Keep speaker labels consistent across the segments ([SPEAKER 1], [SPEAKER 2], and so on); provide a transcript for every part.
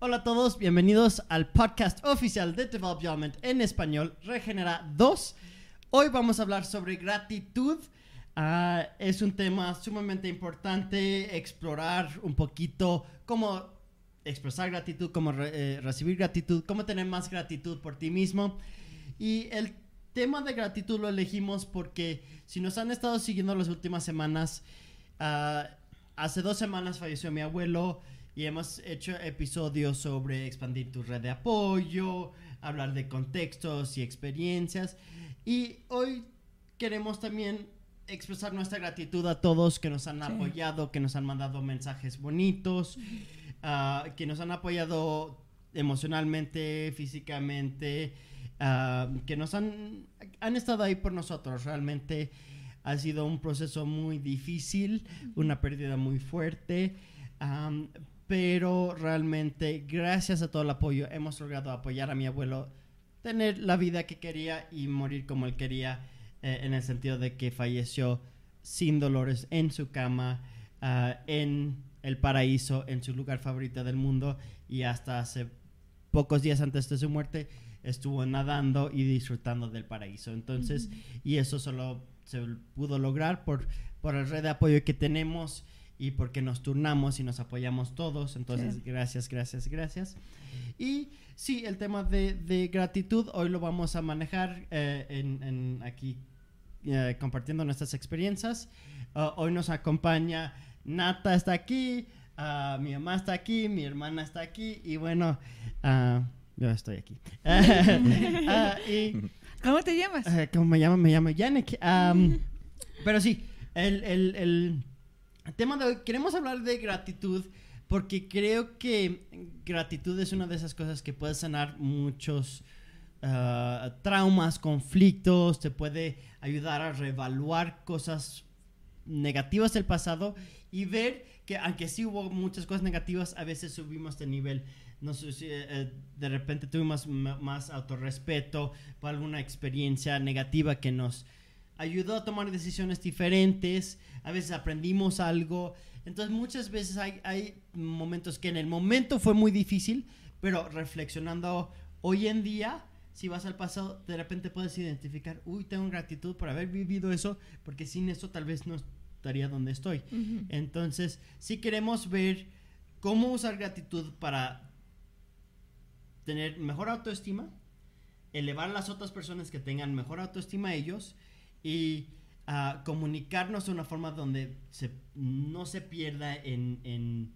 [SPEAKER 1] Hola a todos, bienvenidos al podcast oficial de Development en español, Regenera 2. Hoy vamos a hablar sobre gratitud. Ah, es un tema sumamente importante, explorar un poquito cómo expresar gratitud, cómo eh, recibir gratitud, cómo tener más gratitud por ti mismo. Y el tema de gratitud lo elegimos porque si nos han estado siguiendo las últimas semanas, ah, hace dos semanas falleció mi abuelo y hemos hecho episodios sobre expandir tu red de apoyo, hablar de contextos y experiencias. Y hoy queremos también expresar nuestra gratitud a todos que nos han apoyado, que nos han mandado mensajes bonitos, ah, que nos han apoyado emocionalmente, físicamente, ah, que nos han, han estado ahí por nosotros. Realmente ha sido un proceso muy difícil, una pérdida muy fuerte, pero realmente gracias a todo el apoyo hemos logrado apoyar a mi abuelo, tener la vida que quería y morir como él quería, eh, en el sentido de que falleció sin dolores en su cama, ah, en el paraíso, en su lugar favorito del mundo y hasta hace pocos días antes de su muerte estuvo nadando y disfrutando del paraíso. Entonces, y eso solo se pudo lograr por, por la red de apoyo que tenemos y porque nos turnamos y nos apoyamos todos. Entonces, gracias, gracias, gracias. Y sí, el tema de, gratitud hoy lo vamos a manejar eh, en, aquí eh, compartiendo nuestras experiencias. Uh, hoy nos acompaña Nata está aquí, uh, mi mamá está aquí, mi hermana está aquí y bueno, uh, yo estoy aquí.
[SPEAKER 2] y ¿Cómo te llamas?
[SPEAKER 1] Eh, ¿Cómo me llamo? Me llamo Yannick. pero sí, el, tema de hoy, queremos hablar de gratitud porque creo que gratitud es una de esas cosas que puede sanar muchos ah, traumas, conflictos, te puede ayudar a reevaluar cosas negativas del pasado y ver que aunque sí hubo muchas cosas negativas, a veces subimos de nivel. No sé eh, eh, de repente tuvimos más autorrespeto por alguna experiencia negativa que nos ayudó a tomar decisiones diferentes, a veces aprendimos algo, entonces muchas veces hay, hay momentos que en el momento fue muy difícil, pero reflexionando hoy en día, si vas al pasado, de repente puedes identificar, uy, tengo gratitud por haber vivido eso, porque sin eso tal vez no estaría donde estoy. Entonces, si queremos ver cómo usar gratitud para tener mejor autoestima, elevar a las otras personas que tengan mejor autoestima a ellos y uh, comunicarnos de una forma donde se, no se pierda en, en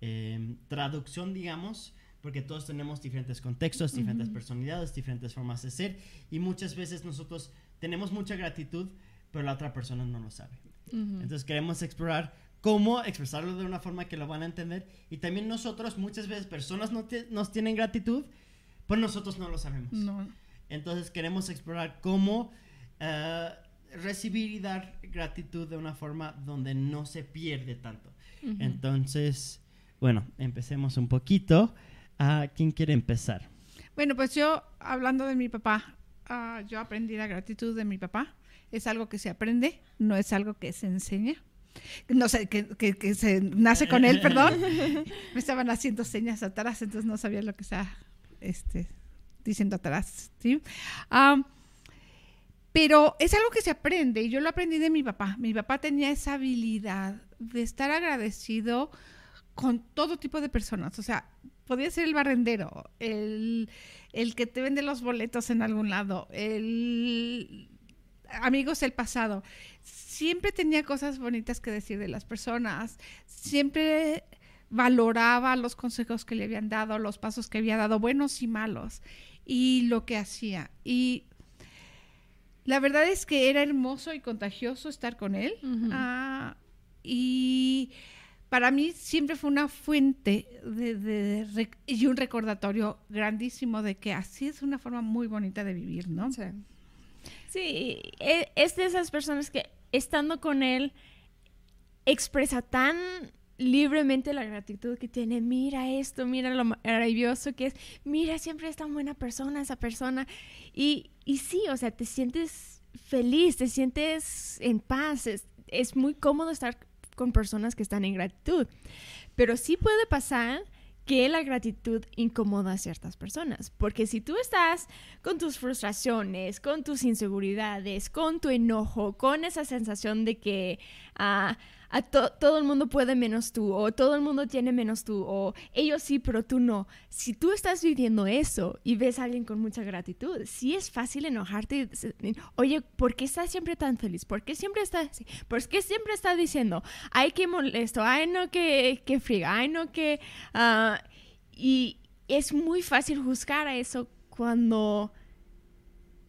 [SPEAKER 1] em, traducción, digamos, porque todos tenemos diferentes contextos, diferentes personalidades, diferentes formas de ser y muchas veces nosotros tenemos mucha gratitud, pero la otra persona no lo sabe. Entonces queremos explorar cómo expresarlo de una forma que lo van a entender. Y también nosotros, muchas veces, personas no nos tienen gratitud, pues nosotros no lo sabemos. Entonces queremos explorar cómo eh, recibir y dar gratitud de una forma donde no se pierde tanto. Entonces, bueno, empecemos un poquito. ¿A ¿Quién quiere empezar?
[SPEAKER 2] Bueno, pues yo, hablando de mi papá, ah, yo aprendí la gratitud de mi papá. Es algo que se aprende, no es algo que se enseña no sé, que, se nace con él, perdón. Me estaban haciendo señas atrás, entonces no sabía lo que estaba este, diciendo atrás, ¿sí? Pero es algo que se aprende y yo lo aprendí de mi papá. Mi papá tenía esa habilidad de estar agradecido con todo tipo de personas. O sea, podía ser el barrendero, el, el que te vende los boletos en algún lado, el amigos del pasado siempre tenía cosas bonitas que decir de las personas, siempre valoraba los consejos que le habían dado, los pasos que había dado, buenos y malos, y lo que hacía. Y la verdad es que era hermoso y contagioso estar con él. Ah, y para mí siempre fue una fuente de, y un recordatorio grandísimo de que así es una forma muy bonita de vivir, ¿no?
[SPEAKER 3] Sí. Sí, e, es de esas personas que estando con él expresa tan libremente la gratitud que tiene. Mira esto, mira lo maravilloso que es. Mira, siempre es tan buena persona esa persona. Y, y sí, o sea, te sientes feliz, te sientes en paz. Es, es muy cómodo estar con personas que están en gratitud. Pero sí puede pasar que la gratitud incomoda a ciertas personas. Porque si tú estás con tus frustraciones, con tus inseguridades, con tu enojo, con esa sensación de que ah, a todo el mundo puede menos tú, o todo el mundo tiene menos tú, o ellos sí, pero tú no. Si tú estás viviendo eso y ves a alguien con mucha gratitud, sí es fácil enojarte oye, ¿por qué estás siempre tan feliz? ¿Por qué siempre está así? ¿Por qué siempre está diciendo, ay, qué molesto, ay, no, que, que friga, ay, no, que... Uh, y es muy fácil juzgar a eso cuando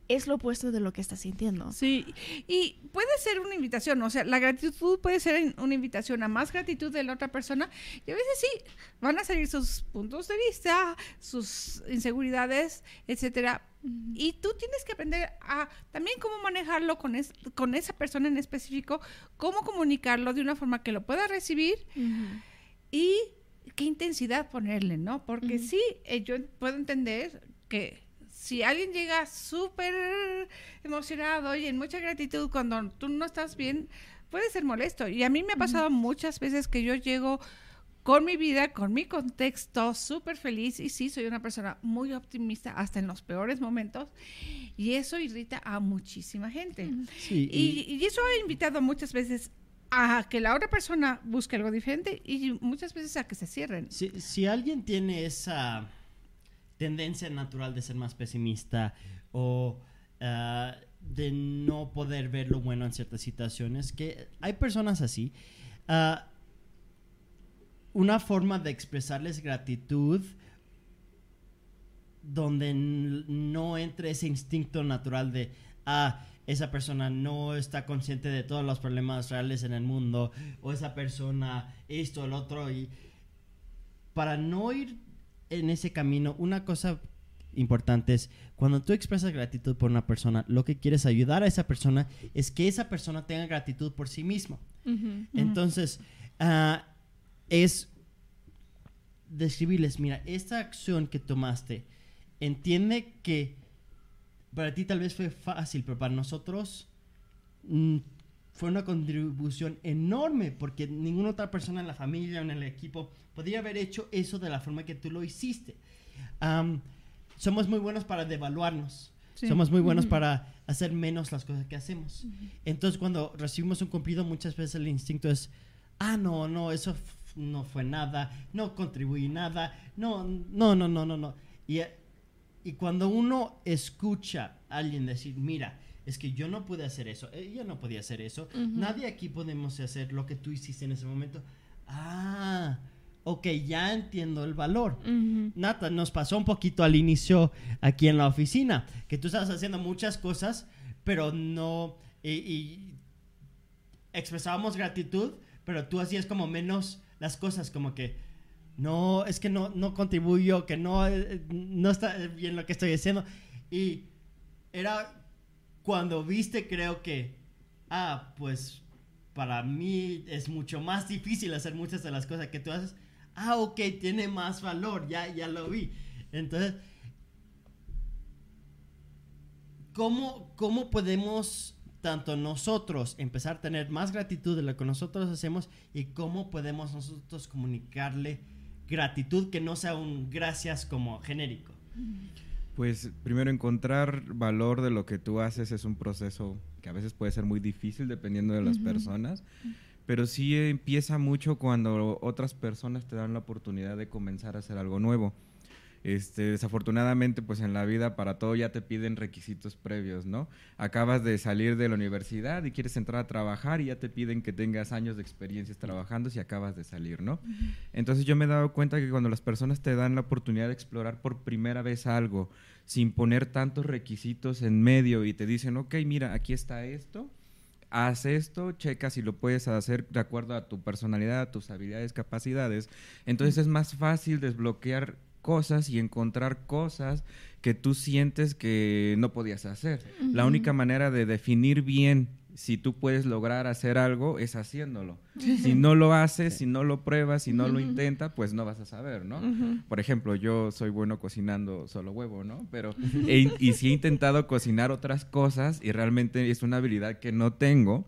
[SPEAKER 3] es lo opuesto de lo que estás sintiendo.
[SPEAKER 2] Sí, y puede ser una invitación, o sea, la gratitud puede ser una invitación a más gratitud de la otra persona y a veces sí, van a salir sus puntos de vista, sus inseguridades, etcétera. Y tú tienes que aprender a también cómo manejarlo con, con esa persona en específico, cómo comunicarlo de una forma que lo pueda recibir y qué intensidad ponerle, ¿no? Porque sí, eh, yo puedo entender que si alguien llega súper emocionado y en mucha gratitud cuando tú no estás bien, puede ser molesto. Y a mí me ha pasado muchas veces que yo llego con mi vida, con mi contexto, súper feliz. Y sí, soy una persona muy optimista hasta en los peores momentos. Y eso irrita a muchísima gente. y, eso ha invitado muchas veces a que la otra persona busque algo diferente y muchas veces a que se cierren.
[SPEAKER 1] si alguien tiene esa tendencia natural de ser más pesimista o ah, de no poder ver lo bueno en ciertas situaciones, que hay personas así. Ah, una forma de expresarles gratitud donde no entre ese instinto natural de, ah, esa persona no está consciente de todos los problemas reales en el mundo, o esa persona esto, el otro, y para no ir en ese camino, una cosa importante es cuando tú expresas gratitud por una persona, lo que quieres ayudar a esa persona es que esa persona tenga gratitud por sí mismo. Entonces, ah, es describirles, mira, esta acción que tomaste, entiende que para ti tal vez fue fácil, pero para nosotros mm, fue una contribución enorme porque ninguna otra persona en la familia o en el equipo podría haber hecho eso de la forma que tú lo hiciste. somos muy buenos para devaluarnos. Somos muy buenos para hacer menos las cosas que hacemos. Entonces, cuando recibimos un cumplido, muchas veces el instinto es, ah, no, no, eso no fue nada, no contribuí nada, no, no, no, no, no, no. Y, y cuando uno escucha a alguien decir, mira, es que yo no pude hacer eso, ella no podía hacer eso, nadie aquí podemos hacer lo que tú hiciste en ese momento. Ah, ok, ya entiendo el valor. Nata, nos pasó un poquito al inicio aquí en la oficina, que tú estabas haciendo muchas cosas, pero no, y, expresábamos gratitud, pero tú hacías como menos las cosas, como que, no, es que no, no contribuyo, que no, eh, no está bien lo que estoy haciendo. Y era cuando viste, creo que, ah, pues para mí es mucho más difícil hacer muchas de las cosas que tú haces. Ah, ok, tiene más valor, ya, ya lo vi. Entonces, ¿cómo, ¿cómo podemos tanto nosotros empezar a tener más gratitud de lo que nosotros hacemos y cómo podemos nosotros comunicarle gratitud que no sea un gracias como genérico?
[SPEAKER 4] Pues primero encontrar valor de lo que tú haces es un proceso que a veces puede ser muy difícil dependiendo de las personas, pero sí empieza mucho cuando otras personas te dan la oportunidad de comenzar a hacer algo nuevo. Este, desafortunadamente, pues en la vida para todo ya te piden requisitos previos, ¿no? Acabas de salir de la universidad y quieres entrar a trabajar y ya te piden que tengas años de experiencias trabajando si acabas de salir, ¿no? Entonces yo me he dado cuenta que cuando las personas te dan la oportunidad de explorar por primera vez algo, sin poner tantos requisitos en medio y te dicen, ok, mira, aquí está esto, haz esto, checa si lo puedes hacer de acuerdo a tu personalidad, a tus habilidades, capacidades. Entonces es más fácil desbloquear cosas y encontrar cosas que tú sientes que no podías hacer. La única manera de definir bien si tú puedes lograr hacer algo es haciéndolo. Si no lo haces, si no lo pruebas, si no lo intentas, pues no vas a saber, ¿no? Por ejemplo, yo soy bueno cocinando solo huevo, ¿no? Pero, y si he intentado cocinar otras cosas y realmente es una habilidad que no tengo,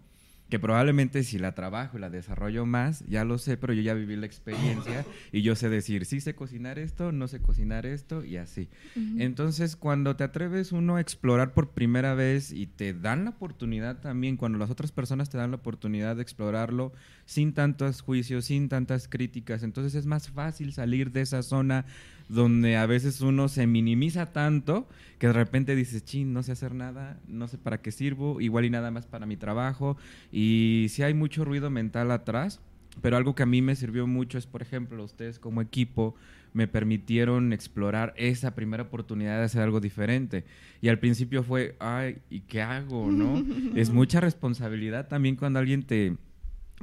[SPEAKER 4] que probablemente si la trabajo y la desarrollo más, ya lo sé, pero yo ya viví la experiencia y yo sé decir, sí sé cocinar esto, no sé cocinar esto y así. Entonces, cuando te atreves uno a explorar por primera vez y te dan la oportunidad también, cuando las otras personas te dan la oportunidad de explorarlo sin tantos juicios, sin tantas críticas, entonces es más fácil salir de esa zona donde a veces uno se minimiza tanto que de repente dices, chin, no sé hacer nada, no sé para qué sirvo, igual y nada más para mi trabajo. Y si hay mucho ruido mental atrás, pero algo que a mí me sirvió mucho es, por ejemplo, ustedes como equipo me permitieron explorar esa primera oportunidad de hacer algo diferente. Y al principio fue, ay, ¿y qué hago? ¿No? es mucha responsabilidad también cuando alguien te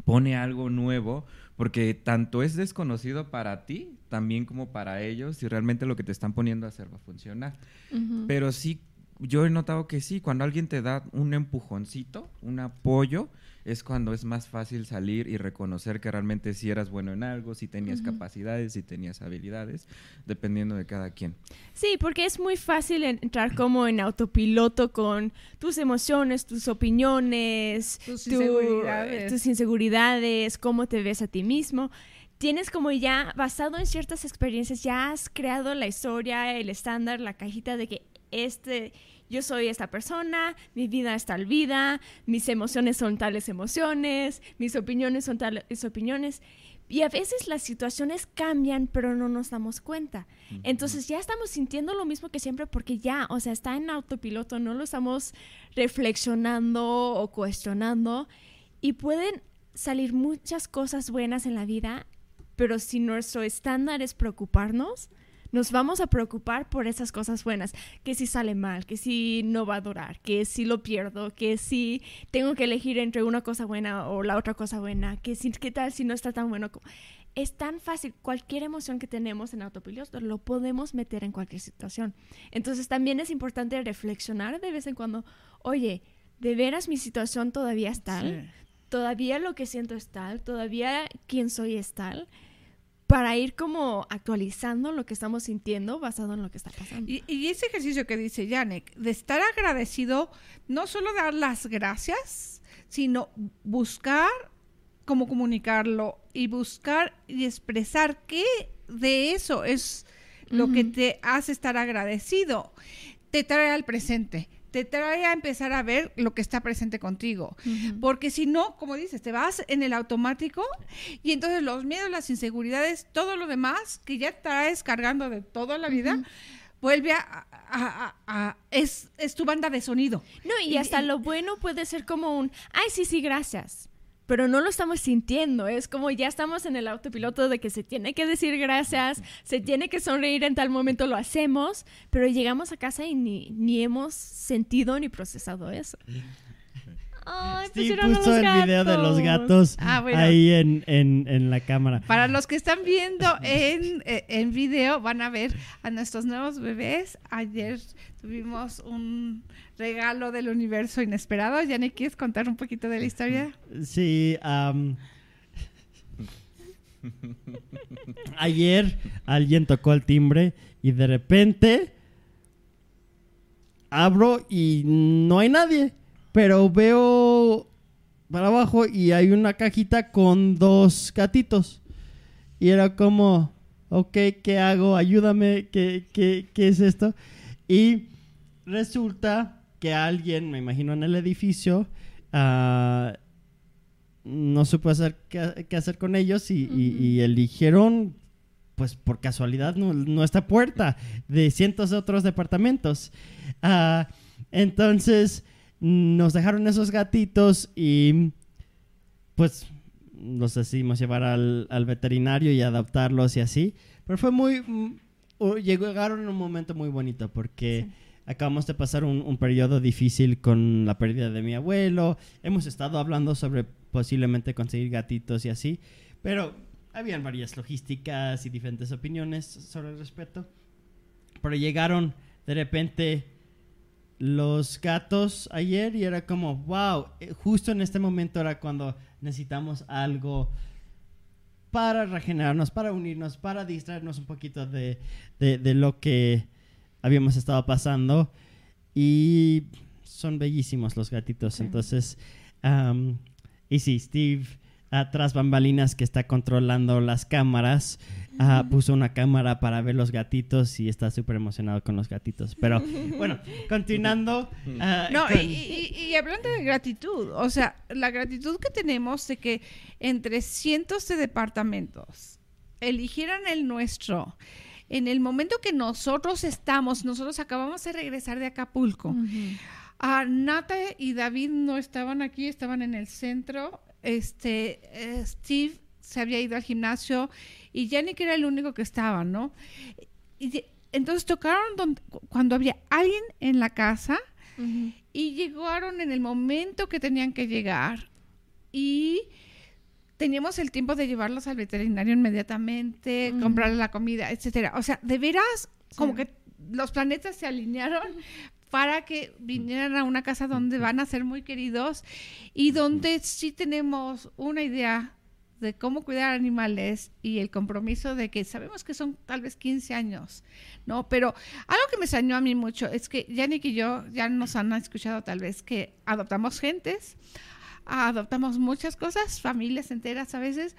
[SPEAKER 4] pone algo nuevo, porque tanto es desconocido para ti, también como para ellos, si realmente lo que te están poniendo a hacer va a funcionar. Pero sí, yo he notado que sí, cuando alguien te da un empujoncito, un apoyo, es cuando es más fácil salir y reconocer que realmente si eras bueno en algo, si tenías capacidades, si tenías habilidades, dependiendo de cada quien.
[SPEAKER 3] Sí, porque es muy fácil entrar como en autopiloto con tus emociones, tus opiniones,
[SPEAKER 2] tus, inseguridades.
[SPEAKER 3] tus inseguridades, cómo te ves a ti mismo tienes como ya, basado en ciertas experiencias, ya has creado la historia, el estándar, la cajita de que este, yo soy esta persona, mi vida es tal vida, mis emociones son tales emociones, mis opiniones son tales opiniones. Y a veces las situaciones cambian, pero no nos damos cuenta. Entonces ya estamos sintiendo lo mismo que siempre porque ya, o sea, está en autopiloto, no lo estamos reflexionando o cuestionando. Y pueden salir muchas cosas buenas en la vida, pero si nuestro estándar es preocuparnos, nos vamos a preocupar por esas cosas buenas, que si sale mal, que si no va a durar, que si lo pierdo, que si tengo que elegir entre una cosa buena o la otra cosa buena, que si qué tal si no está tan bueno. Es tan fácil, cualquier emoción que tenemos en autopiloto lo podemos meter en cualquier situación. Entonces también es importante reflexionar de vez en cuando, oye, ¿de veras mi situación todavía es tal? ¿Todavía lo que siento es tal? ¿Todavía quién soy es tal? Para ir como actualizando lo que estamos sintiendo basado en lo que está pasando.
[SPEAKER 2] Y, ese ejercicio que dice Janek, de estar agradecido, no solo dar las gracias, sino buscar cómo comunicarlo y buscar y expresar qué de eso es lo que te hace estar agradecido. Te trae al presente te trae a empezar a ver lo que está presente contigo. Porque si no, como dices, te vas en el automático y entonces los miedos, las inseguridades, todo lo demás que ya traes cargando de toda la vida, vuelve a, es, es, tu banda de sonido.
[SPEAKER 3] No, y hasta lo bueno puede ser como un, ay, sí, sí, gracias pero no lo estamos sintiendo. Es como ya estamos en el autopiloto de que se tiene que decir gracias, se tiene que sonreír en tal momento, lo hacemos, pero llegamos a casa y ni, ni hemos sentido ni procesado eso.
[SPEAKER 1] Ay, sí, puso el video de los gatos ah, ahí en, en, la cámara.
[SPEAKER 2] Para los que están viendo en, eh, en video, van a ver a nuestros nuevos bebés. Ayer tuvimos un regalo del universo inesperado. ¿Ya ¿quieres contar un poquito de la historia?
[SPEAKER 1] Sí. ayer alguien tocó el timbre y de repente abro y no hay nadie. Pero veo para abajo y hay una cajita con dos gatitos. Y era como, ok, ¿qué hago? Ayúdame, ¿qué, qué, qué es esto? Y resulta que alguien, me imagino en el edificio, uh, no supo hacer qué, hacer con ellos y, eligieron, pues por casualidad, nuestra puerta de cientos de otros departamentos. Uh, entonces nos dejaron esos gatitos y pues los decidimos llevar al, veterinario y adaptarlos y así. Pero fue muy... Mm, llegaron en un momento muy bonito porque acabamos de pasar un, un, periodo difícil con la pérdida de mi abuelo. Hemos estado hablando sobre posiblemente conseguir gatitos y así. Pero habían varias logísticas y diferentes opiniones sobre el respecto. Pero llegaron de repente los gatos ayer y era como, wow, eh, justo en este momento era cuando necesitamos algo para regenerarnos, para unirnos, para distraernos un poquito de, lo que habíamos estado pasando. Y son bellísimos los gatitos. Entonces, Y sí, Steve, atrás bambalinas que está controlando las cámaras, ah, puso una cámara para ver los gatitos y está súper emocionado con los gatitos. Pero bueno, continuando. ah,
[SPEAKER 2] No,
[SPEAKER 1] con-
[SPEAKER 2] y, y- y hablando de gratitud, o sea, la gratitud que tenemos de que entre cientos de departamentos eligieran el nuestro, en el momento que nosotros estamos, nosotros acabamos de regresar de Acapulco. Ah, Nata y David no estaban aquí, estaban en el centro. Este, eh, Steve se había ido al gimnasio y Yannick era el único que estaba, ¿no? Y entonces tocaron donde- cuando había alguien en la casa y llegaron en el momento que tenían que llegar y teníamos el tiempo de llevarlos al veterinario inmediatamente,
[SPEAKER 3] Ujú.
[SPEAKER 2] comprarles la comida, etcétera. O sea, de veras, como
[SPEAKER 3] Sí.
[SPEAKER 2] que los planetas se alinearon para que vinieran a una casa donde van a ser muy queridos y donde sí tenemos una idea de cómo cuidar animales y el compromiso de que sabemos que son tal vez 15 años, ¿no? Pero algo que me extrañó a mí mucho es que Yannick y yo ya nos han escuchado tal vez que adoptamos gentes, adoptamos muchas cosas, familias enteras a veces,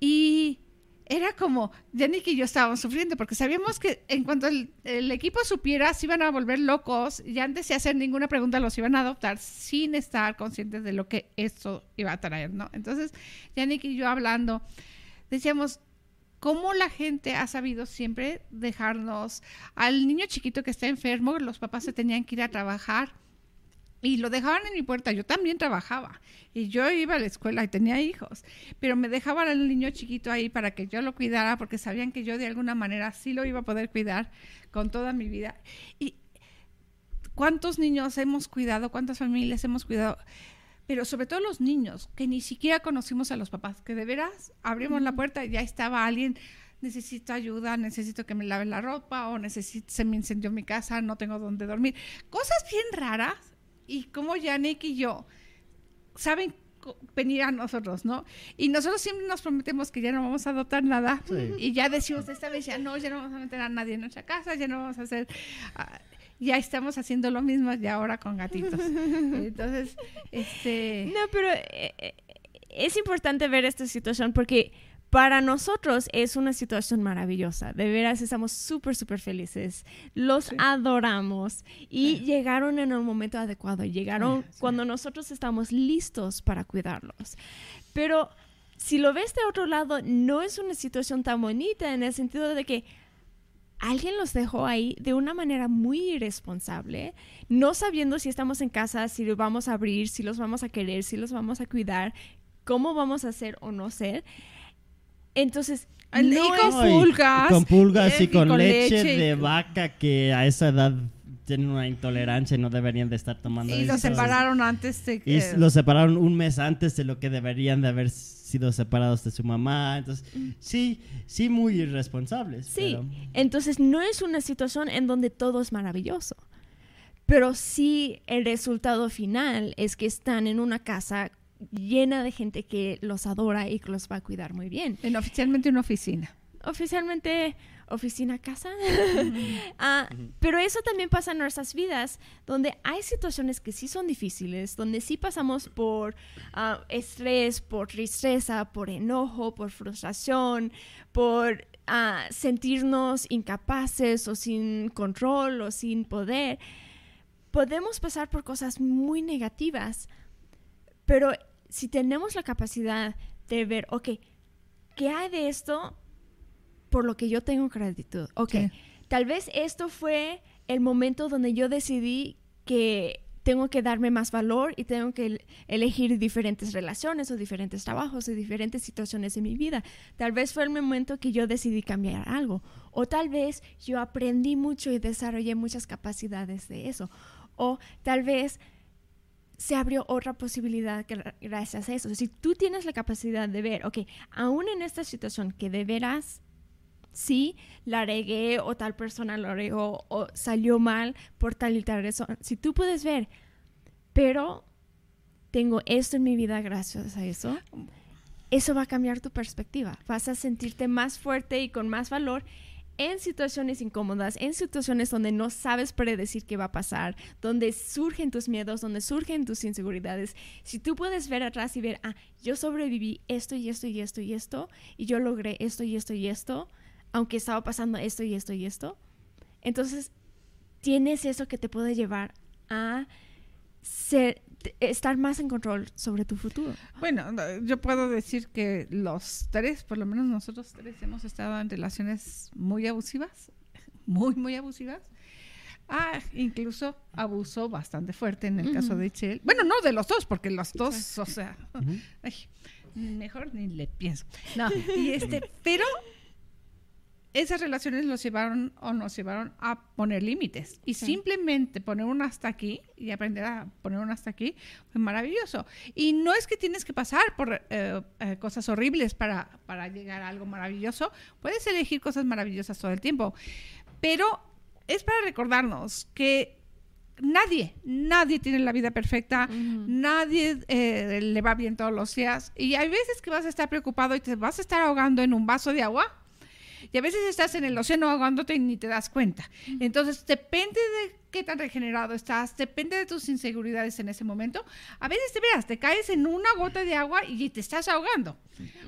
[SPEAKER 2] y era como, Yannick y yo estábamos sufriendo porque sabíamos que en cuanto el, equipo supiera, se iban a volver locos y antes de hacer ninguna pregunta los iban a adoptar sin estar conscientes de lo que esto iba a traer, ¿no? Entonces, Yannick y yo hablando, decíamos, ¿cómo la gente ha sabido siempre dejarnos al niño chiquito que está enfermo? Los papás se tenían que ir a trabajar y lo dejaban en mi puerta. Yo también trabajaba y yo iba a la escuela y tenía hijos, pero me dejaban al niño chiquito ahí para que yo lo cuidara porque sabían que yo de alguna manera sí lo iba a poder cuidar con toda mi vida. Y cuántos niños hemos cuidado, cuántas familias hemos cuidado, pero sobre todo los niños que ni siquiera conocimos a los papás, que de veras abrimos la puerta y ya estaba alguien necesito ayuda, necesito que me laven la ropa o necesito, se me incendió mi casa, no tengo dónde dormir. Cosas bien raras y como Yannick y yo saben venir a nosotros, ¿no? Y nosotros siempre nos prometemos que ya no vamos a adoptar nada
[SPEAKER 1] Sí.
[SPEAKER 2] y ya decimos esta vez ya no, ya no vamos a meter a nadie en nuestra casa, ya no vamos a hacer... ah, ya estamos haciendo lo mismo y ahora con gatitos. Entonces, este...
[SPEAKER 3] No, pero eh, eh, es importante ver esta situación porque para nosotros es una situación maravillosa. De veras estamos súper, súper felices. Los adoramos y llegaron en el momento adecuado. Llegaron cuando nosotros estamos listos para cuidarlos. Pero si lo ves de otro lado, no es una situación tan bonita en el sentido de que alguien los dejó ahí de una manera muy irresponsable, no sabiendo si estamos en casa, si los vamos a abrir, si los vamos a querer, si los vamos a cuidar, cómo vamos a hacer o no ser. Entonces, no
[SPEAKER 2] y con
[SPEAKER 3] es-
[SPEAKER 1] y-
[SPEAKER 2] pulgas,
[SPEAKER 1] y con pulgas y
[SPEAKER 2] eh,
[SPEAKER 1] con, leche,
[SPEAKER 2] leche,
[SPEAKER 1] de
[SPEAKER 2] y-
[SPEAKER 1] vaca que a esa edad tienen una intolerancia y no deberían de estar tomando
[SPEAKER 2] Y
[SPEAKER 1] eso.
[SPEAKER 2] los separaron antes de
[SPEAKER 1] Y
[SPEAKER 2] que...
[SPEAKER 1] los separaron un mes antes de lo que deberían de haber sido separados de su mamá. Entonces, sí, sí muy irresponsables.
[SPEAKER 3] Sí,
[SPEAKER 1] pero-
[SPEAKER 3] entonces no es una situación en donde todo es maravilloso. Pero sí el resultado final es que están en una casa llena de gente que los adora y que los va a cuidar muy bien.
[SPEAKER 2] En oficialmente una oficina.
[SPEAKER 3] Oficialmente oficina casa. Ah, Pero eso también pasa en nuestras vidas, donde hay situaciones que sí son difíciles, donde sí pasamos por ah, estrés, por tristeza, por enojo, por frustración, por ah, sentirnos incapaces o sin control o sin poder. Podemos pasar por cosas muy negativas, pero si tenemos la capacidad de ver, ok, ¿qué hay de esto por lo que yo tengo gratitud? Ok,
[SPEAKER 2] Sí.
[SPEAKER 3] tal vez esto fue el momento donde yo decidí que tengo que darme más valor y tengo que el- elegir diferentes relaciones o diferentes trabajos o diferentes situaciones en mi vida. Tal vez fue el momento que yo decidí cambiar algo. O tal vez yo aprendí mucho y desarrollé muchas capacidades de eso. O tal vez se abrió otra posibilidad gra- gracias a eso. Si tú tienes la capacidad de ver, ok, aún en esta situación que de veras sí la regué o tal persona lo regó o salió mal por tal y tal razón, si tú puedes ver, pero tengo esto en mi vida gracias a eso, eso va a cambiar tu perspectiva. Vas a sentirte más fuerte y con más valor en situaciones incómodas, en situaciones donde no sabes predecir qué va a pasar, donde surgen tus miedos, donde surgen tus inseguridades, si tú puedes ver atrás y ver, ah, yo sobreviví esto y esto y esto y esto, y yo logré esto y esto y esto, aunque estaba pasando esto y esto y esto, entonces tienes eso que te puede llevar a ser, estar más en control sobre tu futuro.
[SPEAKER 2] Bueno, yo puedo decir que los tres, por lo menos nosotros tres, hemos estado en relaciones muy abusivas, muy, muy abusivas. Ah, incluso abusó bastante fuerte en el caso de Chel. Bueno, no de los dos, porque los dos, o sea, mejor ni le pienso. No, y este, pero esas relaciones los llevaron o nos llevaron a poner límites. Y simplemente poner un hasta aquí y aprender a poner un hasta aquí fue maravilloso. Y no es que tienes que pasar por eh, eh, cosas horribles para, para llegar a algo maravilloso. Puedes elegir cosas maravillosas todo el tiempo. Pero es para recordarnos que nadie, nadie tiene la vida perfecta, nadie eh, le va bien todos los días. Y hay veces que vas a estar preocupado y te vas a estar ahogando en un vaso de agua y a veces estás en el océano ahogándote y ni te das cuenta. Entonces, depende de qué tan regenerado estás, depende de tus inseguridades en ese momento. A veces te veas, te caes en una gota de agua y te estás ahogando.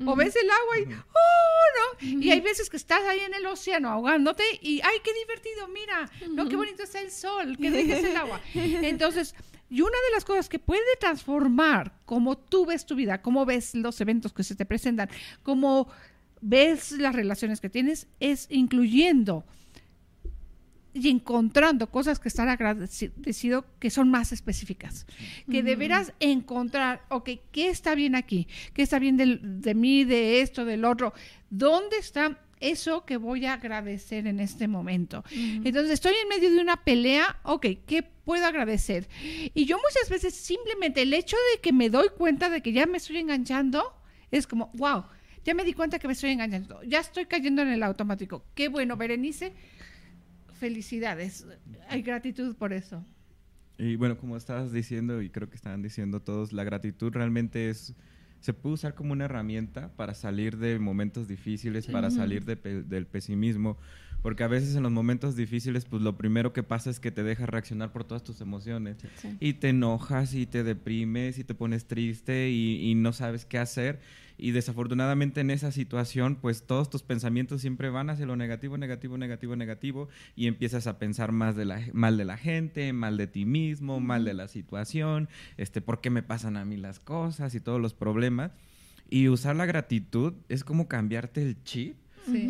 [SPEAKER 2] O ves el agua y, ¡oh, no! Y hay veces que estás ahí en el océano ahogándote y, ¡ay, qué divertido! Mira, ¿no? Qué bonito está el sol, qué rico es el agua. Entonces, y una de las cosas que puede transformar cómo tú ves tu vida, cómo ves los eventos que se te presentan, cómo ves las relaciones que tienes, es incluyendo y encontrando cosas que están agradecido que son más específicas. Que deberás encontrar, ok, ¿qué está bien aquí? ¿Qué está bien de mí, de esto, del otro? ¿Dónde está eso que voy a agradecer en este momento? Entonces, estoy en medio de una pelea, ok, ¿qué puedo agradecer? Y yo muchas veces simplemente el hecho de que me doy cuenta de que ya me estoy enganchando, es como, wow, ya me di cuenta que me estoy engañando. Ya estoy cayendo en el automático. Qué bueno, Berenice. Felicidades. Hay gratitud por eso.
[SPEAKER 4] Y bueno, como estabas diciendo, y creo que estaban diciendo todos, la gratitud realmente es se puede usar como una herramienta para salir de momentos difíciles, para salir del pesimismo, porque a veces en los momentos difíciles, pues lo primero que pasa es que te dejas reaccionar por todas tus emociones y te enojas y te deprimes y te pones triste y, no sabes qué hacer y desafortunadamente en esa situación, pues todos tus pensamientos siempre van hacia lo negativo, negativo, negativo, negativo y empiezas a pensar más de la, mal de la gente, mal de ti mismo, mal de la situación, este, por qué me pasan a mí las cosas y todos los problemas. Y usar la gratitud es como cambiarte el chip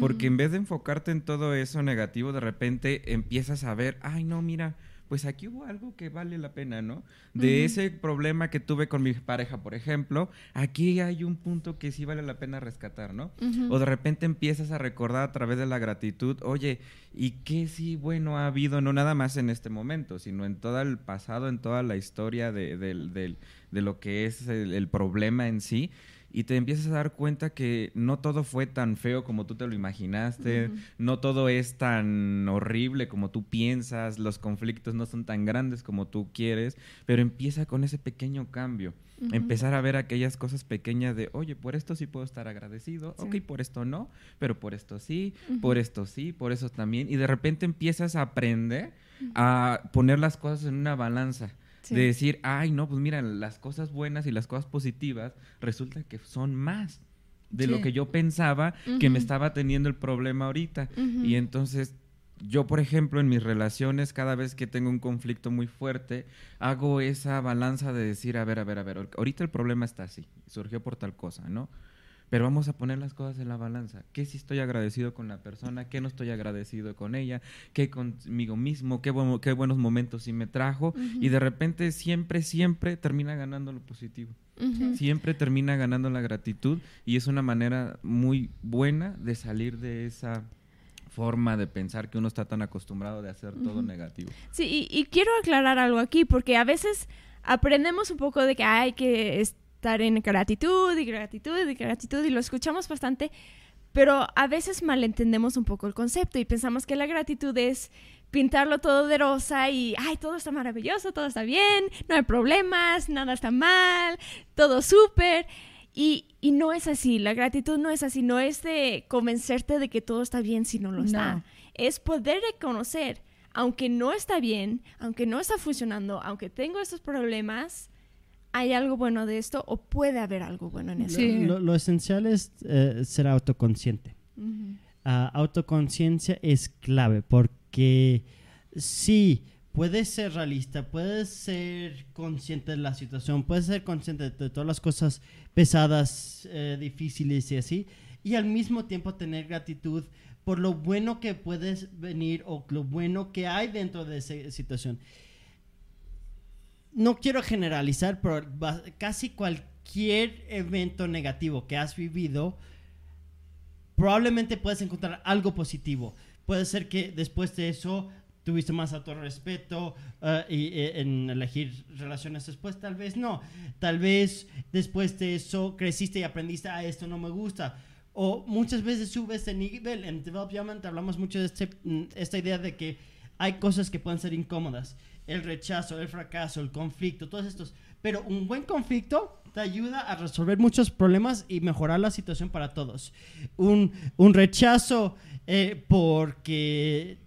[SPEAKER 4] porque en vez de enfocarte en todo eso negativo, de repente empiezas a ver, ay, no, mira, pues aquí hubo algo que vale la pena, ¿no? De ese problema que tuve con mi pareja, por ejemplo, aquí hay un punto que sí vale la pena rescatar, ¿no? O de repente empiezas a recordar a través de la gratitud, oye, ¿y qué sí bueno ha habido, no nada más en este momento, sino en todo el pasado, en toda la historia de, de lo que es el problema en sí? Y te empiezas a dar cuenta que no todo fue tan feo como tú te lo imaginaste, no todo es tan horrible como tú piensas, los conflictos no son tan grandes como tú quieres, pero empieza con ese pequeño cambio. Empezar a ver aquellas cosas pequeñas de, oye, por esto sí puedo estar agradecido, ok, por esto no, pero por esto sí, por esto sí, por eso también. Y de repente empiezas a aprender a poner las cosas en una balanza de decir, ay, no, pues mira, las cosas buenas y las cosas positivas resulta que son más de lo que yo pensaba que me estaba teniendo el problema ahorita. Y entonces yo, por ejemplo, en mis relaciones, cada vez que tengo un conflicto muy fuerte, hago esa balanza de decir, a ver, a ver, a ver, ahorita el problema está así, surgió por tal cosa, ¿no? Pero vamos a poner las cosas en la balanza. ¿Qué sí estoy agradecido con la persona? ¿Qué no estoy agradecido con ella? ¿Qué conmigo mismo? ¿Qué, qué buenos momentos sí me trajo? Y de repente siempre, siempre termina ganando lo positivo. Siempre termina ganando la gratitud y es una manera muy buena de salir de esa forma de pensar que uno está tan acostumbrado de hacer todo negativo.
[SPEAKER 3] Sí, y, y, quiero aclarar algo aquí, porque a veces aprendemos un poco de que hay que estar en gratitud y gratitud y gratitud y lo escuchamos bastante, pero a veces malentendemos un poco el concepto y pensamos que la gratitud es pintarlo todo de rosa y, ay, todo está maravilloso, todo está bien, no hay problemas, nada está mal, todo súper. Y, y no es así, la gratitud no es así, no es de convencerte de que todo está bien si no lo está.
[SPEAKER 2] No.
[SPEAKER 3] Es poder reconocer, aunque no está bien, aunque no está funcionando, aunque tengo estos problemas, hay algo bueno de esto o puede haber algo bueno en eso.
[SPEAKER 2] Sí.
[SPEAKER 1] Lo, lo esencial es eh, ser autoconsciente. Ah, autoconciencia es clave porque sí, puedes ser realista, puedes ser consciente de la situación, puedes ser consciente de, de todas las cosas pesadas, eh, difíciles y así, y al mismo tiempo tener gratitud por lo bueno que puedes venir o lo bueno que hay dentro de esa situación. No quiero generalizar, pero casi cualquier evento negativo que has vivido, probablemente puedes encontrar algo positivo. Puede ser que después de eso tuviste más autorrespeto eh, y, eh, en elegir relaciones después, tal vez no. Tal vez después de eso creciste y aprendiste, a esto no me gusta. O muchas veces subes de nivel. En Development hablamos mucho de este, mm, esta idea de que hay cosas que pueden ser incómodas. El rechazo, el fracaso, el conflicto, todos estos. Pero un buen conflicto te ayuda a resolver muchos problemas y mejorar la situación para todos. Un, un rechazo eh, porque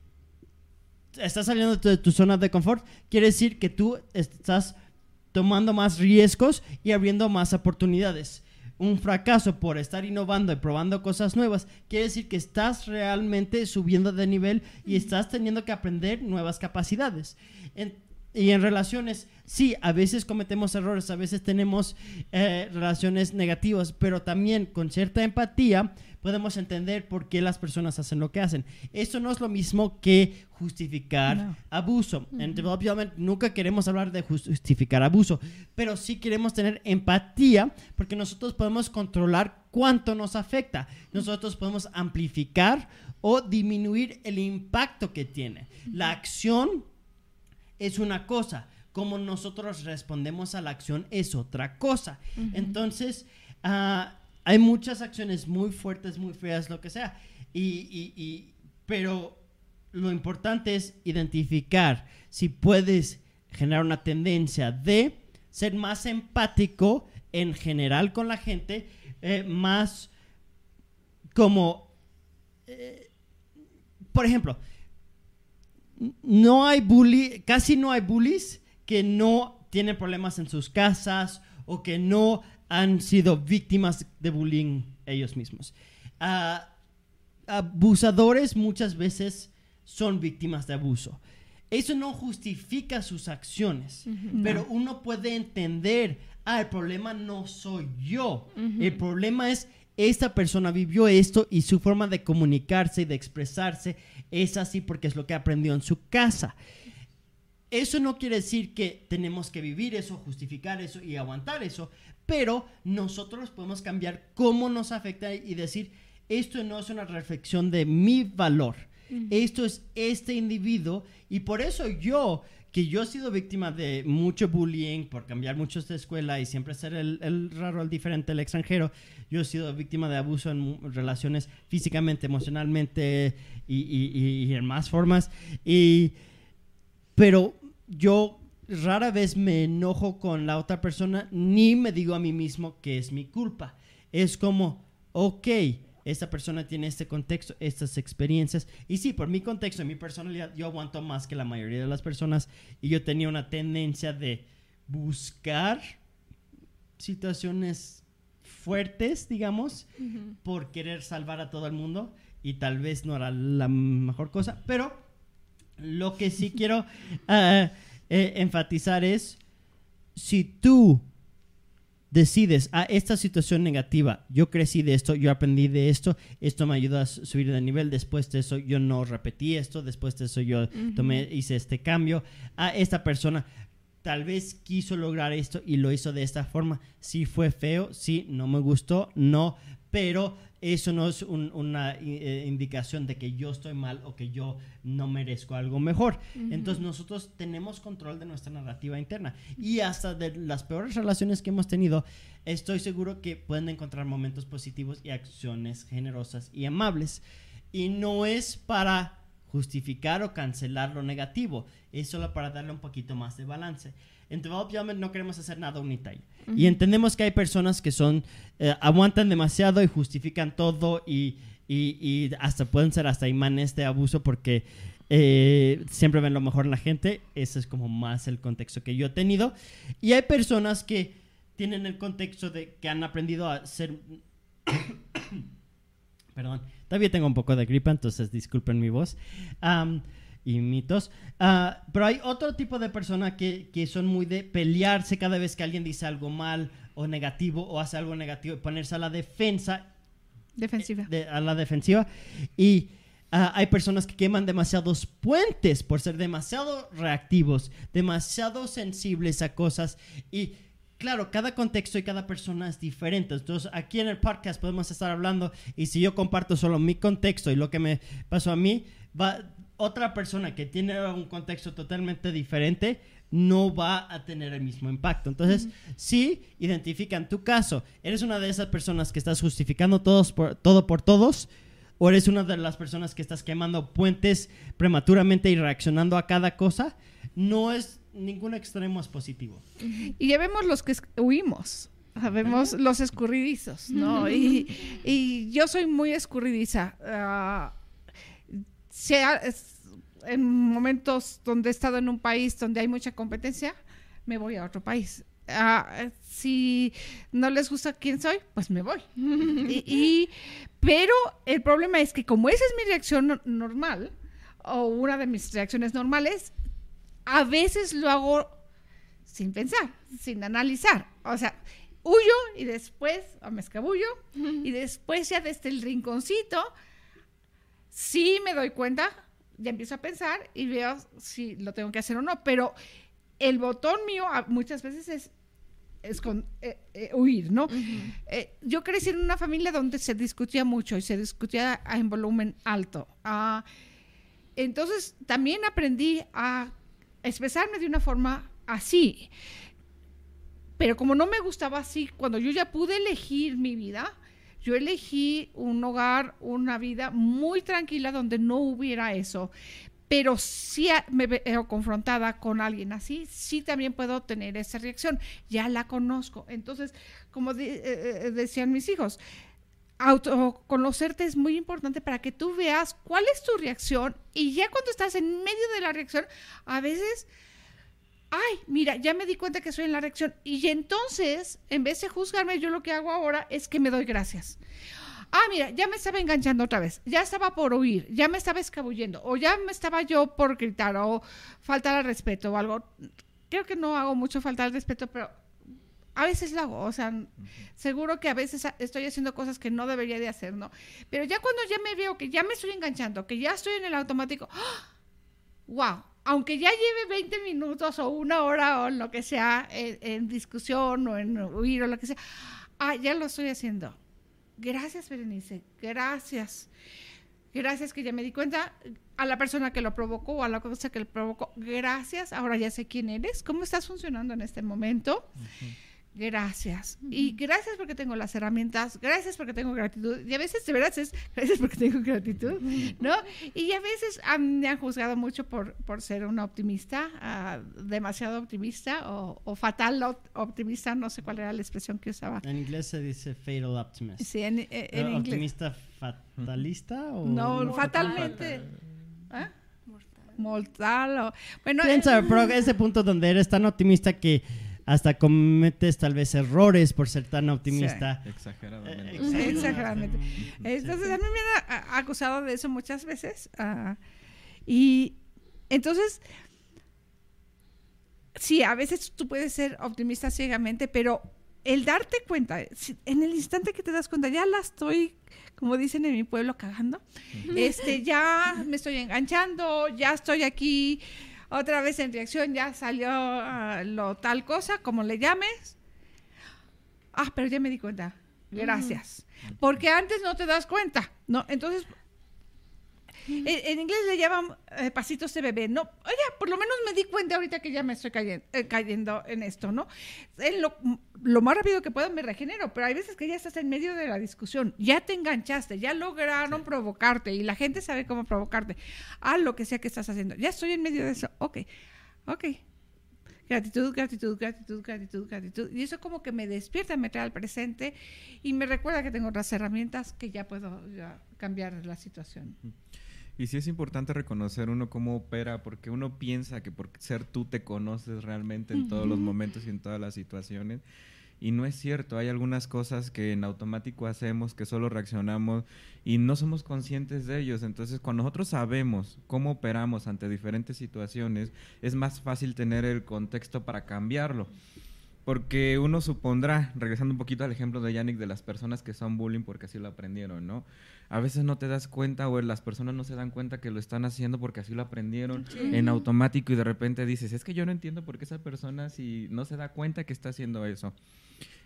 [SPEAKER 1] estás saliendo de tu zona de confort quiere decir que tú estás tomando más riesgos y abriendo más oportunidades. Un fracaso por estar innovando y probando cosas nuevas quiere decir que estás realmente subiendo de nivel y estás teniendo que aprender nuevas capacidades. En- y en relaciones, sí, a veces cometemos errores, a veces tenemos eh, relaciones negativas, pero también con cierta empatía podemos entender por qué las personas hacen lo que hacen. Eso no es lo mismo que justificar
[SPEAKER 2] No.
[SPEAKER 1] abuso. En Development nunca queremos hablar de justificar abuso, pero sí queremos tener empatía porque nosotros podemos controlar cuánto nos afecta. Nosotros podemos amplificar o disminuir el impacto que tiene. La acción es una cosa, como nosotros respondemos a la acción es otra cosa. Entonces, ah, hay muchas acciones muy fuertes, muy feas, lo que sea. Y, pero lo importante es identificar si puedes generar una tendencia de ser más empático en general con la gente, eh, más como, eh, por ejemplo, no hay bully, casi no hay bullies que no tienen problemas en sus casas o que no han sido víctimas de bullying ellos mismos. Ah, abusadores muchas veces son víctimas de abuso. Eso no justifica sus acciones, pero uno puede entender, ah, el problema no soy yo, el problema es esta persona vivió esto y su forma de comunicarse y de expresarse es así porque es lo que aprendió en su casa. Eso no quiere decir que tenemos que vivir eso, justificar eso y aguantar eso, pero nosotros podemos cambiar cómo nos afecta y decir, esto no es una reflexión de mi valor, esto es este individuo y por eso yo, que yo he sido víctima de mucho bullying por cambiar mucho de escuela y siempre ser el, el raro, el diferente, el extranjero, yo he sido víctima de abuso en relaciones físicamente, emocionalmente y, y- y en más formas. Y pero yo rara vez me enojo con la otra persona ni me digo a mí mismo que es mi culpa. Es como, ok, esta persona tiene este contexto, estas experiencias. Y sí, por mi contexto y mi personalidad, yo aguanto más que la mayoría de las personas. Y yo tenía una tendencia de buscar situaciones fuertes, digamos, por querer salvar a todo el mundo. Y tal vez no era la mejor cosa, pero lo que sí quiero ah, eh, enfatizar es, si tú decides, a esta situación negativa, yo crecí de esto, yo aprendí de esto, esto me ayuda a su- subir de nivel, después de eso yo no repetí esto, después de eso yo tomé, hice este cambio, a esta persona tal vez quiso lograr esto y lo hizo de esta forma, sí fue feo, sí, no me gustó, no, pero eso no es un- una eh, indicación de que yo estoy mal o que yo no merezco algo mejor. Entonces nosotros tenemos control de nuestra narrativa interna y hasta de las peores relaciones que hemos tenido, estoy seguro que pueden encontrar momentos positivos y acciones generosas y amables. Y no es para justificar o cancelar lo negativo. Es solo para darle un poquito más de balance. En Development no queremos hacer nada Y entendemos que hay personas que son, eh, aguantan demasiado y justifican todo y, y- y hasta pueden ser hasta imanes de abuso porque eh, siempre ven lo mejor en la gente. Ese es como más el contexto que yo he tenido. Y hay personas que tienen el contexto de que han aprendido a ser... Perdón, todavía tengo un poco de gripa, entonces disculpen mi voz. Y mitos. Ah, pero hay otro tipo de persona que, que son muy de pelearse cada vez que alguien dice algo mal o negativo o hace algo negativo y ponerse a la defensa
[SPEAKER 2] Defensiva.
[SPEAKER 1] de- a la defensiva. Y ah, hay personas que queman demasiados puentes por ser demasiado reactivos, demasiado sensibles a cosas. Y claro, cada contexto y cada persona es diferente. Entonces, aquí en el podcast podemos estar hablando. Y si yo comparto solo mi contexto y lo que me pasó a mí, va otra persona que tiene un contexto totalmente diferente no va a tener el mismo impacto. Entonces, sí, identifican tu caso. ¿Eres una de esas personas que estás justificando todos por, todo por todos? ¿O eres una de las personas que estás quemando puentes prematuramente y reaccionando a cada cosa? No es ningún extremo es positivo.
[SPEAKER 2] Y ya vemos los que huimos. Sabemos los escurridizos, ¿no? Y, y yo soy muy escurridiza. Ah, es- en momentos donde he estado en un país donde hay mucha competencia, me voy a otro país. Ah, si no les gusta quién soy, pues me voy. Y, y- pero el problema es que como esa es mi reacción no- normal, o una de mis reacciones normales, a veces lo hago sin pensar, sin analizar. O sea, huyo y después o me escabullo y después ya desde el rinconcito sí me doy cuenta, ya empiezo a pensar y veo si lo tengo que hacer o no, pero el botón mío muchas veces es, es con, eh, eh, huir, ¿no? Eh, yo crecí en una familia donde se discutía mucho y se discutía en volumen alto. Ah, entonces también aprendí a expresarme de una forma así. Pero como no me gustaba así, cuando yo ya pude elegir mi vida, yo elegí un hogar, una vida muy tranquila donde no hubiera eso. Pero si me veo confrontada con alguien así, sí también puedo tener esa reacción. Ya la conozco. Entonces, como eh, eh, decían mis hijos, autoconocerte es muy importante para que tú veas cuál es tu reacción y ya cuando estás en medio de la reacción, a veces, ay, mira, ya me di cuenta que estoy en la reacción y entonces, en vez de juzgarme, yo lo que hago ahora es que me doy gracias. Ah, mira, ya me estaba enganchando otra vez, ya estaba por huir, ya me estaba escabullendo, o ya me estaba yo por gritar, o faltar al respeto, o algo. Creo que no hago mucho falta al respeto, pero a veces lo hago, o sea, seguro que a veces estoy haciendo cosas que no debería de hacer, ¿no? Pero ya cuando ya me veo que ya me estoy enganchando, que ya estoy en el automático, wow, aunque ya lleve 20 minutos o una hora o lo que sea, en, en discusión o en huir o lo que sea, ah, ya lo estoy haciendo. Gracias, Berenice, gracias. Gracias que ya me di cuenta a la persona que lo provocó o a la cosa que lo provocó. Gracias, ahora ya sé quién eres, cómo estás funcionando en este momento. Gracias. Y gracias porque tengo las herramientas, gracias porque tengo gratitud. Y a veces, de verdad, es gracias porque tengo gratitud, ¿no? Y a veces me han juzgado mucho por, por ser una optimista, ah, demasiado optimista o, o fatal op- optimista, no sé cuál era la expresión que usaba.
[SPEAKER 1] En inglés se dice fatal optimist.
[SPEAKER 2] Sí, en, en- en
[SPEAKER 1] ¿Pero
[SPEAKER 2] inglés.
[SPEAKER 1] ¿Optimista fatalista o
[SPEAKER 2] No, fatalmente. ¿Ah? Mortal. o- Bueno,
[SPEAKER 1] Piensa,
[SPEAKER 2] eh,
[SPEAKER 1] pero ese punto donde eres tan optimista que hasta cometes tal vez errores por ser tan optimista.
[SPEAKER 4] Exageradamente.
[SPEAKER 1] Eh,
[SPEAKER 2] Exageradamente.
[SPEAKER 1] Sí.
[SPEAKER 2] Entonces, a mí me han acusado de eso muchas veces. ah, y entonces, sí, a veces tú puedes ser optimista ciegamente, pero el darte cuenta, si- en el instante que te das cuenta, ya la estoy, como dicen en mi pueblo, cagando, este, ya me estoy enganchando, ya estoy aquí otra vez en reacción, ya salió ah, lo tal cosa, como le llames. Ah, pero ya me di cuenta. Gracias. Porque antes no te das cuenta, ¿no? Entonces, En, en inglés le llaman eh, pasitos de bebé. No, oye, por lo menos me di cuenta ahorita que ya me estoy cayendo, eh, cayendo en esto, ¿no? En lo, lo más rápido que pueda me regenero, pero hay veces que ya estás en medio de la discusión, ya te enganchaste, ya lograron provocarte y la gente sabe cómo provocarte. A lo que sea que estás haciendo. Ya estoy en medio de eso. Ok, ok. Gratitud, gratitud, gratitud, gratitud, gratitud. Y eso como que me despierta, me trae al presente y me recuerda que tengo otras herramientas que ya puedo ya cambiar la situación.
[SPEAKER 4] Y sí es importante reconocer uno cómo opera, porque uno piensa que por ser tú te conoces realmente en todos los momentos y en todas las situaciones. Y no es cierto, hay algunas cosas que en automático hacemos, que solo reaccionamos y no somos conscientes de ellos. Entonces, cuando nosotros sabemos cómo operamos ante diferentes situaciones, es más fácil tener el contexto para cambiarlo. Porque uno supondrá, regresando un poquito al ejemplo de Yannick, de las personas que son bullying porque así lo aprendieron, ¿no? A veces no te das cuenta o las personas no se dan cuenta que lo están haciendo porque así lo aprendieron en automático y de repente dices, es que yo no entiendo por qué esa persona si no se da cuenta que está haciendo eso.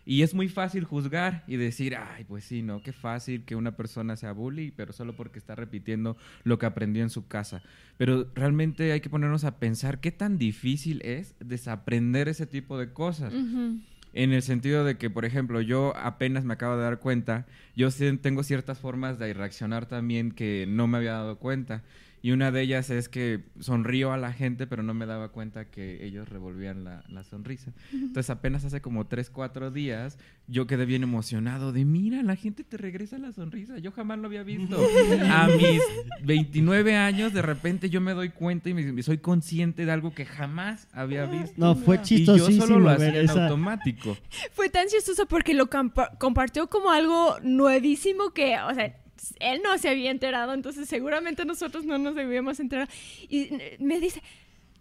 [SPEAKER 4] Y es muy fácil juzgar y decir, ay, pues sí, no, qué fácil que una persona sea bully, pero solo porque está repitiendo lo que aprendió en su casa. Pero realmente hay que ponernos a pensar qué tan difícil es desaprender ese tipo de cosas. En el sentido de que, por ejemplo, yo apenas me acabo de dar cuenta, yo tengo ciertas formas de reaccionar también que no me había dado cuenta. Y una de ellas es que sonrío a la gente, pero no me daba cuenta que ellos revolvían la, la sonrisa. Entonces apenas hace como tres, cuatro días, yo quedé bien emocionado de, mira, la gente te regresa la sonrisa. Yo jamás lo había visto. a mis 29 años, de repente yo me doy cuenta y me, soy consciente de algo que jamás había visto.
[SPEAKER 1] No, fue
[SPEAKER 4] y
[SPEAKER 1] chistosísimo.
[SPEAKER 4] yo solo lo hacía en
[SPEAKER 1] esa-
[SPEAKER 4] automático.
[SPEAKER 3] Fue tan chistoso porque lo compa- compartió como algo nuevísimo que, o sea, él no se había enterado, entonces seguramente nosotros no nos debíamos enterar. Y eh, me dice,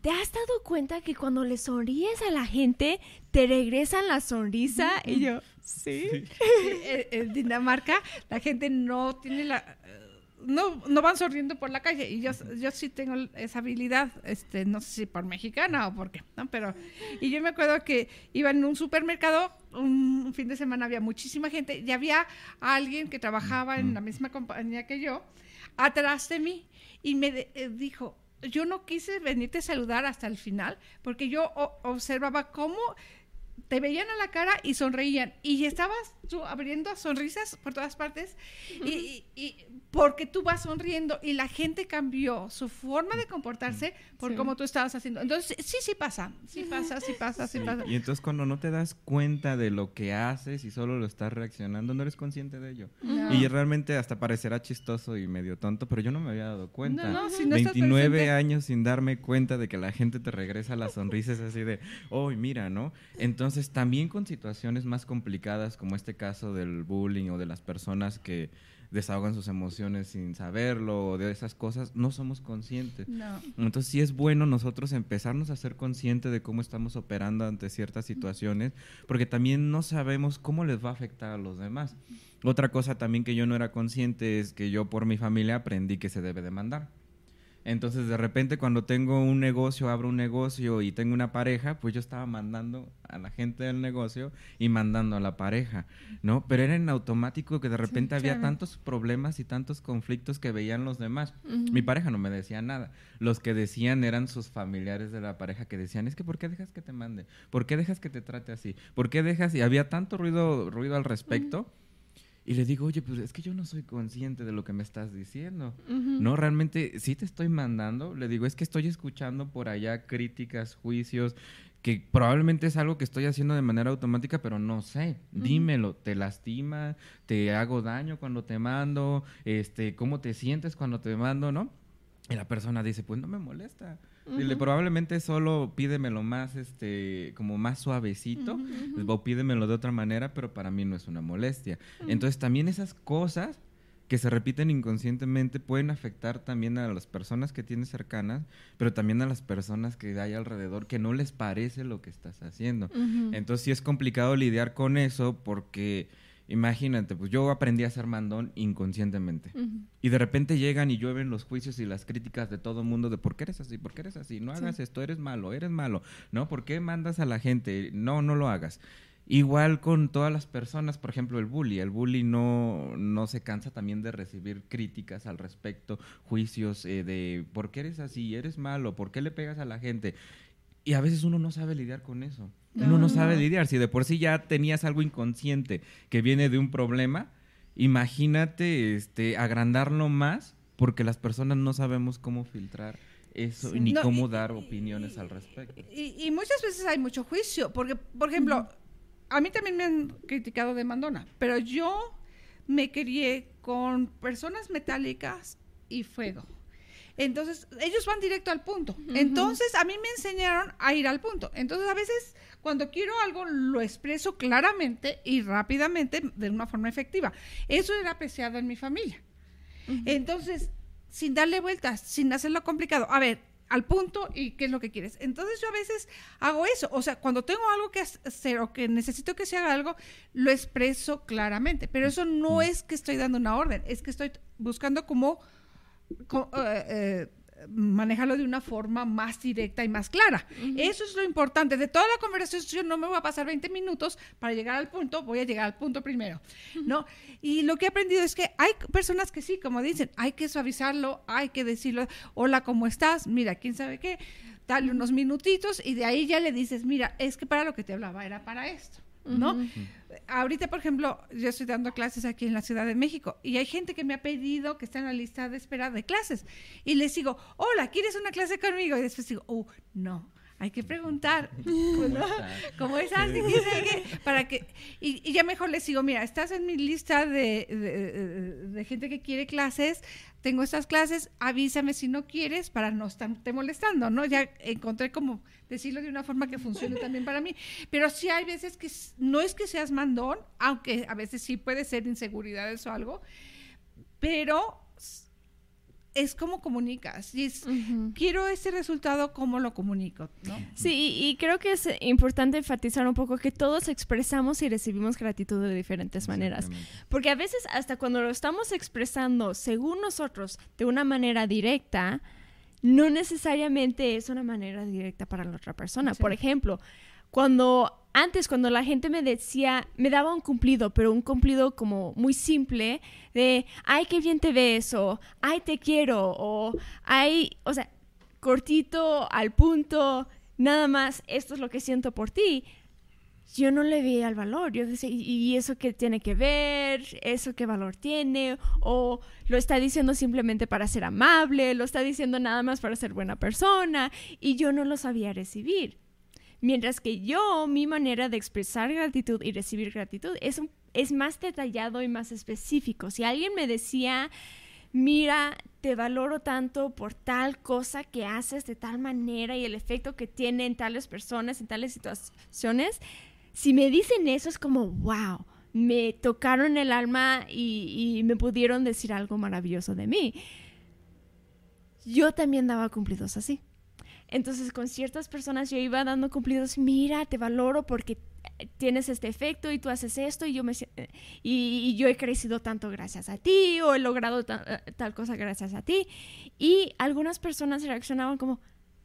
[SPEAKER 3] ¿te has dado cuenta que cuando le sonríes a la gente, te regresan la sonrisa? Y yo, sí.
[SPEAKER 2] Sí, eh, en Dinamarca la gente no tiene la eh, no, no van sonriendo por la calle y yo, yo sí tengo esa habilidad, este, no sé si por mexicana o por qué, ¿no? Pero, y yo me acuerdo que iba en un supermercado, un, fin de semana había muchísima gente y había alguien que trabajaba en la misma compañía que yo, atrás de mí, y me de- eh, dijo, yo no quise venirte a saludar hasta el final, porque yo observaba cómo te veían a la cara y sonreían. Y estabas tú abriendo sonrisas por todas partes. y, y- y porque tú vas sonriendo y la gente cambió su forma de comportarse por
[SPEAKER 3] Sí.
[SPEAKER 2] cómo tú estabas haciendo. Entonces, sí, sí pasa. Sí pasa, sí pasa, sí,
[SPEAKER 4] Sí,
[SPEAKER 2] pasa.
[SPEAKER 4] Y entonces cuando no te das cuenta de lo que haces y solo lo estás reaccionando, no eres consciente de ello.
[SPEAKER 2] No.
[SPEAKER 4] Y realmente hasta parecerá chistoso y medio tonto, pero yo no me había dado cuenta.
[SPEAKER 2] No, no, si no estás
[SPEAKER 4] 29
[SPEAKER 2] presente.
[SPEAKER 4] años sin darme cuenta de que la gente te regresa las sonrisas así de, oh, mira, ¿no? Entonces también con situaciones más complicadas como este caso del bullying o de las personas que desahogan sus emociones sin saberlo o de esas cosas, no somos conscientes.
[SPEAKER 2] No.
[SPEAKER 4] Entonces sí es bueno nosotros empezarnos a ser conscientes de cómo estamos operando ante ciertas situaciones, porque también no sabemos cómo les va a afectar a los demás. Otra cosa también que yo no era consciente es que yo por mi familia aprendí que se debe demandar. Entonces de repente cuando tengo un negocio, abro un negocio y tengo una pareja, pues yo estaba mandando a la gente del negocio y mandando a la pareja, ¿no? Pero era en automático que de repente había
[SPEAKER 2] claro.
[SPEAKER 4] tantos problemas y tantos conflictos que veían los demás. Mi pareja no me decía nada. Los que decían eran sus familiares de la pareja que decían, es que ¿por qué dejas que te mande? ¿Por qué dejas que te trate así? ¿Por qué dejas? Y había tanto ruido, ruido al respecto. Y le digo, oye, pues es que yo no soy consciente de lo que me estás diciendo. No, realmente sí te estoy mandando. Le digo, es que estoy escuchando por allá críticas, juicios, que probablemente es algo que estoy haciendo de manera automática, pero no sé. Dímelo, ¿te lastima? ¿Te hago daño cuando te mando? Este, ¿Cómo te sientes cuando te mando, no? Y la persona dice, pues no me molesta. Dile, probablemente solo pídemelo más, este, como más suavecito, o pídemelo de otra manera, pero para mí no es una molestia. Entonces también esas cosas que se repiten inconscientemente pueden afectar también a las personas que tienes cercanas, pero también a las personas que hay alrededor que no les parece lo que estás haciendo. Entonces sí es complicado lidiar con eso porque imagínate, pues yo aprendí a ser mandón inconscientemente. Y de repente llegan y llueven los juicios y las críticas de todo el mundo de por qué eres así, por qué eres así, no hagas esto, eres malo, eres malo, ¿no? ¿Por qué mandas a la gente? No, no lo hagas. Igual con todas las personas, por ejemplo, el bully. El bully no, no se cansa también de recibir críticas al respecto, juicios eh, de por qué eres así, eres malo, por qué le pegas a la gente. Y a veces uno no sabe lidiar con eso. Uno no sabe lidiar. Si de por sí ya tenías algo inconsciente que viene de un problema, imagínate este, agrandarlo más porque las personas no sabemos cómo filtrar eso ni cómo dar opiniones al respecto.
[SPEAKER 2] Y, muchas veces hay mucho juicio, porque, por ejemplo, a mí también me han criticado de Mandona, pero yo me crié con personas metálicas y fuego. Entonces, ellos van directo al punto. Entonces, a mí me enseñaron a ir al punto. Entonces, a veces, cuando quiero algo, lo expreso claramente y rápidamente de una forma efectiva. Eso era apreciado en mi familia. Entonces, sin darle vueltas, sin hacerlo complicado. A ver, al punto y qué es lo que quieres. Entonces yo a veces hago eso, o sea, cuando tengo algo que hacer o que necesito que se haga algo, lo expreso claramente, pero eso no es que estoy dando una orden, es que estoy buscando como, eh, eh, manejarlo de una forma más directa y más clara. Eso es lo importante. De toda la conversación no me voy a pasar 20 minutos para llegar al punto, voy a llegar al punto primero, ¿no? Y lo que he aprendido es que hay personas que sí, como dicen, hay que suavizarlo, hay que decirlo, hola, ¿cómo estás? Mira, ¿quién sabe qué? Dale unos minutitos y de ahí ya le dices, mira, es que para lo que te hablaba era para esto. ¿No? Ahorita, por ejemplo, yo estoy dando clases aquí en la Ciudad de México y hay gente que me ha pedido que está en la lista de espera de clases y les digo, hola, ¿quieres una clase conmigo? Y después digo, oh, no, hay que preguntar cómo estás para que y, ya mejor les digo mira estás en mi lista de, de, gente que quiere clases tengo estas clases avísame si no quieres para no estarte molestando no ya encontré como decirlo de una forma que funcione también para mí. Pero sí hay veces que no es que seas mandón aunque a veces sí puede ser inseguridades o algo pero es como comunicas. Y es, quiero ese resultado, ¿cómo lo comunico? ¿no?
[SPEAKER 3] Sí, y, creo que es importante enfatizar un poco que todos expresamos y recibimos gratitud de diferentes maneras. Porque a veces, hasta cuando lo estamos expresando según nosotros de una manera directa, no necesariamente es una manera directa para la otra persona. Por ejemplo, cuando antes cuando la gente me decía, me daba un cumplido, pero un cumplido como muy simple de, ay, qué bien te ves, o ay, te quiero, o ay, o sea, cortito, al punto, nada más, esto es lo que siento por ti. Yo no le veía el valor. Yo decía, ¿y eso qué tiene que ver? ¿Eso qué valor tiene? O lo está diciendo simplemente para ser amable, lo está diciendo nada más para ser buena persona, y yo no lo sabía recibir. Mientras que yo, mi manera de expresar gratitud y recibir gratitud es, es más detallado y más específico. Si alguien me decía, mira, te valoro tanto por tal cosa que haces de tal manera y el efecto que tiene en tales personas, en tales situaciones, si me dicen eso es como, wow, me tocaron el alma y, y me pudieron decir algo maravilloso de mí. Yo también daba cumplidos así. Entonces con ciertas personas yo iba dando cumplidos, mira, te valoro porque tienes este efecto y tú haces esto y yo me y, yo he crecido tanto gracias a ti o he logrado eh, tal cosa gracias a ti y algunas personas reaccionaban como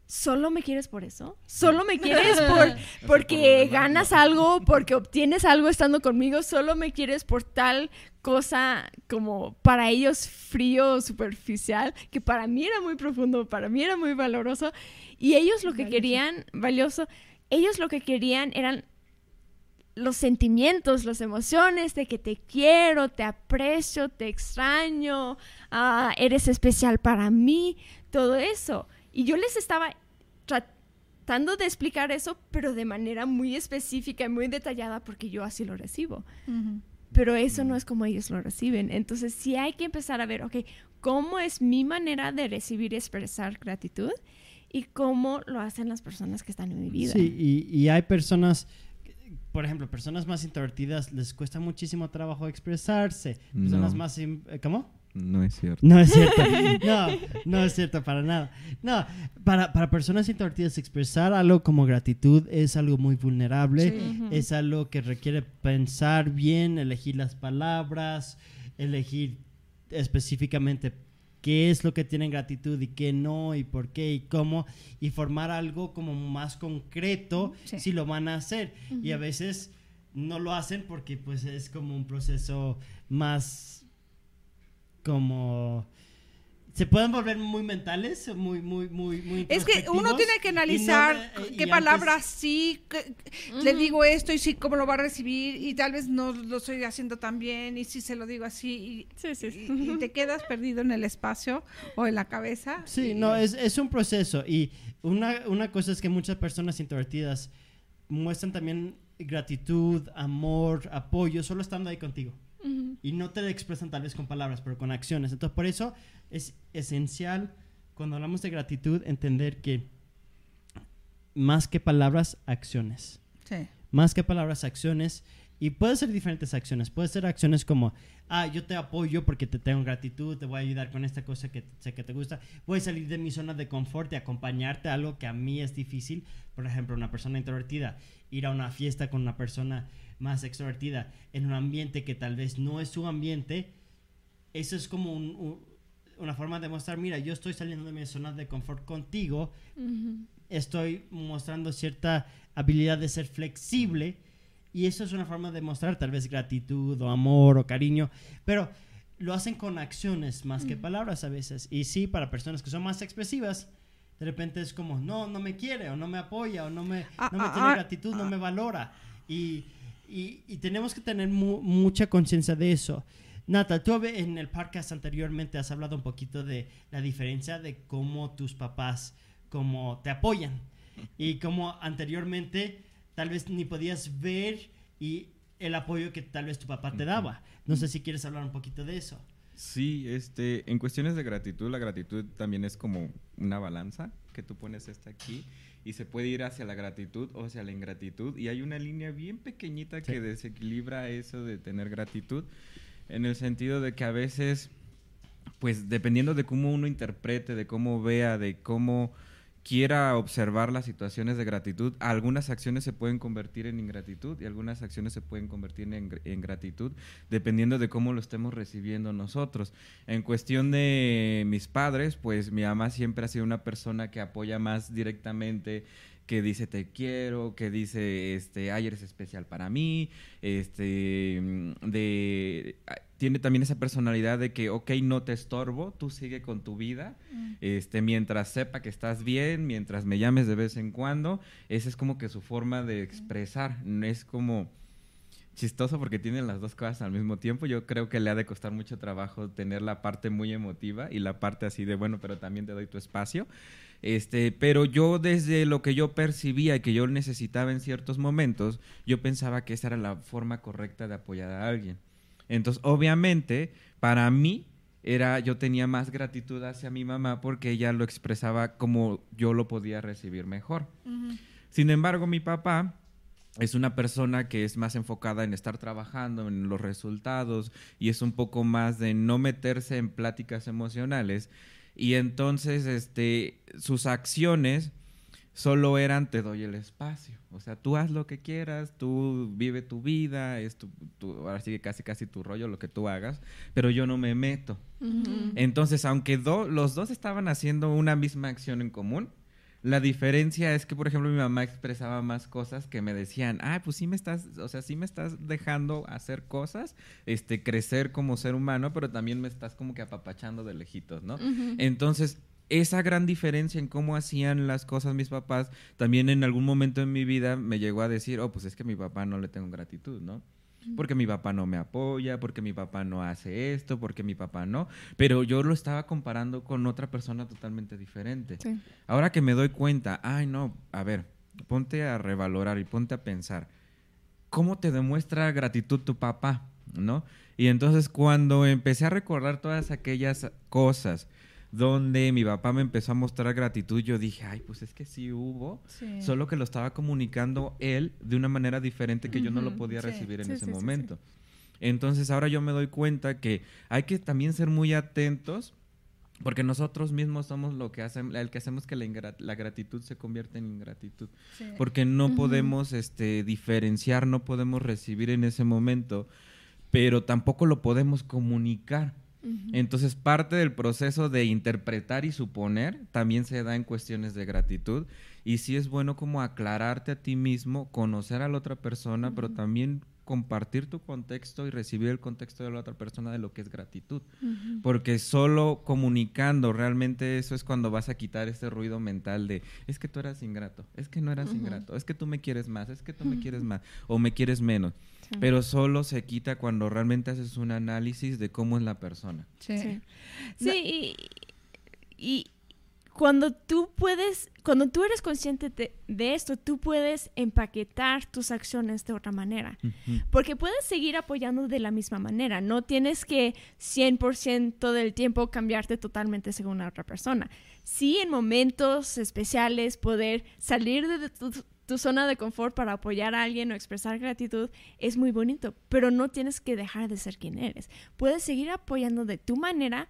[SPEAKER 3] ¿Solo me quieres por eso? ¿Solo me quieres por, porque ganas algo, porque obtienes algo estando conmigo? ¿Solo me quieres por tal cosa como para ellos frío, superficial, que para mí era muy profundo, para mí era muy valoroso? Y ellos lo que querían, valioso, ellos lo que querían eran los sentimientos, las emociones de que te quiero, te aprecio, te extraño, ah, eres especial para mí, todo eso. Y yo les estaba tratando de explicar eso, pero de manera muy específica y muy detallada, porque yo así lo recibo. Pero eso no es como ellos lo reciben. Entonces sí hay que empezar a ver, ok, ¿cómo es mi manera de recibir y expresar gratitud? Y cómo lo hacen las personas que están en mi vida.
[SPEAKER 1] Sí, y, hay personas por ejemplo, personas más introvertidas les cuesta muchísimo trabajo expresarse. Personas más... ¿Cómo?
[SPEAKER 4] No es cierto.
[SPEAKER 1] No es cierto. No, no es cierto para nada. No, para, para personas introvertidas expresar algo como gratitud es algo muy vulnerable, es algo que requiere pensar bien, elegir las palabras, elegir específicamente qué es lo que tienen gratitud y qué no y por qué y cómo y formar algo como más concreto si lo van a hacer. Y a veces no lo hacen porque pues es como un proceso más como se pueden volver muy mentales, muy, muy, muy, muy.
[SPEAKER 2] Es que uno tiene que analizar no, eh, qué palabras sí, que, uh -huh. le digo esto y sí, cómo lo va a recibir, y tal vez no lo estoy haciendo tan bien, y si se lo digo así, y,
[SPEAKER 3] sí, sí.
[SPEAKER 2] y, y te quedas perdido en el espacio o en la cabeza.
[SPEAKER 1] Sí, no, es, es un proceso, y una, una cosa es que muchas personas introvertidas muestran también gratitud, amor, apoyo, solo estando ahí contigo. Uh -huh. Y no te expresan tal vez con palabras, pero con acciones. Entonces, por eso es esencial cuando hablamos de gratitud entender que más que palabras, acciones.
[SPEAKER 2] Sí.
[SPEAKER 1] Más que palabras, acciones. Y puede ser diferentes acciones. Puede ser acciones como, ah, yo te apoyo porque te tengo gratitud, te voy a ayudar con esta cosa que sé que te gusta. Voy a salir de mi zona de confort y acompañarte a algo que a mí es difícil. Por ejemplo, una persona introvertida, ir a una fiesta con una persona más extrovertida en un ambiente que tal vez no es su ambiente. Eso es como un, un, una forma de mostrar, mira, yo estoy saliendo de mi zona de confort contigo. Uh -huh. Estoy mostrando cierta habilidad de ser flexible y eso es una forma de mostrar tal vez gratitud o amor o cariño, pero lo hacen con acciones más mm. que palabras a veces. Y sí, para personas que son más expresivas, de repente es como, no, no me quiere o no me apoya o no me, ah, no me ah, tiene ah, gratitud, no me valora. Y, y, y tenemos que tener mu mucha conciencia de eso. Nata, tú en el podcast anteriormente has hablado un poquito de la diferencia de cómo tus papás como te apoyan y cómo anteriormente tal vez ni podías ver y el apoyo que tal vez tu papá te daba. No sé si quieres hablar un poquito de eso.
[SPEAKER 4] Sí, este, en cuestiones de gratitud, la gratitud también es como una balanza que tú pones esta aquí y se puede ir hacia la gratitud o hacia la ingratitud y hay una línea bien pequeñita sí. que desequilibra eso de tener gratitud en el sentido de que a veces, pues dependiendo de cómo uno interprete, de cómo vea, de cómo quiera observar las situaciones de gratitud, algunas acciones se pueden convertir en ingratitud y algunas acciones se pueden convertir en, en, gratitud, dependiendo de cómo lo estemos recibiendo nosotros. En cuestión de mis padres, pues mi mamá siempre ha sido una persona que apoya más directamente que dice te quiero, que dice este ay eres especial para mí, este de tiene también esa personalidad de que ok no te estorbo, tú sigue con tu vida, mm. este mientras sepa que estás bien, mientras me llames de vez en cuando, esa es como que su forma de expresar, no es como chistoso porque tienen las dos cosas al mismo tiempo. Yo creo que le ha de costar mucho trabajo tener la parte muy emotiva y la parte así de bueno, pero también te doy tu espacio. Este, pero yo desde lo que yo percibía y que yo necesitaba en ciertos momentos, yo pensaba que esa era la forma correcta de apoyar a alguien. Entonces, obviamente, para mí era yo tenía más gratitud hacia mi mamá porque ella lo expresaba como yo lo podía recibir mejor. Uh -huh. Sin embargo, mi papá es una persona que es más enfocada en estar trabajando en los resultados y es un poco más de no meterse en pláticas emocionales y entonces este sus acciones solo eran te doy el espacio. O sea, tú haz lo que quieras, tú vive tu vida, es tu, tu ahora sigue casi casi tu rollo, lo que tú hagas, pero yo no me meto. Uh -huh. Entonces, aunque do, los dos estaban haciendo una misma acción en común, la diferencia es que, por ejemplo, mi mamá expresaba más cosas que me decían, ah, pues sí me estás, o sea, sí me estás dejando hacer cosas, este, crecer como ser humano, pero también me estás como que apapachando de lejitos, ¿no? Uh -huh. Entonces, esa gran diferencia en cómo hacían las cosas mis papás, también en algún momento en mi vida me llegó a decir, oh, pues es que a mi papá no le tengo gratitud, ¿no? Porque mi papá no me apoya, porque mi papá no hace esto, porque mi papá no. Pero yo lo estaba comparando con otra persona totalmente diferente. Sí. Ahora que me doy cuenta, ay no, a ver, ponte a revalorar y ponte a pensar, ¿cómo te demuestra gratitud tu papá? ¿No? Y entonces cuando empecé a recordar todas aquellas cosas, donde mi papá me empezó a mostrar gratitud, yo dije, ay, pues es que sí hubo, sí. solo que lo estaba comunicando él de una manera diferente que uh -huh. yo no lo podía sí. recibir en sí, ese momento. Entonces ahora yo me doy cuenta que hay que también ser muy atentos porque nosotros mismos somos lo que hacen, el que hacemos que la, la gratitud se convierta en ingratitud. Porque no uh -huh. podemos este, diferenciar, no podemos recibir en ese momento, pero tampoco lo podemos comunicar Entonces, parte del proceso de interpretar y suponer también se da en cuestiones de gratitud. Y sí es bueno como aclararte a ti mismo, conocer a la otra persona, pero también compartir tu contexto y recibir el contexto de la otra persona de lo que es gratitud. Porque solo comunicando realmente eso es cuando vas a quitar ese ruido mental de es que tú eras ingrato, es que no eras ingrato, es que tú me quieres más, es que tú me quieres más o me quieres menos. Pero solo se quita cuando realmente haces un análisis de cómo es la persona.
[SPEAKER 3] Sí. Sí, y cuando tú puedes, cuando tú eres consciente de, esto, tú puedes empaquetar tus acciones de otra manera. Porque puedes seguir apoyando de la misma manera. No tienes que 100% del tiempo cambiarte totalmente según la otra persona. Sí, en momentos especiales, poder salir de tu, tu zona de confort para apoyar a alguien o expresar gratitud es muy bonito, pero no tienes que dejar de ser quien eres. Puedes seguir apoyando de tu manera,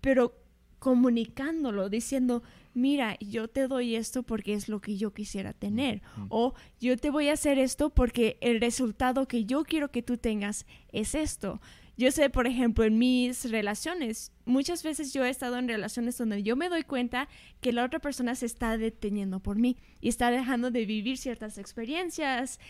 [SPEAKER 3] pero comunicándolo, diciendo, mira, yo te doy esto porque es lo que yo quisiera tener, o yo te voy a hacer esto porque el resultado que yo quiero que tú tengas es esto. Yo sé, por ejemplo, en mis relaciones, muchas veces yo he estado en relaciones donde yo me doy cuenta que la otra persona se está deteniendo por mí y está dejando de vivir ciertas experiencias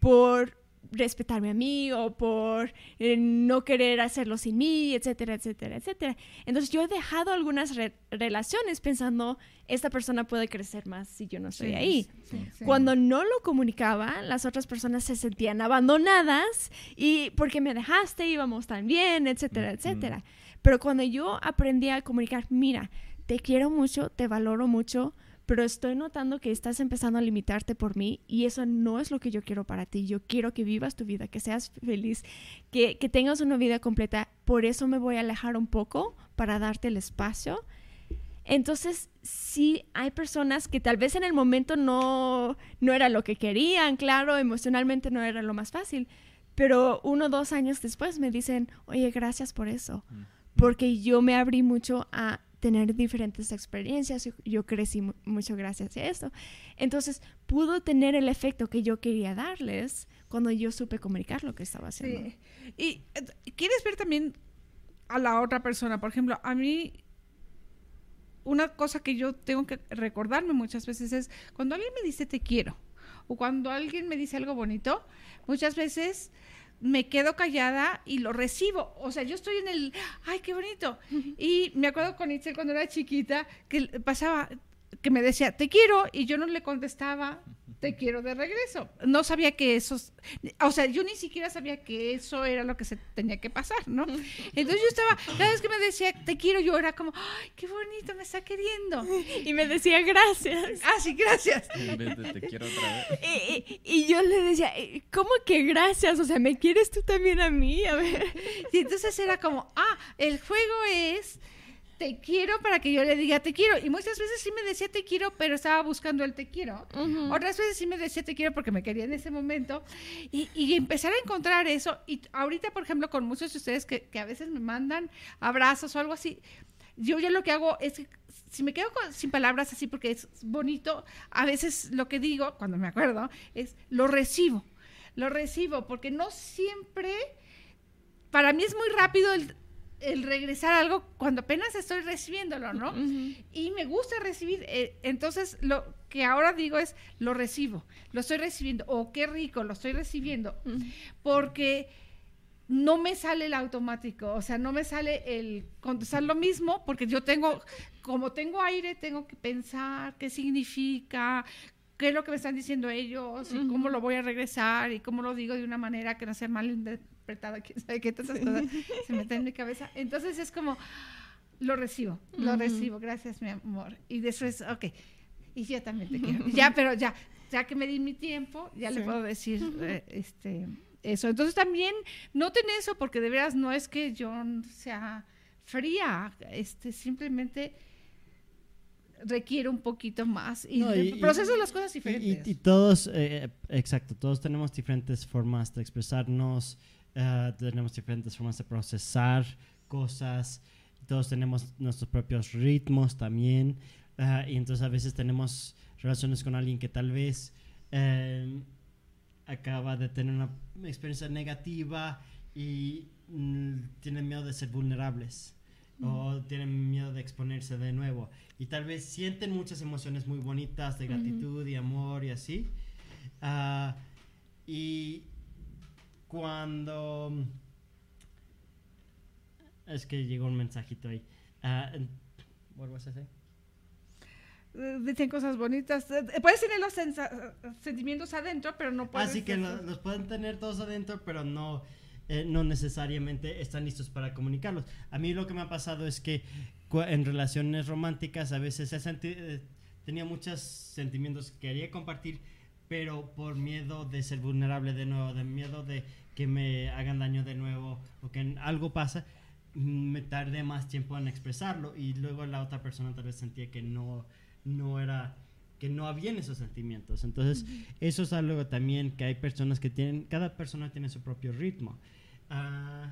[SPEAKER 3] por respetarme a mí o por eh, no querer hacerlo sin mí, etcétera, etcétera, etcétera. Entonces yo he dejado algunas relaciones pensando, esta persona puede crecer más si yo no estoy ahí. Cuando no lo comunicaba, las otras personas se sentían abandonadas y porque me dejaste íbamos tan bien, etcétera, etcétera. Pero cuando yo aprendí a comunicar, mira, te quiero mucho, te valoro mucho, pero estoy notando que estás empezando a limitarte por mí y eso no es lo que yo quiero para ti. Yo quiero que vivas tu vida, que seas feliz, que, tengas una vida completa. Por eso me voy a alejar un poco para darte el espacio. Entonces, sí hay personas que tal vez en el momento no, no era lo que querían, claro, emocionalmente no era lo más fácil, pero uno o dos años después me dicen, oye, gracias por eso, porque yo me abrí mucho a tener diferentes experiencias. Yo, crecí mucho gracias a esto. Entonces, pudo tener el efecto que yo quería darles cuando yo supe comunicar lo que estaba haciendo.
[SPEAKER 2] Y eh, quieres ver también a la otra persona. Por ejemplo, a mí, una cosa que yo tengo que recordarme muchas veces es cuando alguien me dice te quiero o cuando alguien me dice algo bonito, muchas veces me quedo callada y lo recibo. O sea, yo estoy en el, ay, qué bonito. Y me acuerdo con Itzel cuando era chiquita, que pasaba, que me decía, te quiero, y yo no le contestaba, te quiero de regreso. No sabía que eso, o sea, yo ni siquiera sabía que eso era lo que se tenía que pasar, ¿no? Entonces yo estaba, cada vez que me decía, te quiero, yo era como, ay, qué bonito, me está queriendo.
[SPEAKER 3] Y me decía, gracias.
[SPEAKER 2] Ah, sí, gracias.
[SPEAKER 4] te quiero otra vez.
[SPEAKER 3] Y, y, yo le decía, eh, ¿cómo que gracias? O sea, ¿me quieres tú también a mí? A ver.
[SPEAKER 2] Y entonces era como, ah, el juego es te quiero para que yo le diga te quiero. Y muchas veces sí me decía te quiero, pero estaba buscando el te quiero. Otras veces sí me decía te quiero porque me quería en ese momento. Y, empezar a encontrar eso. Y ahorita, por ejemplo, con muchos de ustedes que, a veces me mandan abrazos o algo así, yo ya lo que hago es si me quedo sin palabras así porque es bonito, a veces lo que digo, cuando me acuerdo, es lo recibo. Lo recibo porque no siempre, para mí es muy rápido el, el regresar algo cuando apenas estoy recibiéndolo, ¿no? Y me gusta recibir, eh, entonces lo que ahora digo es, lo recibo, lo estoy recibiendo, o oh, qué rico, lo estoy recibiendo, porque no me sale el automático, o sea, no me sale el contestar lo mismo, porque yo tengo, como tengo aire, tengo que pensar qué significa, qué es lo que me están diciendo ellos, y cómo lo voy a regresar, y cómo lo digo de una manera que no sea mal quién sabe qué cosas se meten en mi cabeza. Entonces es como, lo recibo, lo recibo, gracias mi amor. Y después, ok, y yo también te quiero. Ya, pero ya, ya que me di mi tiempo, ya le puedo decir eh, este, eso. Entonces también noten eso, porque de veras no es que yo sea fría, este, simplemente requiere un poquito más y, proceso de las cosas diferentes.
[SPEAKER 1] Y, todos, eh, exacto, todos tenemos diferentes formas de expresarnos, eh, tenemos diferentes formas de procesar cosas, todos tenemos nuestros propios ritmos también, eh, y entonces a veces tenemos relaciones con alguien que tal vez acaba de tener una experiencia negativa y mm, tienen miedo de ser vulnerables o tienen miedo de exponerse de nuevo. Y tal vez sienten muchas emociones muy bonitas de gratitud y amor y así. Ah, y cuando... Es que llegó un mensajito ahí. Ah, en- what was I saying?
[SPEAKER 2] Eh, Dicen cosas bonitas. Eh, Puedes tener los sentimientos adentro, pero no puedes.
[SPEAKER 1] Así que lo- los pueden tener todos adentro, pero no, eh, no necesariamente están listos para comunicarlos. A mí lo que me ha pasado es que en relaciones románticas a veces eh, tenía muchos sentimientos que quería compartir, pero por miedo de ser vulnerable de nuevo, de miedo de que me hagan daño de nuevo o que algo pasa, mm, me tardé más tiempo en expresarlo y luego la otra persona tal vez sentía que no, no era que no habían esos sentimientos. Entonces, eso es algo también que hay personas que tienen, cada persona tiene su propio ritmo. Ah,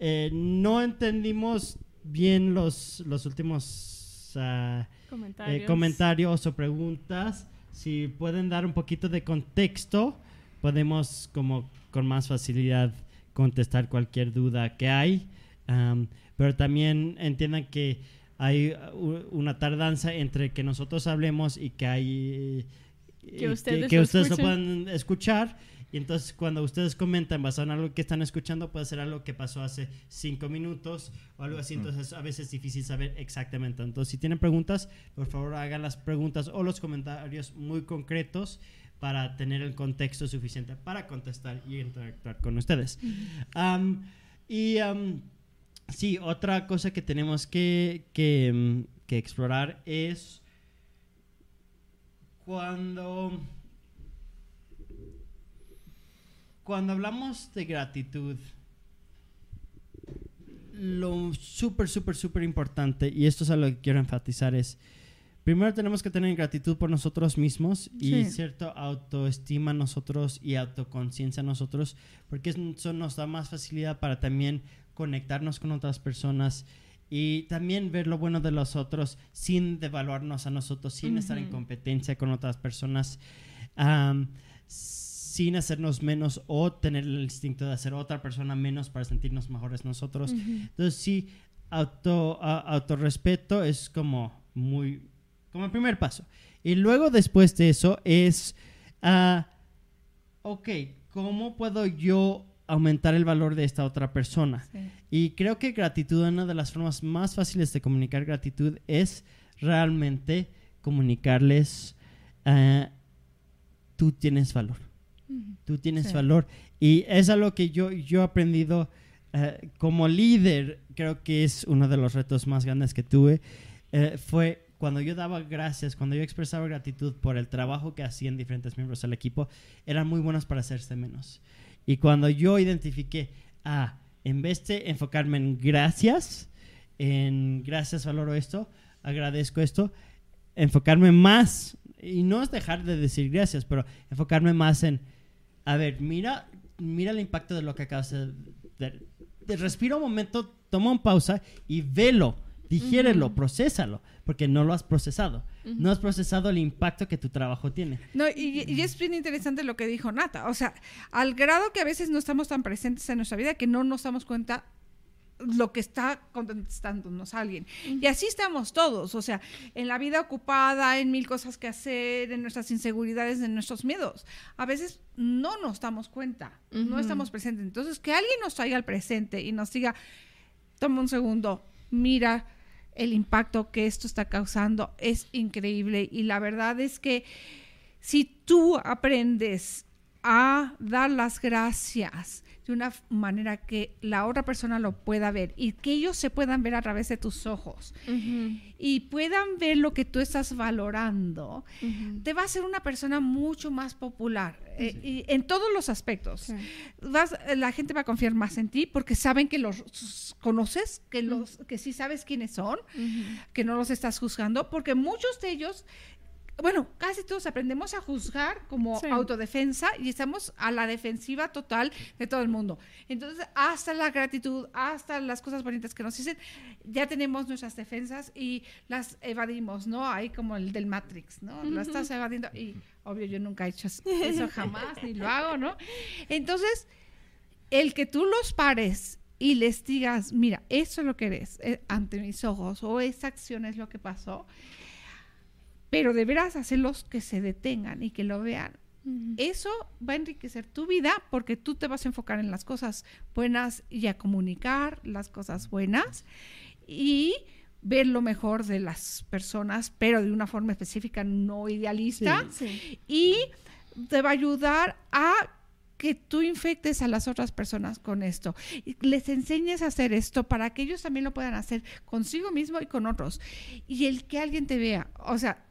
[SPEAKER 1] eh, no entendimos bien los, los últimos ah, eh,
[SPEAKER 3] Comentarios.
[SPEAKER 1] comentarios o preguntas. Si pueden dar un poquito de contexto, podemos como con más facilidad contestar cualquier duda que hay. Am, pero también entiendan que hay uh, una tardanza entre que nosotros hablemos y que hay
[SPEAKER 3] Que ustedes
[SPEAKER 1] que
[SPEAKER 3] lo
[SPEAKER 1] ustedes lo puedan escuchar. Y entonces cuando ustedes comentan basado en algo que están escuchando, puede ser algo que pasó hace cinco minutos o algo así. Entonces a veces es difícil saber exactamente. Entonces si tienen preguntas, por favor hagan las preguntas o los comentarios muy concretos para tener el contexto suficiente para contestar y interactuar con ustedes. Y sí, otra cosa que tenemos que, que, mm, que explorar es cuando cuando hablamos de gratitud lo súper súper súper importante y esto es algo que quiero enfatizar es primero tenemos que tener gratitud por nosotros mismos y
[SPEAKER 2] Sí.
[SPEAKER 1] cierto autoestima en nosotros y autoconciencia en nosotros porque eso nos da más facilidad para también conectarnos con otras personas y también ver lo bueno de los otros sin devaluarnos a nosotros, sin estar en competencia con otras personas, sin hacernos menos o tener el instinto de hacer otra persona menos para sentirnos mejores nosotros. Entonces sí, auto, a- autorrespeto es como muy, como el primer paso. Y luego después de eso es, ah, ok, ¿cómo puedo yo aumentar el valor de esta otra persona?
[SPEAKER 2] Sí.
[SPEAKER 1] Y creo que gratitud, una de las formas más fáciles de comunicar gratitud es realmente comunicarles, ah, tú tienes valor tú tienes
[SPEAKER 2] Sí.
[SPEAKER 1] valor. Y es algo que yo, yo he aprendido eh, como líder, creo que es uno de los retos más grandes que tuve, eh, fue cuando yo daba gracias, cuando yo expresaba gratitud por el trabajo que hacían diferentes miembros del equipo, eran muy buenos para hacerse menos. Y cuando yo identifiqué, ah, en vez de enfocarme en gracias, en gracias valoro esto, agradezco esto, enfocarme más, y no es dejar de decir gracias, pero enfocarme más en, a ver, mira, mira el impacto de lo que acabas de... de- de- respira un momento, toma un pausa y velo, digiérelo,
[SPEAKER 3] Ujú.
[SPEAKER 1] procésalo, porque no lo has procesado. No has procesado el impacto que tu trabajo tiene.
[SPEAKER 2] No, y, y es bien interesante lo que dijo Nata. O sea, al grado que a veces no estamos tan presentes en nuestra vida que no nos damos cuenta lo que está contestándonos alguien. Y así estamos todos, o sea, en la vida ocupada, en mil cosas que hacer, en nuestras inseguridades, en nuestros miedos. A veces no nos damos cuenta, no estamos presentes. Entonces, que alguien nos traiga al presente y nos diga, toma un segundo, mira el impacto que esto está causando, es increíble. Y la verdad es que si tú aprendes a dar las gracias de una manera que la otra persona lo pueda ver y que ellos se puedan ver a través de tus ojos. Y puedan ver lo que tú estás valorando, te va a ser una persona mucho más popular eh, y en todos los aspectos.
[SPEAKER 3] Sí.
[SPEAKER 2] Vas- la gente va a confiar más en ti porque saben que los conoces, que los que sí sabes quiénes son, que no los estás juzgando, porque muchos de ellos, bueno, casi todos aprendemos a juzgar como
[SPEAKER 3] Sí.
[SPEAKER 2] autodefensa y estamos a la defensiva total de todo el mundo. Entonces, hasta la gratitud, hasta las cosas bonitas que nos dicen, ya tenemos nuestras defensas y las evadimos, ¿no? Ahí como el del Matrix, ¿no? Lo estás evadiendo y obvio yo nunca he hecho eso jamás, ni lo hago, ¿no? Entonces, el que tú los pares y les digas, mira, eso es lo que eres eh, ante mis ojos o esa acción es lo que pasó, pero deberás hacerlos que se detengan y que lo vean. Eso va a enriquecer tu vida porque tú te vas a enfocar en las cosas buenas y a comunicar las cosas buenas y ver lo mejor de las personas, pero de una forma específica, no idealista.
[SPEAKER 3] Sí.
[SPEAKER 2] Y te va a ayudar a que tú infectes a las otras personas con esto. Y les enseñes a hacer esto para que ellos también lo puedan hacer consigo mismo y con otros. Y el que alguien te vea, o sea,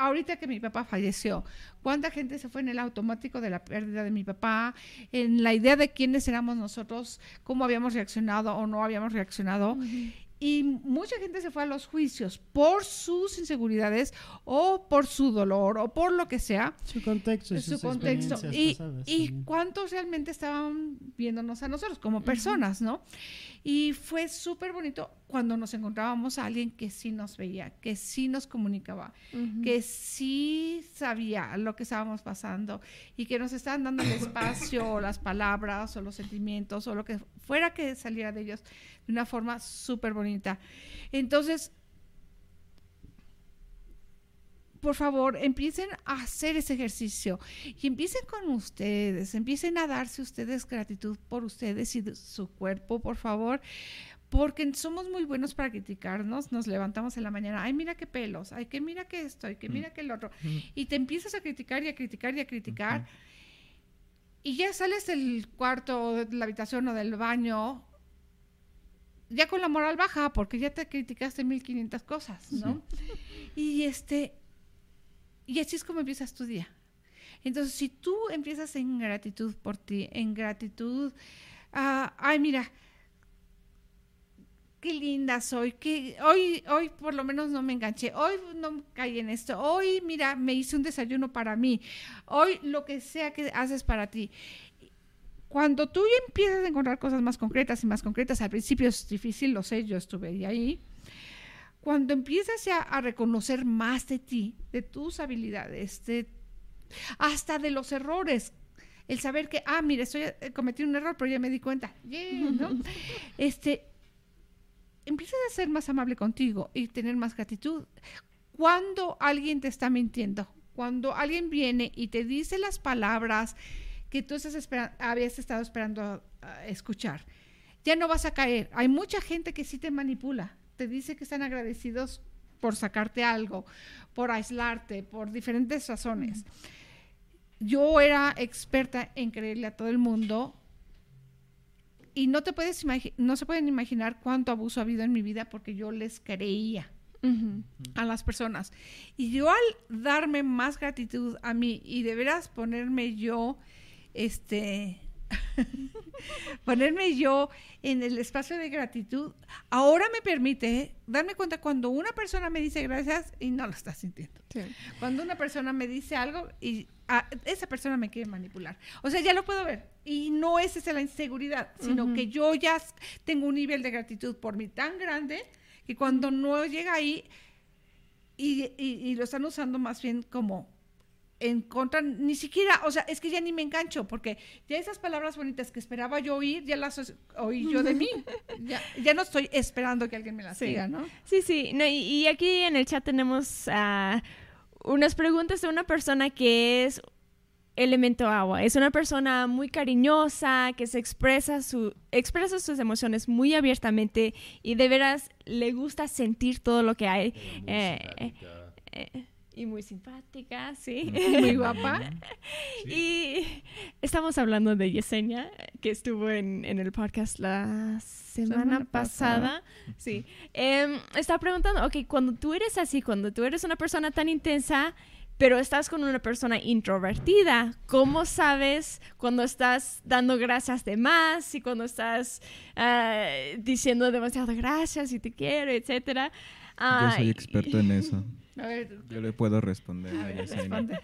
[SPEAKER 2] ahorita que mi papá falleció, cuánta gente se fue en el automático de la pérdida de mi papá, en la idea de quiénes éramos nosotros, cómo habíamos reaccionado o no habíamos reaccionado. Y mucha gente se fue a los juicios por sus inseguridades o por su dolor o por lo que sea.
[SPEAKER 1] Su contexto y
[SPEAKER 2] su contexto. Y,
[SPEAKER 1] pasadas
[SPEAKER 2] y cuántos realmente estaban viéndonos a nosotros como personas, ¿no? Y fue súper bonito cuando nos encontrábamos a alguien que sí nos veía, que sí nos comunicaba, que sí sabía lo que estábamos pasando y que nos estaban dando el espacio o las palabras o los sentimientos o lo que fuera que saliera de ellos de una forma súper bonita. Entonces, por favor, empiecen a hacer ese ejercicio y empiecen con ustedes, empiecen a darse ustedes gratitud por ustedes y su cuerpo, por favor, porque somos muy buenos para criticarnos, nos levantamos en la mañana, ay, mira qué pelos, ay, que mira que esto, ay, que mira que el otro, y te empiezas a criticar y a criticar y a criticar, y ya sales del cuarto, de la habitación o del baño, ya con la moral baja, porque ya te criticaste 1500 cosas, ¿no? Y este, y así es como empiezas tu día. Entonces, si tú empiezas en gratitud por ti, en gratitud, ah, ay, mira, qué linda soy, hoy, hoy por lo menos no me enganché, hoy no caí en esto, hoy, mira, me hice un desayuno para mí, hoy lo que sea que haces para ti. Cuando tú empiezas a encontrar cosas más concretas y más concretas, al principio es difícil, lo sé, yo estuve ahí, cuando empiezas ya a reconocer más de ti, de tus habilidades, de, hasta de los errores, el saber que, ah, mira, estoy eh, cometí un error, pero ya me di cuenta, Yeah, ¿no? este, empiezas a ser más amable contigo y tener más gratitud. Cuando alguien te está mintiendo, cuando alguien viene y te dice las palabras que tú estás habías estado esperando escuchar, ya no vas a caer. Hay mucha gente que sí te manipula, te dice que están agradecidos por sacarte algo, por aislarte, por diferentes razones. Yo era experta en creerle a todo el mundo y no te puedes no se pueden imaginar cuánto abuso ha habido en mi vida porque yo les creía a las personas. Y yo al darme más gratitud a mí y de veras ponerme yo, este, ponerme yo en el espacio de gratitud, ahora me permite darme cuenta cuando una persona me dice gracias y no lo está sintiendo. Cuando una persona me dice algo y ah, esa persona me quiere manipular. O sea, ya lo puedo ver. Y no es esa la inseguridad, sino que yo ya tengo un nivel de gratitud por mí tan grande que cuando no llega ahí y, y- y lo están usando más bien como en contra, ni siquiera, o sea, es que ya ni me engancho, porque ya esas palabras bonitas que esperaba yo oír, ya las oí yo de mí. Ya, ya no estoy esperando que alguien me las
[SPEAKER 3] Sí.
[SPEAKER 2] diga, ¿no?
[SPEAKER 3] Sí, sí. No, y, y aquí en el chat tenemos ah, unas preguntas de una persona que es elemento agua. Es una persona muy cariñosa, que se expresa, su, expresa sus emociones muy abiertamente y de veras le gusta sentir todo lo que hay. Eh, eh, y muy simpática, sí.
[SPEAKER 2] Muy guapa.
[SPEAKER 3] Y estamos hablando de Yesenia, que estuvo en, en el podcast la semana,
[SPEAKER 2] Semana
[SPEAKER 3] pasada.
[SPEAKER 2] pasada.
[SPEAKER 3] Sí. Em, estaba preguntando, ok, cuando tú eres así, cuando tú eres una persona tan intensa, pero estás con una persona introvertida, ¿cómo sabes cuando estás dando gracias de más y cuando estás ah, diciendo demasiado gracias y te quiero, etcétera?
[SPEAKER 4] Yo soy
[SPEAKER 3] y-
[SPEAKER 4] experto en eso.
[SPEAKER 2] A ver,
[SPEAKER 4] Yo le puedo responder
[SPEAKER 2] a ver, responde.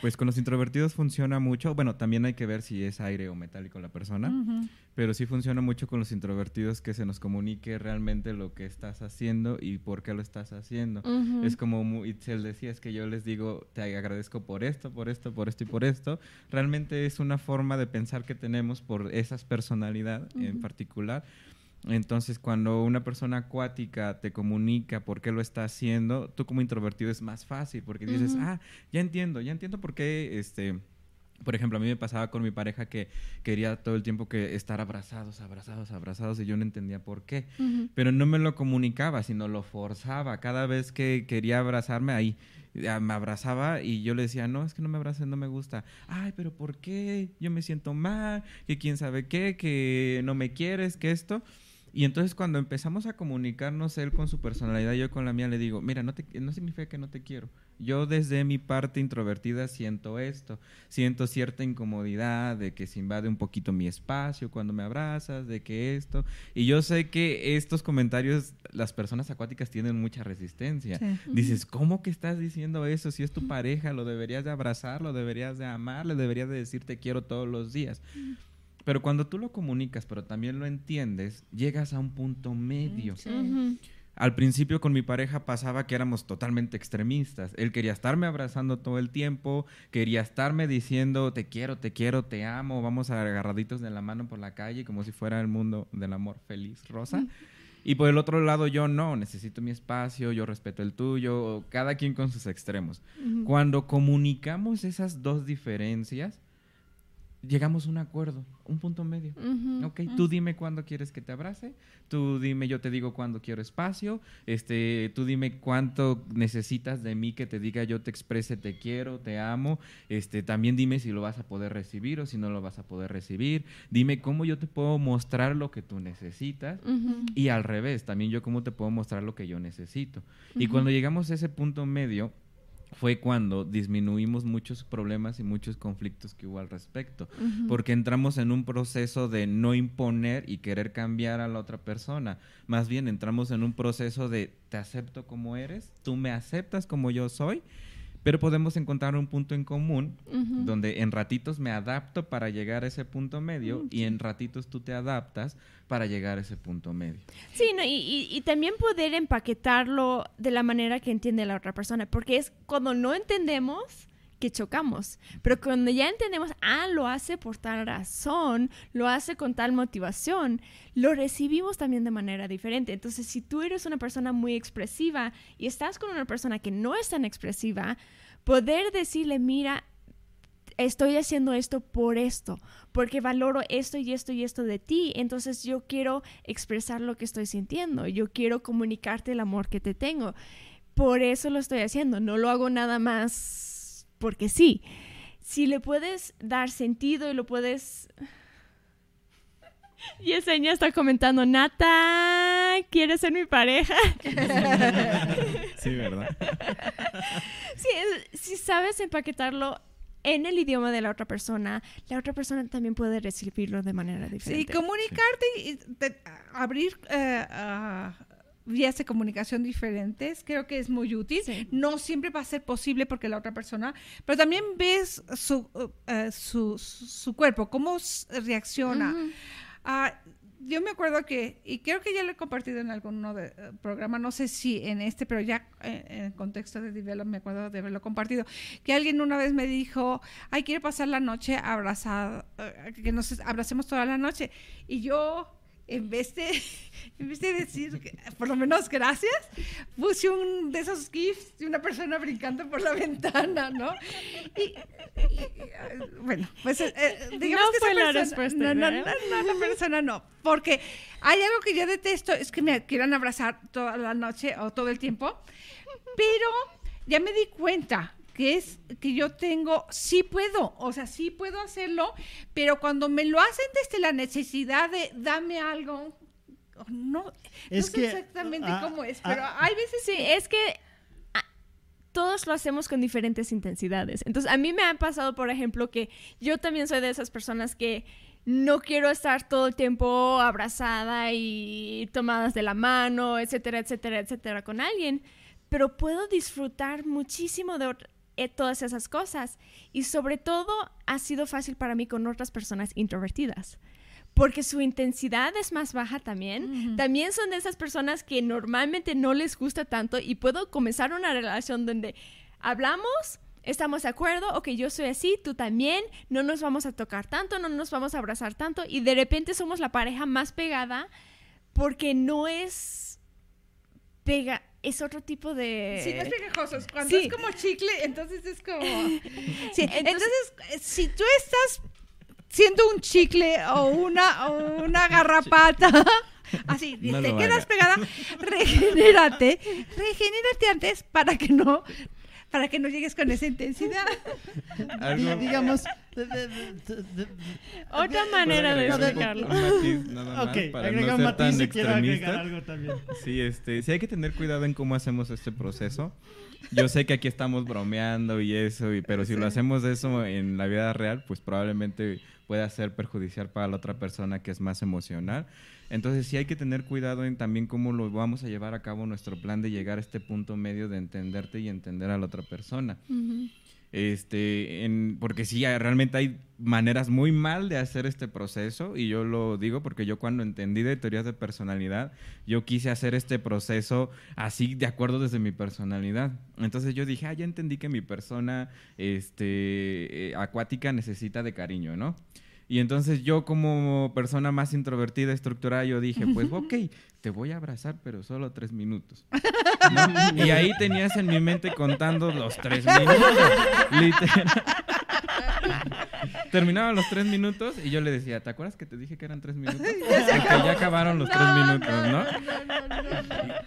[SPEAKER 4] Pues con los introvertidos funciona mucho. Bueno, también hay que ver si es aire o metálico la persona.
[SPEAKER 2] Ujú.
[SPEAKER 4] Pero sí funciona mucho con los introvertidos que se nos comunique realmente lo que estás haciendo y por qué lo estás haciendo.
[SPEAKER 3] Ujú.
[SPEAKER 4] Es como Itzel decía, es que yo les digo, te agradezco por esto, por esto, por esto y por esto. Realmente es una forma de pensar que tenemos por esas personalidades en
[SPEAKER 3] Ujú.
[SPEAKER 4] particular. Entonces, cuando una persona acuática te comunica por qué lo está haciendo, tú como introvertido es más fácil porque dices, ah, ya entiendo, ya entiendo por qué, este, por ejemplo, a mí me pasaba con mi pareja que quería todo el tiempo que estar abrazados, abrazados, abrazados y yo no entendía por qué. Pero no me lo comunicaba, sino lo forzaba. Cada vez que quería abrazarme ahí, me abrazaba y yo le decía, no, es que no me abraces, no me gusta. Ay, pero ¿por qué? Yo me siento mal, que quién sabe qué, que no me quieres, que esto. Y entonces cuando empezamos a comunicarnos él con su personalidad y yo con la mía, le digo, mira, no, te, no significa que no te quiero. Yo desde mi parte introvertida siento esto, siento cierta incomodidad de que se invade un poquito mi espacio cuando me abrazas, de que esto. Y yo sé que estos comentarios las personas acuáticas tienen mucha resistencia.
[SPEAKER 2] Sí.
[SPEAKER 4] Dices, ¿cómo que estás diciendo eso? Si es tu pareja, lo deberías de abrazar, lo deberías de amar, le deberías de decir te quiero todos los días. Pero cuando tú lo comunicas, pero también lo entiendes, llegas a un punto medio.
[SPEAKER 2] Sí.
[SPEAKER 3] Ujú.
[SPEAKER 4] Al principio con mi pareja pasaba que éramos totalmente extremistas. Él quería estarme abrazando todo el tiempo, quería estarme diciendo te quiero, te quiero, te amo, vamos agarraditos de la mano por la calle como si fuera el mundo del amor feliz, rosa. Y por el otro lado yo no, necesito mi espacio, yo respeto el tuyo, cada quien con sus extremos. Cuando comunicamos esas dos diferencias, llegamos a un acuerdo, un punto medio. Ok, tú dime cuándo quieres que te abrace, tú dime, yo te digo cuándo quiero espacio, este, tú dime cuánto necesitas de mí que te diga yo te exprese te quiero, te amo, este, también dime si lo vas a poder recibir o si no lo vas a poder recibir, dime cómo yo te puedo mostrar lo que tú necesitas y al revés, también yo cómo te puedo mostrar lo que yo necesito. Y cuando llegamos a ese punto medio, fue cuando disminuimos muchos problemas y muchos conflictos que hubo al respecto. Porque entramos en un proceso de no imponer y querer cambiar a la otra persona. Más bien entramos en un proceso de te acepto como eres, tú me aceptas como yo soy, pero podemos encontrar un punto en común
[SPEAKER 3] Ujú.
[SPEAKER 4] donde en ratitos me adapto para llegar a ese punto medio
[SPEAKER 3] Mm,
[SPEAKER 4] y en ratitos tú te adaptas para llegar a ese punto medio.
[SPEAKER 3] Sí, no, y, y- y también poder empaquetarlo de la manera que entiende la otra persona, porque es cuando no entendemos que chocamos, pero cuando ya entendemos, ah, lo hace por tal razón, lo hace con tal motivación, lo recibimos también de manera diferente. Entonces, si tú eres una persona muy expresiva y estás con una persona que no es tan expresiva, poder decirle, mira, estoy haciendo esto por esto, porque valoro esto y esto y esto de ti, entonces yo quiero expresar lo que estoy sintiendo, yo quiero comunicarte el amor que te tengo. Por eso lo estoy haciendo, no lo hago nada más porque sí. Si le puedes dar sentido y lo puedes... Yesenia está comentando, Nata, ¿quieres ser mi pareja?
[SPEAKER 4] Sí, ¿verdad?
[SPEAKER 3] Sí, si sabes empaquetarlo en el idioma de la otra persona, la otra persona también puede recibirlo de manera
[SPEAKER 2] Sí,
[SPEAKER 3] diferente.
[SPEAKER 2] comunicarte y te- abrir eh, vías de comunicación diferentes creo que es muy útil.
[SPEAKER 3] Sí.
[SPEAKER 2] No siempre va a ser posible porque la otra persona, pero también ves su, uh, eh, su, su- cuerpo, cómo reacciona.
[SPEAKER 3] Ujú.
[SPEAKER 2] Ah, yo me acuerdo que, y creo que ya lo he compartido en alguno de eh, programa, no sé si en este, pero ya eh, en el contexto de Develop me acuerdo de haberlo compartido, que alguien una vez me dijo, ay, quiero pasar la noche abrazada, que nos abracemos toda la noche. Y yo, en vez de, en vez de decir, por lo menos gracias, puse un de esos gifs de una persona brincando por la ventana, ¿no? Y, y, eh, bueno, pues eh, eh, digamos
[SPEAKER 3] No
[SPEAKER 2] que esa
[SPEAKER 3] fue la
[SPEAKER 2] persona-
[SPEAKER 3] respuesta,
[SPEAKER 2] No, no, no, no, la persona no. Porque hay algo que yo detesto, es que me quieran abrazar toda la noche o todo el tiempo. Pero ya me di cuenta que es que yo tengo, sí puedo, o sea, sí puedo hacerlo, pero cuando me lo hacen desde la necesidad de dame algo, no,
[SPEAKER 1] Es
[SPEAKER 2] no sé
[SPEAKER 1] que,
[SPEAKER 2] exactamente
[SPEAKER 1] ah,
[SPEAKER 2] cómo es,
[SPEAKER 1] ah,
[SPEAKER 2] pero hay veces
[SPEAKER 3] Sí, es que ah, todos lo hacemos con diferentes intensidades. Entonces, a mí me ha pasado, por ejemplo, que yo también soy de esas personas que no quiero estar todo el tiempo abrazada y tomadas de la mano, etcétera, etcétera, etcétera, con alguien, pero puedo disfrutar muchísimo de, ot- eh, todas esas cosas. Y sobre todo ha sido fácil para mí con otras personas introvertidas. Porque su intensidad es más baja también. También son de esas personas que normalmente no les gusta tanto y puedo comenzar una relación donde hablamos, estamos de acuerdo, ok, yo soy así, tú también, no nos vamos a tocar tanto, no nos vamos a abrazar tanto y de repente somos la pareja más pegada porque no es pega, es otro tipo de...
[SPEAKER 2] Sí, no es pegajoso. Cuando
[SPEAKER 3] Sí.
[SPEAKER 2] es como chicle, entonces es como... Sí,
[SPEAKER 3] Entonces-
[SPEAKER 2] entonces, eh, si tú estás siendo un chicle o una, o una garrapata, así,
[SPEAKER 4] No
[SPEAKER 2] te quedas
[SPEAKER 4] haga.
[SPEAKER 2] pegada, regenérate, regenérate antes para que no, para que no llegues con esa intensidad.
[SPEAKER 1] Digamos, de- de- de- de- de-
[SPEAKER 3] Otra
[SPEAKER 4] ¿Puedo
[SPEAKER 3] manera de
[SPEAKER 4] un-
[SPEAKER 3] explicarlo.
[SPEAKER 4] un matiz nada más
[SPEAKER 1] ok,
[SPEAKER 4] para
[SPEAKER 1] agrega
[SPEAKER 4] no ser tan extremista?
[SPEAKER 1] algo también.
[SPEAKER 4] Sí, este, sí hay que tener cuidado en cómo hacemos este proceso. Yo sé que aquí estamos bromeando y eso, y, pero si lo hacemos eso en la vida real, pues probablemente pueda ser perjudicial para la otra persona que es más emocional. Entonces sí hay que tener cuidado en también cómo lo vamos a llevar a cabo nuestro plan de llegar a este punto medio de entenderte y entender a la otra persona. Este, en, porque sí, realmente hay maneras muy mal de hacer este proceso y yo lo digo porque yo cuando entendí de teorías de personalidad, yo quise hacer este proceso así de acuerdo desde mi personalidad. Entonces yo dije, ah, ya entendí que mi persona este, eh, acuática necesita de cariño, ¿no? Y entonces yo como persona más introvertida, estructurada, yo dije, pues ok, te voy a abrazar, pero solo tres minutos. ¿no? Y ahí tenías en mi mente contando los tres minutos. Literal. Terminaban los tres minutos y yo le decía, ¿te acuerdas que te dije que eran tres minutos? Porque ya acabaron los tres minutos, ¿no?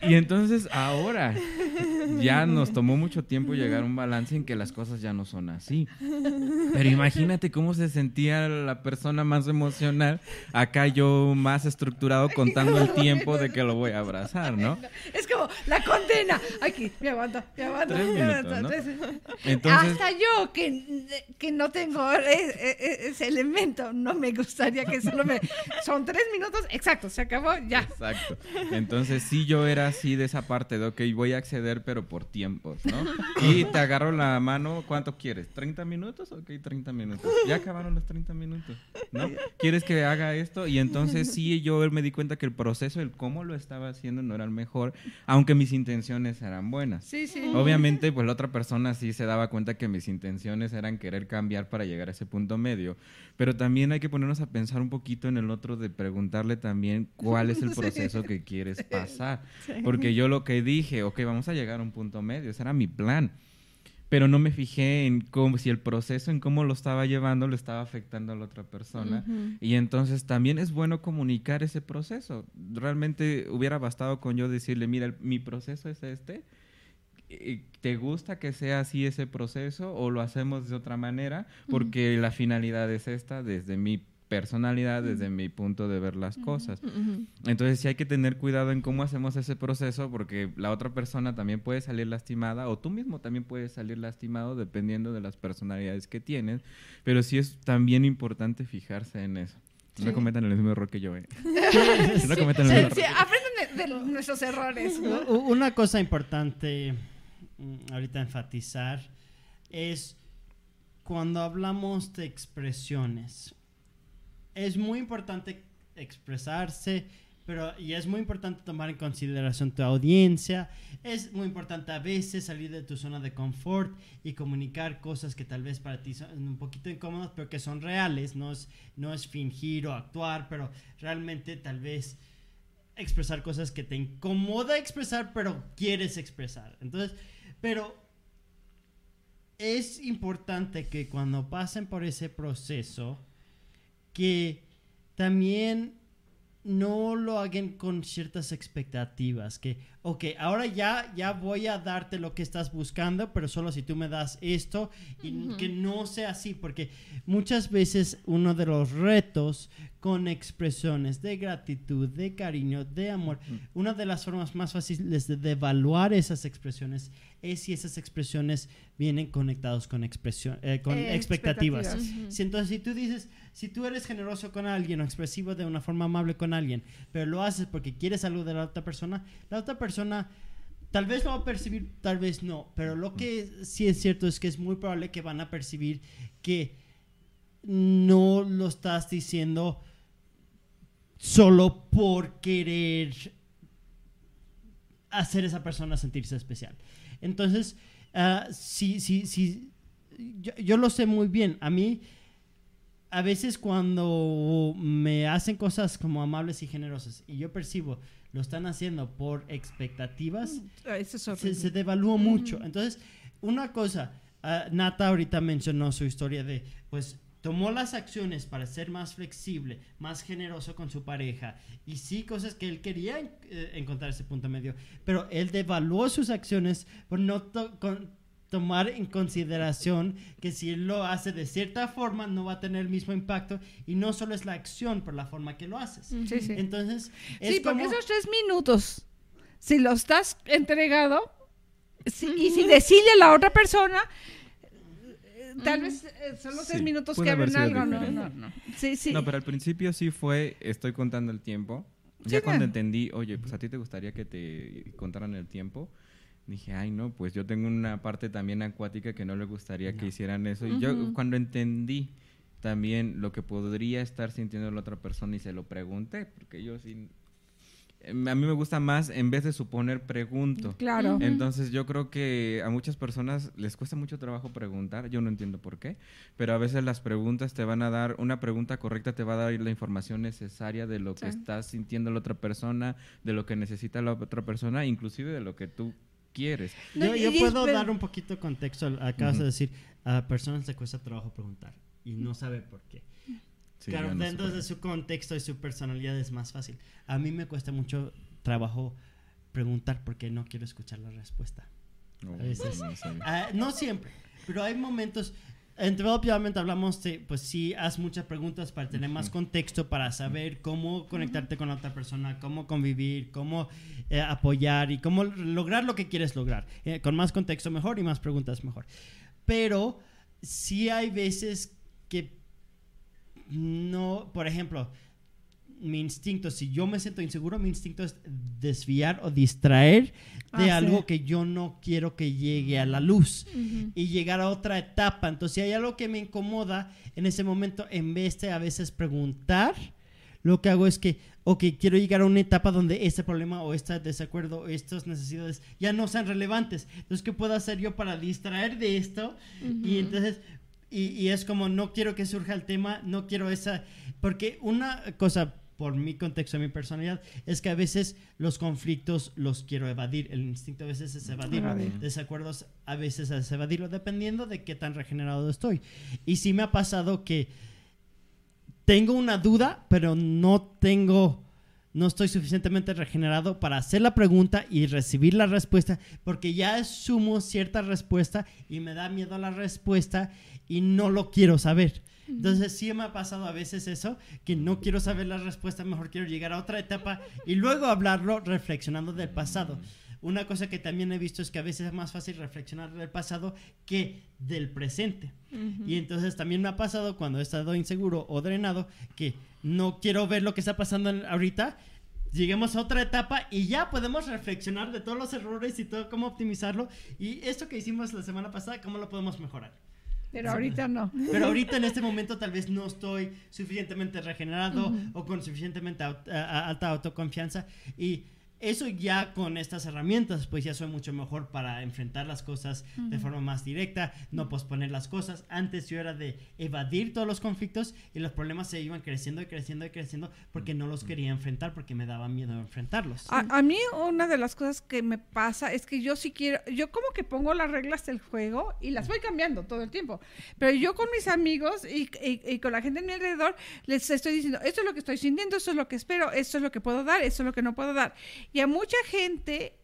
[SPEAKER 4] Y entonces ahora ya nos tomó mucho tiempo llegar a un balance en que las cosas ya no son así. Pero imagínate cómo se sentía la persona más emocional, acá yo más estructurado contando el tiempo de que lo voy a abrazar, ¿no?
[SPEAKER 2] Es como la condena. Aquí, me aguanto, me aguanto.
[SPEAKER 4] Tres
[SPEAKER 2] me
[SPEAKER 4] minutos,
[SPEAKER 2] aguanto,
[SPEAKER 4] ¿no? Entonces,
[SPEAKER 2] Hasta yo, que, que no tengo e- e- ese elemento, no me gustaría que solo me... Son tres minutos, exacto, se acabó, ya.
[SPEAKER 4] Exacto. Entonces sí yo era así de esa parte de, ok, voy a acceder pero por tiempos, ¿no? Y te agarro la mano, ¿cuánto quieres? ¿30 minutos? Ok, 30 minutos. Ya acabaron los 30 minutos, ¿no? ¿Quieres que haga esto? Y entonces sí yo me di cuenta que el proceso, el cómo lo estaba haciendo no era el mejor, aunque mis intenciones eran buenas.
[SPEAKER 2] Sí, sí.
[SPEAKER 4] Obviamente, pues la otra persona sí se daba cuenta que mis intenciones eran querer cambiar para llegar a ese punto medio. Pero también hay que ponernos a pensar un poquito en el otro de preguntarle también cuál es el
[SPEAKER 2] Sí.
[SPEAKER 4] proceso que quieres pasar. Porque yo lo que dije, ok, vamos a llegar a un punto medio, ese era mi plan. Pero no me fijé en cómo, si el proceso, en cómo lo estaba llevando, le estaba afectando a la otra persona. Y entonces también es bueno comunicar ese proceso. Realmente hubiera bastado con yo decirle, mira, el- mi proceso es este. Eh, ¿Te gusta que sea así ese proceso o lo hacemos de otra manera? Porque la finalidad es esta desde mi personalidad, desde mi punto de ver las cosas. Entonces sí hay que tener cuidado en cómo hacemos ese proceso porque la otra persona también puede salir lastimada o tú mismo también puedes salir lastimado dependiendo de las personalidades que tienes, pero sí es también importante fijarse en eso. No cometan el mismo error que yo, ¿eh? no cometan el
[SPEAKER 2] Sí,
[SPEAKER 4] mismo
[SPEAKER 2] sí,
[SPEAKER 4] error.
[SPEAKER 2] aprenden de, de nuestros errores. ¿no?
[SPEAKER 1] Una cosa importante ahorita enfatizar es cuando hablamos de expresiones. Es muy importante expresarse, pero y es muy importante tomar en consideración tu audiencia. Es muy importante a veces salir de tu zona de confort y comunicar cosas que tal vez para ti son un poquito incómodas, pero que son reales. No es, no es fingir o actuar, pero realmente tal vez expresar cosas que te incomoda expresar, pero quieres expresar. Entonces, pero es importante que cuando pasen por ese proceso, que también no lo hagan con ciertas expectativas, que, ok, ahora ya, ya voy a darte lo que estás buscando, pero solo si tú me das esto, y que no sea así, porque muchas veces uno de los retos con expresiones de gratitud, de cariño, de amor, una de las formas más fáciles de, de evaluar esas expresiones es si esas expresiones vienen conectados con, expresión, eh, con
[SPEAKER 2] Eh,
[SPEAKER 1] expectativas.
[SPEAKER 2] expectativas.
[SPEAKER 1] Si entonces, si tú dices, si tú eres generoso con alguien o expresivo de una forma amable con alguien, pero lo haces porque quieres algo de la otra persona, la otra persona tal vez lo va a percibir, tal vez no, pero lo que sí es cierto es que es muy probable que van a percibir que no lo estás diciendo solo por querer hacer a esa persona sentirse especial. Entonces, yo, yo lo sé muy bien. A mí, a veces cuando me hacen cosas como amables y generosas y yo percibo lo están haciendo por expectativas,
[SPEAKER 2] Ah, Eso es
[SPEAKER 1] se, se devalúa mucho. Entonces, una cosa, ah, Nata ahorita mencionó su historia de, pues, tomó las acciones para ser más flexible, más generoso con su pareja, y sí, cosas que él quería eh, encontrar ese punto medio, pero él devaluó sus acciones por no con- tomar en consideración que si él lo hace de cierta forma no va a tener el mismo impacto y no solo es la acción por la forma que lo haces.
[SPEAKER 2] Sí, sí.
[SPEAKER 1] Entonces, es
[SPEAKER 2] Sí, porque
[SPEAKER 1] como-
[SPEAKER 2] esos tres minutos, si lo estás entregado, si- y si decide a la otra persona, eh, tal vez eh, son los
[SPEAKER 4] Sí,
[SPEAKER 2] tres minutos que abren algo, no, no, no. Sí, sí.
[SPEAKER 4] No, pero al principio sí fue, estoy contando el tiempo.
[SPEAKER 2] Sí,
[SPEAKER 4] Ya cuando
[SPEAKER 2] no.
[SPEAKER 4] entendí, oye, pues a ti te gustaría que te contaran el tiempo, dije, ay, no, pues yo tengo una parte también acuática que no le gustaría que hicieran eso. Y yo cuando entendí también lo que podría estar sintiendo la otra persona y se lo pregunté, porque yo sí... A mí me gusta más, en vez de suponer, pregunto.
[SPEAKER 2] Claro.
[SPEAKER 4] Entonces yo creo que a muchas personas les cuesta mucho trabajo preguntar, yo no entiendo por qué, pero a veces las preguntas te van a dar, una pregunta correcta te va a dar la información necesaria de lo que está sintiendo la otra persona, de lo que necesita la otra persona, inclusive de lo que tú quieres.
[SPEAKER 2] No,
[SPEAKER 1] Yo, puedo dar un poquito de contexto. Acabas
[SPEAKER 4] Ujú.
[SPEAKER 1] de decir, a personas le cuesta trabajo preguntar y no sabe por qué.
[SPEAKER 4] Sí,
[SPEAKER 1] claro,
[SPEAKER 4] no
[SPEAKER 1] dentro de su contexto y su personalidad es más fácil. A mí me cuesta mucho trabajo preguntar porque no quiero escuchar la respuesta.
[SPEAKER 4] No,
[SPEAKER 1] a veces.
[SPEAKER 4] no sabía.
[SPEAKER 1] Ah, no siempre, pero hay momentos. En Develop obviamente hablamos de, pues sí, haz muchas preguntas para tener más contexto, para saber cómo conectarte con la otra persona, cómo convivir, cómo eh, apoyar y cómo lograr lo que quieres lograr. Eh, con más contexto mejor y más preguntas mejor. Pero sí hay veces que no, por ejemplo, mi instinto, si yo me siento inseguro, mi instinto es desviar o distraer de
[SPEAKER 2] Ah,
[SPEAKER 1] algo
[SPEAKER 2] sí.
[SPEAKER 1] que yo no quiero que llegue a la luz y llegar a otra etapa. Entonces, si hay algo que me incomoda en ese momento, en vez de a veces preguntar, lo que hago es que, ok, quiero llegar a una etapa donde este problema o este desacuerdo o estas necesidades ya no sean relevantes. Entonces, ¿qué puedo hacer yo para distraer de esto? Y entonces, y, y es como, no quiero que surja el tema, no quiero esa, porque una cosa, por mi contexto, mi personalidad, es que a veces los conflictos los quiero evadir. El instinto a veces es evadirlo.
[SPEAKER 2] Evadir.
[SPEAKER 1] Desacuerdos a veces es evadirlo, dependiendo de qué tan regenerado estoy. Y sí me ha pasado que tengo una duda, pero no tengo, no estoy suficientemente regenerado para hacer la pregunta y recibir la respuesta, porque ya asumo cierta respuesta y me da miedo la respuesta y no lo quiero saber. Entonces sí me ha pasado a veces eso, que no quiero saber la respuesta, mejor quiero llegar a otra etapa y luego hablarlo reflexionando del pasado. Una cosa que también he visto es que a veces es más fácil reflexionar del pasado que del presente. Y entonces también me ha pasado cuando he estado inseguro o drenado que no quiero ver lo que está pasando en- ahorita. Lleguemos a otra etapa y ya podemos reflexionar de todos los errores y todo cómo optimizarlo. Y esto que hicimos la semana pasada, cómo lo podemos mejorar.
[SPEAKER 2] Pero ahorita no.
[SPEAKER 1] Pero ahorita en este momento tal vez no estoy suficientemente regenerado o con suficientemente alta autoconfianza. Y eso ya con estas herramientas, pues ya soy mucho mejor para enfrentar las cosas de forma más directa, no posponer las cosas. Antes yo era de evadir todos los conflictos y los problemas se iban creciendo y creciendo y creciendo porque no los quería enfrentar, porque me daba miedo enfrentarlos.
[SPEAKER 2] A, a mí una de las cosas que me pasa es que yo sí quiero, yo como que pongo las reglas del juego y las voy cambiando todo el tiempo. Pero yo con mis amigos y, y- y con la gente a mi alrededor les estoy diciendo, esto es lo que estoy sintiendo, esto es lo que espero, esto es lo que puedo dar, esto es lo que no puedo dar. Y a mucha gente,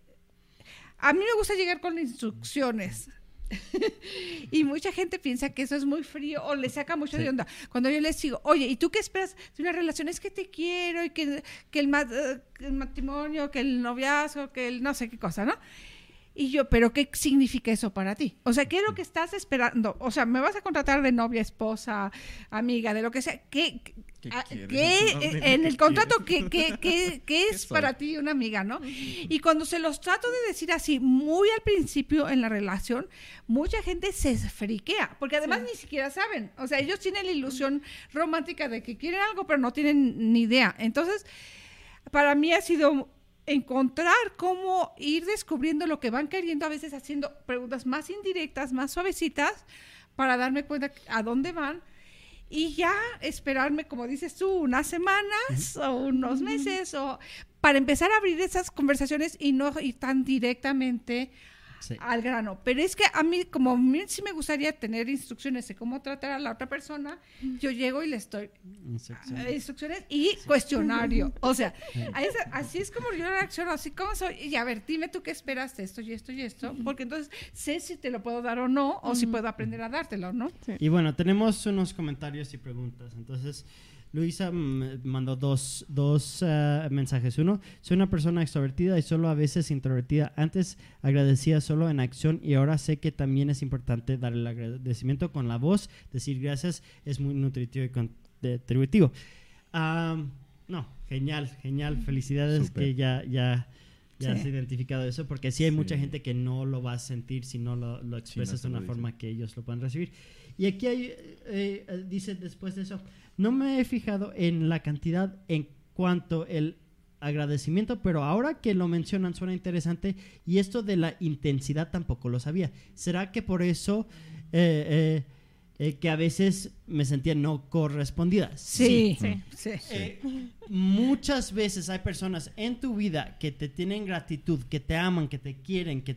[SPEAKER 2] a mí me gusta llegar con instrucciones. y mucha gente piensa que eso es muy frío o le saca mucho de onda. Cuando yo les digo, oye, ¿y tú qué esperas de una relación? Es que te quiero y que, que el, eh, que el matrimonio, que el noviazgo, que el no sé qué cosa, ¿no? Y yo, ¿pero qué significa eso para ti? O sea, ¿qué es lo que estás esperando? O sea, ¿me vas a contratar de novia, esposa, amiga, de lo que sea? ¿Qué,
[SPEAKER 4] ¿Qué
[SPEAKER 2] ah,
[SPEAKER 4] quieres?
[SPEAKER 2] qué,
[SPEAKER 4] No,
[SPEAKER 2] eh, en
[SPEAKER 4] ¿qué
[SPEAKER 2] el contrato? ¿qué, qué, qué, qué es para ti una amiga, no? Y cuando se los trato de decir así, muy al principio en la relación, mucha gente se friquea, porque además ni siquiera saben. O sea, ellos tienen la ilusión romántica de que quieren algo, pero no tienen ni idea. Entonces, para mí ha sido encontrar cómo ir descubriendo lo que van queriendo, a veces haciendo preguntas más indirectas, más suavecitas, para darme cuenta a dónde van y ya esperarme, como dices tú, unas semanas o unos meses o para empezar a abrir esas conversaciones y no ir tan directamente
[SPEAKER 1] Sí.
[SPEAKER 2] al grano. Pero es que a mí, como a mí sí me gustaría tener instrucciones de cómo tratar a la otra persona, yo llego y le estoy
[SPEAKER 1] Instrucción.
[SPEAKER 2] eh, instrucciones y cuestionario. O sea, esa- así es como yo reacciono, así como soy. Y a ver, dime tú qué esperas de esto y esto y esto, porque entonces sé si te lo puedo dar o no, o si puedo aprender a dártelo, ¿no?
[SPEAKER 1] Y bueno, tenemos unos comentarios y preguntas. Entonces, Luisa mm, mandó dos, dos ah, mensajes. Uno, soy una persona extrovertida y solo a veces introvertida. Antes agradecía solo en acción y ahora sé que también es importante dar el agradecimiento con la voz. Decir gracias es muy nutritivo y contributivo. No, genial, genial. Felicidades que ya, ya, ya
[SPEAKER 2] Sí.
[SPEAKER 1] has identificado eso, porque sí hay mucha gente que no lo va a sentir si no lo, lo expresas de una forma que ellos lo puedan recibir. Y aquí hay, eh, eh, dice después de eso, no me he fijado en la cantidad en cuanto el agradecimiento, pero ahora que lo mencionan suena interesante y esto de la intensidad tampoco lo sabía. ¿Será que por eso eh, eh, eh, que a veces me sentía no correspondida?
[SPEAKER 2] Sí,
[SPEAKER 3] Sí.
[SPEAKER 2] sí.
[SPEAKER 1] Eh, muchas veces hay personas en tu vida que te tienen gratitud, que te aman, que te quieren, que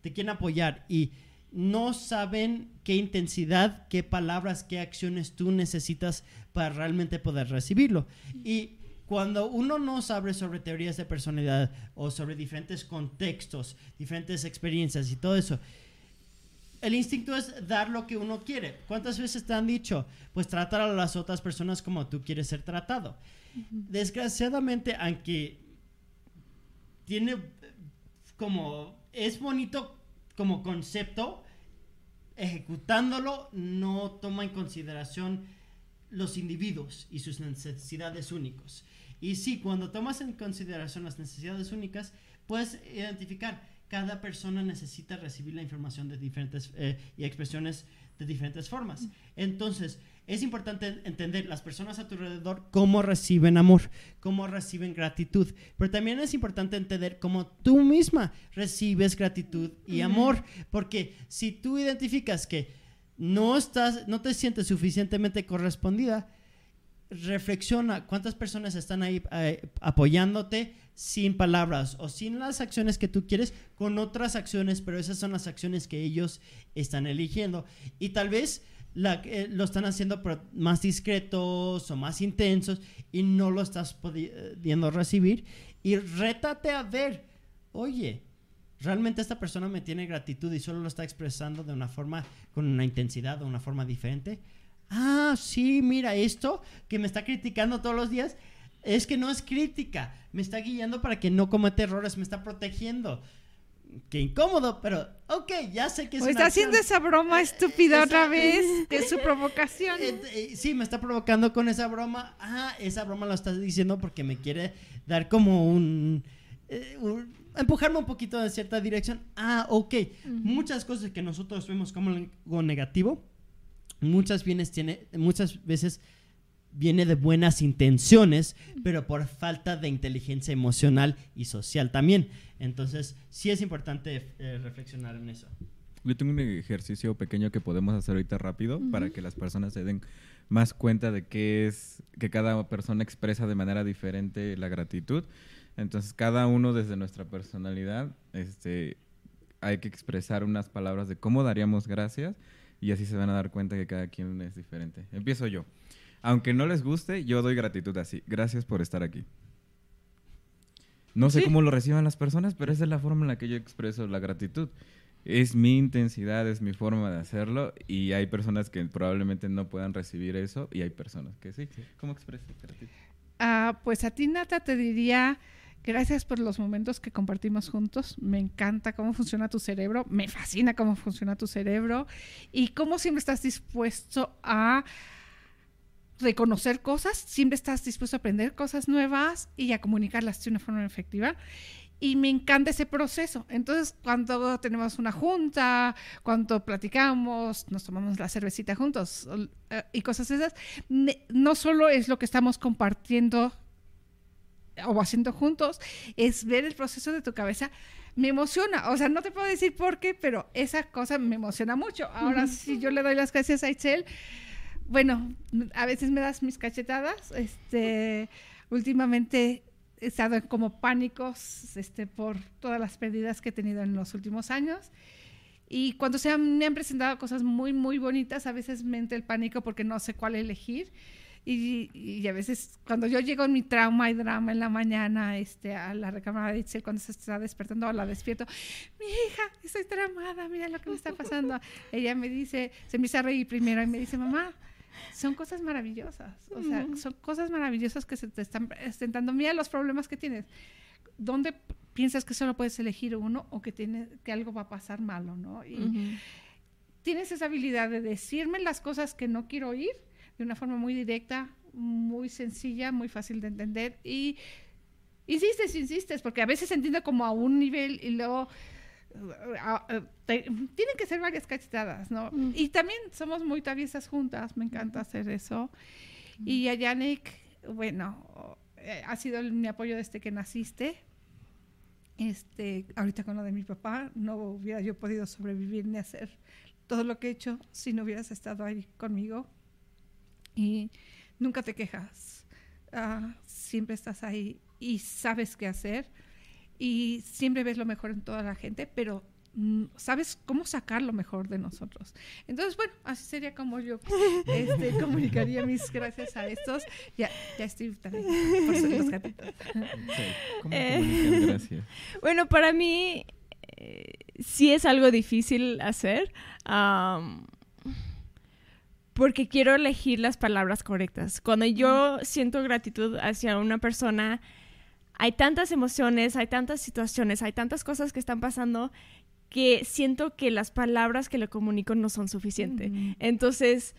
[SPEAKER 1] te quieren apoyar y no saben qué intensidad, qué palabras, qué acciones tú necesitas para realmente poder recibirlo. Y cuando uno no sabe sobre teorías de personalidad o sobre diferentes contextos, diferentes experiencias y todo eso, el instinto es dar lo que uno quiere. ¿Cuántas veces te han dicho? Pues tratar a las otras personas como tú quieres ser tratado. Desgraciadamente, aunque tiene como es bonito como concepto, ejecutándolo no toma en consideración los individuos y sus necesidades únicos. Y sí, cuando tomas en consideración las necesidades únicas, puedes identificar cada persona necesita recibir la información de diferentes eh, y expresiones de diferentes formas. Entonces, es importante entender las personas a tu alrededor cómo reciben amor, cómo reciben gratitud, pero también es importante entender cómo tú misma recibes gratitud y amor, porque si tú identificas que no estás, no te sientes suficientemente correspondida, reflexiona cuántas personas están ahí eh, apoyándote sin palabras o sin las acciones que tú quieres con otras acciones, pero esas son las acciones que ellos están eligiendo. Y tal vez eh, lo están haciendo más discretos o más intensos y no lo estás pudiendo recibir. Y rétate a ver, oye, realmente esta persona me tiene gratitud y solo lo está expresando de una forma, con una intensidad, de una forma diferente. Ah, sí, mira, esto que me está criticando todos los días es que no es crítica, me está guiando para que no cometa errores, me está protegiendo. Qué incómodo, pero ok, ya sé que es una
[SPEAKER 2] está haciendo esa broma estúpida
[SPEAKER 1] esa-
[SPEAKER 2] otra vez de su provocación.
[SPEAKER 1] Eh, eh, sí, me está provocando con esa broma. Ah, esa broma lo estás diciendo porque me quiere dar como un, eh, un- empujarme un poquito en cierta dirección. Ah, ok. Muchas cosas que nosotros vemos como algo negativo, muchas, bienes tiene, muchas veces viene de buenas intenciones, pero por falta de inteligencia emocional y social también. Entonces, sí es importante eh, reflexionar en eso.
[SPEAKER 4] Yo tengo un ejercicio pequeño que podemos hacer ahorita rápido para que las personas se den más cuenta de qué es que cada persona expresa de manera diferente la gratitud. Entonces, cada uno desde nuestra personalidad, este, hay que expresar unas palabras de cómo daríamos gracias y así se van a dar cuenta que cada quien es diferente. Empiezo yo. Aunque no les guste, yo doy gratitud así. Gracias por estar aquí. No sé
[SPEAKER 2] Sí.
[SPEAKER 4] cómo lo reciban las personas, pero esa es la forma en la que yo expreso la gratitud. Es mi intensidad, es mi forma de hacerlo y hay personas que probablemente no puedan recibir eso y hay personas que sí. ¿Cómo expresas gratitud?
[SPEAKER 2] Ah, pues a ti, Nata, te diría Gracias por los momentos que compartimos juntos. Me encanta cómo funciona tu cerebro. Me fascina cómo funciona tu cerebro. Y cómo siempre estás dispuesto a reconocer cosas, siempre estás dispuesto a aprender cosas nuevas y a comunicarlas de una forma efectiva. Y me encanta ese proceso. Entonces, cuando tenemos una junta, cuando platicamos, nos tomamos la cervecita juntos eh, y cosas esas, no solo es lo que estamos compartiendo o haciendo juntos, es ver el proceso de tu cabeza. Me emociona, o sea, no te puedo decir por qué, pero esa cosa me emociona mucho. Ahora, si yo le doy las gracias a Itzel, bueno, a veces me das mis cachetadas. Este, últimamente he estado como pánicos este, por todas las pérdidas que he tenido en los últimos años. Y cuando se han, me han presentado cosas muy, muy bonitas, a veces me entra el pánico porque no sé cuál elegir. Y, a veces cuando yo llego en mi trauma y drama en la mañana este, a la recámara de Itzel, cuando se está despertando, la despierto, mi hija, estoy tramada, mira lo que me está pasando. Ella me dice, se empieza a reír primero y me dice, mamá, son cosas maravillosas. O sea, son cosas maravillosas que se te están presentando. Mira los problemas que tienes. ¿Dónde piensas que solo puedes elegir uno o que, tiene, que algo va a pasar malo, no? Y tienes esa habilidad de decirme las cosas que no quiero oír de una forma muy directa, muy sencilla, muy fácil de entender y insistes, insistes, porque a veces entiende como a un nivel y luego tienen que ser varias cachetadas, ¿no? Mm. Y también somos muy traviesas juntas, me encanta hacer eso. Y a Yannick, bueno, eh, ha sido mi apoyo desde que naciste. Este, ahorita con lo de mi papá, no hubiera yo podido sobrevivir ni hacer todo lo que he hecho si no hubieras estado ahí conmigo. Y nunca te quejas, ah, siempre estás ahí y sabes qué hacer y siempre ves lo mejor en toda la gente, pero mm, sabes cómo sacar lo mejor de nosotros. Entonces, bueno, así sería como yo este, comunicaría mis gracias a estos. Ya, ya estoy también por los gatitos.
[SPEAKER 4] ¿Cómo eh, gracias?
[SPEAKER 3] Bueno, para mí eh, sí es algo difícil hacer. porque quiero elegir las palabras correctas. Cuando yo siento gratitud hacia una persona, hay tantas emociones, hay tantas situaciones, hay tantas cosas que están pasando que siento que las palabras que le comunico no son suficientes. Entonces,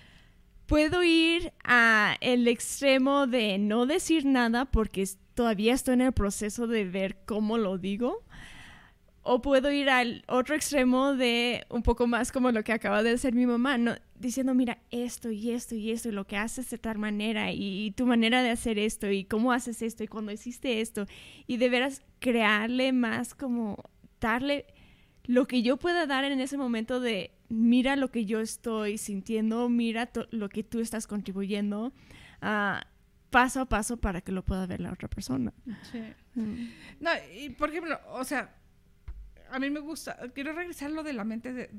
[SPEAKER 3] puedo ir a el extremo de no decir nada porque todavía estoy en el proceso de ver cómo lo digo o puedo ir al otro extremo de un poco más como lo que acaba de hacer mi mamá, ¿no? diciendo, mira, esto y esto y esto, y lo que haces de tal manera, y, tu manera de hacer esto, y cómo haces esto, y cuando hiciste esto, y de veras crearle más como darle lo que yo pueda dar en ese momento de, mira lo que yo estoy sintiendo, mira lo que tú estás contribuyendo. Uh, paso a paso para que lo pueda ver la otra persona.
[SPEAKER 2] Sí. Mm. No, y por ejemplo, o sea, a mí me gusta, quiero regresar lo de la mente de,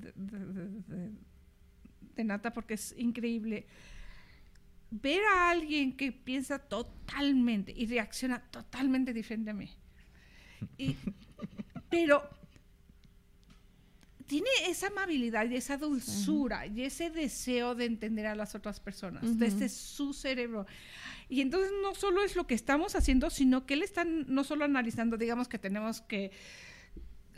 [SPEAKER 2] de, Nata porque es increíble. Ver a alguien que piensa totalmente y reacciona totalmente diferente a mí. pero tiene esa amabilidad y esa dulzura y ese deseo de entender a las otras personas desde su cerebro. Y entonces no solo es lo que estamos haciendo, sino que él está no solo analizando, digamos que tenemos que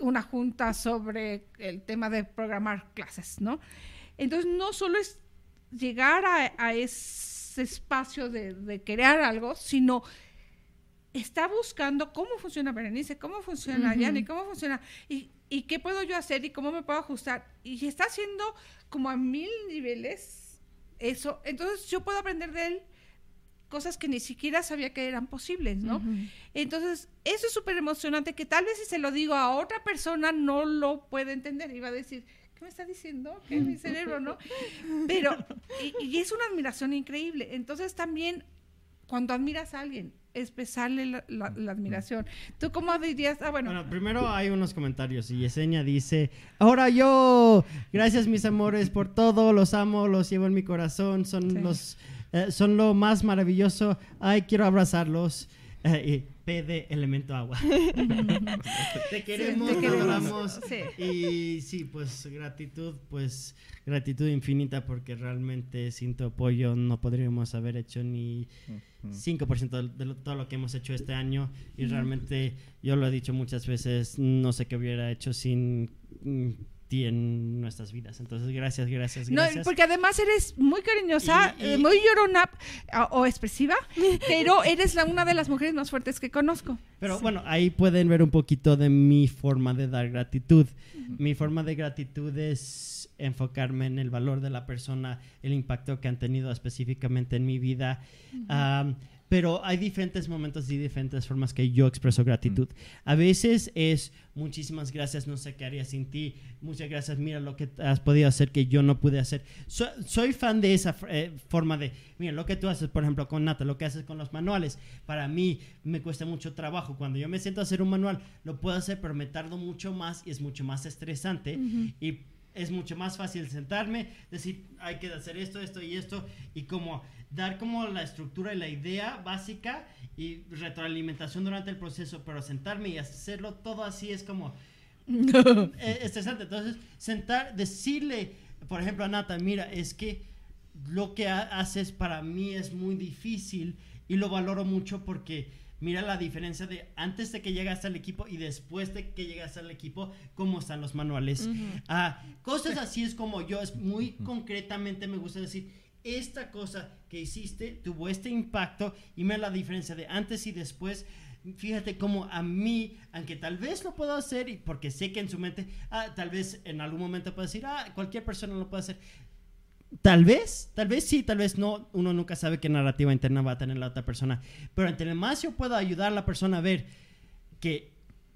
[SPEAKER 2] una junta sobre el tema de programar clases, ¿no? Entonces, no solo es llegar a, ese espacio de, crear algo, sino está buscando cómo funciona Berenice, cómo funciona uh cómo funciona, y, y, qué puedo yo hacer y cómo me puedo ajustar. Y está haciendo como a mil niveles eso. Entonces, yo puedo aprender de él cosas que ni siquiera sabía que eran posibles, ¿no? Entonces, eso es súper emocionante, que tal vez si se lo digo a otra persona no lo puede entender, y va a decir, ¿qué me está diciendo? ¿Qué es mi cerebro, no? Pero, y, es una admiración increíble. Entonces, también, cuando admiras a alguien, expresarle la, admiración. ¿Tú cómo dirías? Ah, bueno.
[SPEAKER 1] bueno. primero hay unos comentarios y Yesenia dice, ahora yo, gracias mis amores por todo, los amo, los llevo en mi corazón, son los eh, son lo más maravilloso. Ay, quiero abrazarlos. Eh, P de elemento agua. te queremos,
[SPEAKER 2] te
[SPEAKER 1] te
[SPEAKER 2] queremos.
[SPEAKER 1] adoramos.
[SPEAKER 2] Sí.
[SPEAKER 1] Y sí, pues gratitud, pues gratitud infinita porque realmente sin tu apoyo no podríamos haber hecho ni
[SPEAKER 4] Ujú.
[SPEAKER 1] 5% de, lo- todo lo que hemos hecho este año y realmente yo lo he dicho muchas veces, no sé qué hubiera hecho sin mm, ti en nuestras vidas. Entonces, gracias, gracias,
[SPEAKER 2] No,
[SPEAKER 1] gracias.
[SPEAKER 2] porque además eres muy cariñosa,
[SPEAKER 1] Y- y-
[SPEAKER 2] eh, muy llorona o expresiva, pero eres la, una de las mujeres más fuertes que conozco.
[SPEAKER 1] Pero bueno, ahí pueden ver un poquito de mi forma de dar gratitud. Mi forma de gratitud es enfocarme en el valor de la persona, el impacto que han tenido específicamente en mi vida. Pero hay diferentes momentos y diferentes formas que yo expreso gratitud. A veces es muchísimas gracias, no sé qué haría sin ti. Muchas gracias, mira lo que has podido hacer que yo no pude hacer. So- soy fan de esa eh, forma de, mira, lo que tú haces, por ejemplo, con Nata, lo que haces con los manuales. Para mí me cuesta mucho trabajo. Cuando yo me siento a hacer un manual, lo puedo hacer, pero me tardo mucho más y es mucho más estresante. Y es mucho más fácil sentarme, decir, hay que hacer esto, esto y esto, y como dar como la estructura y la idea básica y retroalimentación durante el proceso, pero sentarme y hacerlo todo así es como eh, estresante. Entonces, sentar, decirle, por ejemplo, a Nata, mira, es que lo que ha- haces para mí es muy difícil y lo valoro mucho porque mira la diferencia de antes de que llegaste al equipo y después de que llegaste al equipo, cómo están los manuales. Ah, cosas así es como yo, es muy concretamente me gusta decir, esta cosa que hiciste tuvo este impacto y mira la diferencia de antes y después. Fíjate cómo a mí, aunque tal vez lo puedo hacer, y porque sé que en su mente, ah, tal vez en algún momento puedo decir, ah, cualquier persona lo puede hacer. Tal vez, tal vez sí, tal vez no. Uno nunca sabe qué narrativa interna va a tener la otra persona. Pero entre más yo puedo ayudar a la persona a ver que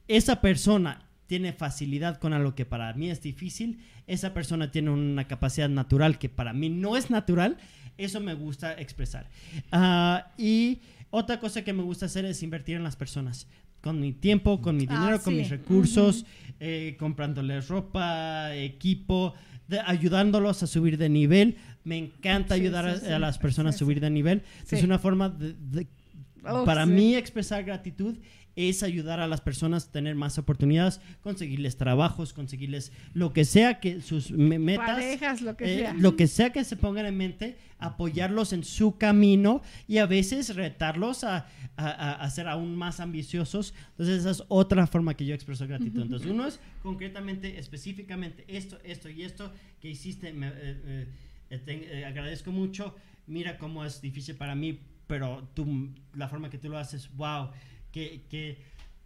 [SPEAKER 1] esa persona tiene facilidad con algo que para mí es difícil, esa persona tiene una capacidad natural que para mí no es natural, eso me gusta expresar. Ah, y otra cosa que me gusta hacer es invertir en las personas. Con mi tiempo, con mi
[SPEAKER 2] Ah,
[SPEAKER 1] dinero, con mis recursos, eh, comprándoles ropa, equipo, de- ayudándolos a subir de nivel. Me encanta
[SPEAKER 2] Sí,
[SPEAKER 1] ayudar
[SPEAKER 2] sí,
[SPEAKER 1] a, las personas a subir de nivel. Es una forma de, de-
[SPEAKER 2] Oh,
[SPEAKER 1] para mí expresar gratitud es ayudar a las personas a tener más oportunidades, conseguirles trabajos, conseguirles lo que sea que sus me- metas,
[SPEAKER 2] Parejas, lo que
[SPEAKER 1] eh,
[SPEAKER 2] sea.
[SPEAKER 1] lo que sea que se pongan en mente, apoyarlos en su camino y a veces retarlos a, a- a- ser aún más ambiciosos. Entonces esa es otra forma que yo expreso gratitud. Entonces uno es concretamente, específicamente esto, esto y esto que hiciste. me- eh, te- eh, agradezco mucho. Mira cómo es difícil para mí, pero tú, la forma que tú lo haces, wow, qué, qué,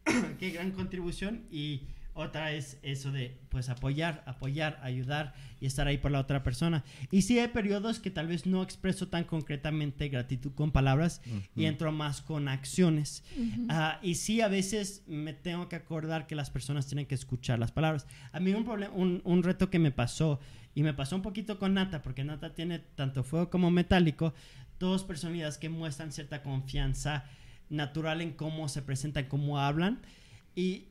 [SPEAKER 1] qué gran contribución. Y otra es eso de, pues, apoyar, apoyar, ayudar y estar ahí por la otra persona. Y sí hay periodos que tal vez no expreso tan concretamente gratitud con palabras y entro más con acciones. Ah, y sí, a veces me tengo que acordar que las personas tienen que escuchar las palabras. A mí un, problema, un, un reto que me pasó, y me pasó un poquito con Nata, porque Nata tiene tanto fuego como metálico, dos personalidades que muestran cierta confianza natural en cómo se presentan, cómo hablan. Y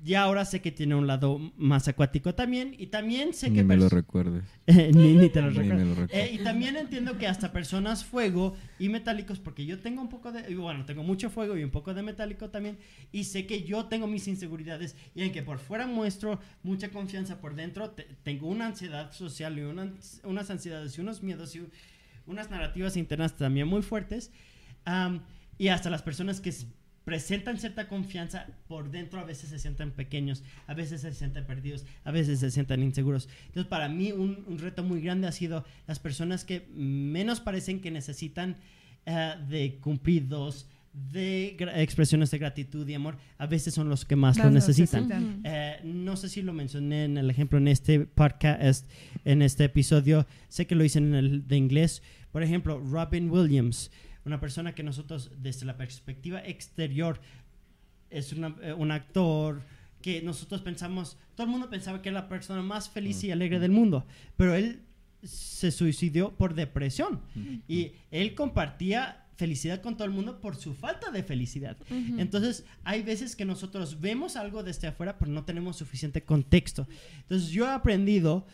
[SPEAKER 1] ya ahora sé que tiene un lado más acuático también. Y también sé
[SPEAKER 4] Ni
[SPEAKER 1] que...
[SPEAKER 4] me lo recuerdes.
[SPEAKER 1] ni, ni te lo recuerdo.
[SPEAKER 4] lo recuerdo.
[SPEAKER 1] Eh, y también entiendo que hasta personas fuego y metálicos, porque yo tengo un poco de, y bueno, tengo mucho fuego y un poco de metálico también, y sé que yo tengo mis inseguridades y en que por fuera muestro mucha confianza por dentro, te- tengo una ansiedad social y una- unas ansiedades y unos miedos y unas narrativas internas también muy fuertes. Am, y hasta las personas que presentan cierta confianza por dentro a veces se sienten pequeños, a veces se sienten perdidos, a veces se sienten inseguros. Entonces para mí un, un reto muy grande ha sido las personas que menos parecen que necesitan eh, de cumplidos, de expresiones de gratitud y amor, a veces son los que más lo necesitan.
[SPEAKER 2] necesitan.
[SPEAKER 1] Eh, no sé si lo mencioné en el ejemplo en este podcast, en este episodio. Sé que lo hice en el de inglés. Por ejemplo, Robin Williams, una persona que nosotros, desde la perspectiva exterior, es una- eh, un actor que nosotros pensamos, todo el mundo pensaba que era la persona más feliz y alegre del mundo, pero él se suicidió por depresión y él compartía felicidad con todo el mundo por su falta de felicidad. Entonces, hay veces que nosotros vemos algo desde afuera, pero no tenemos suficiente contexto. Entonces, yo he aprendido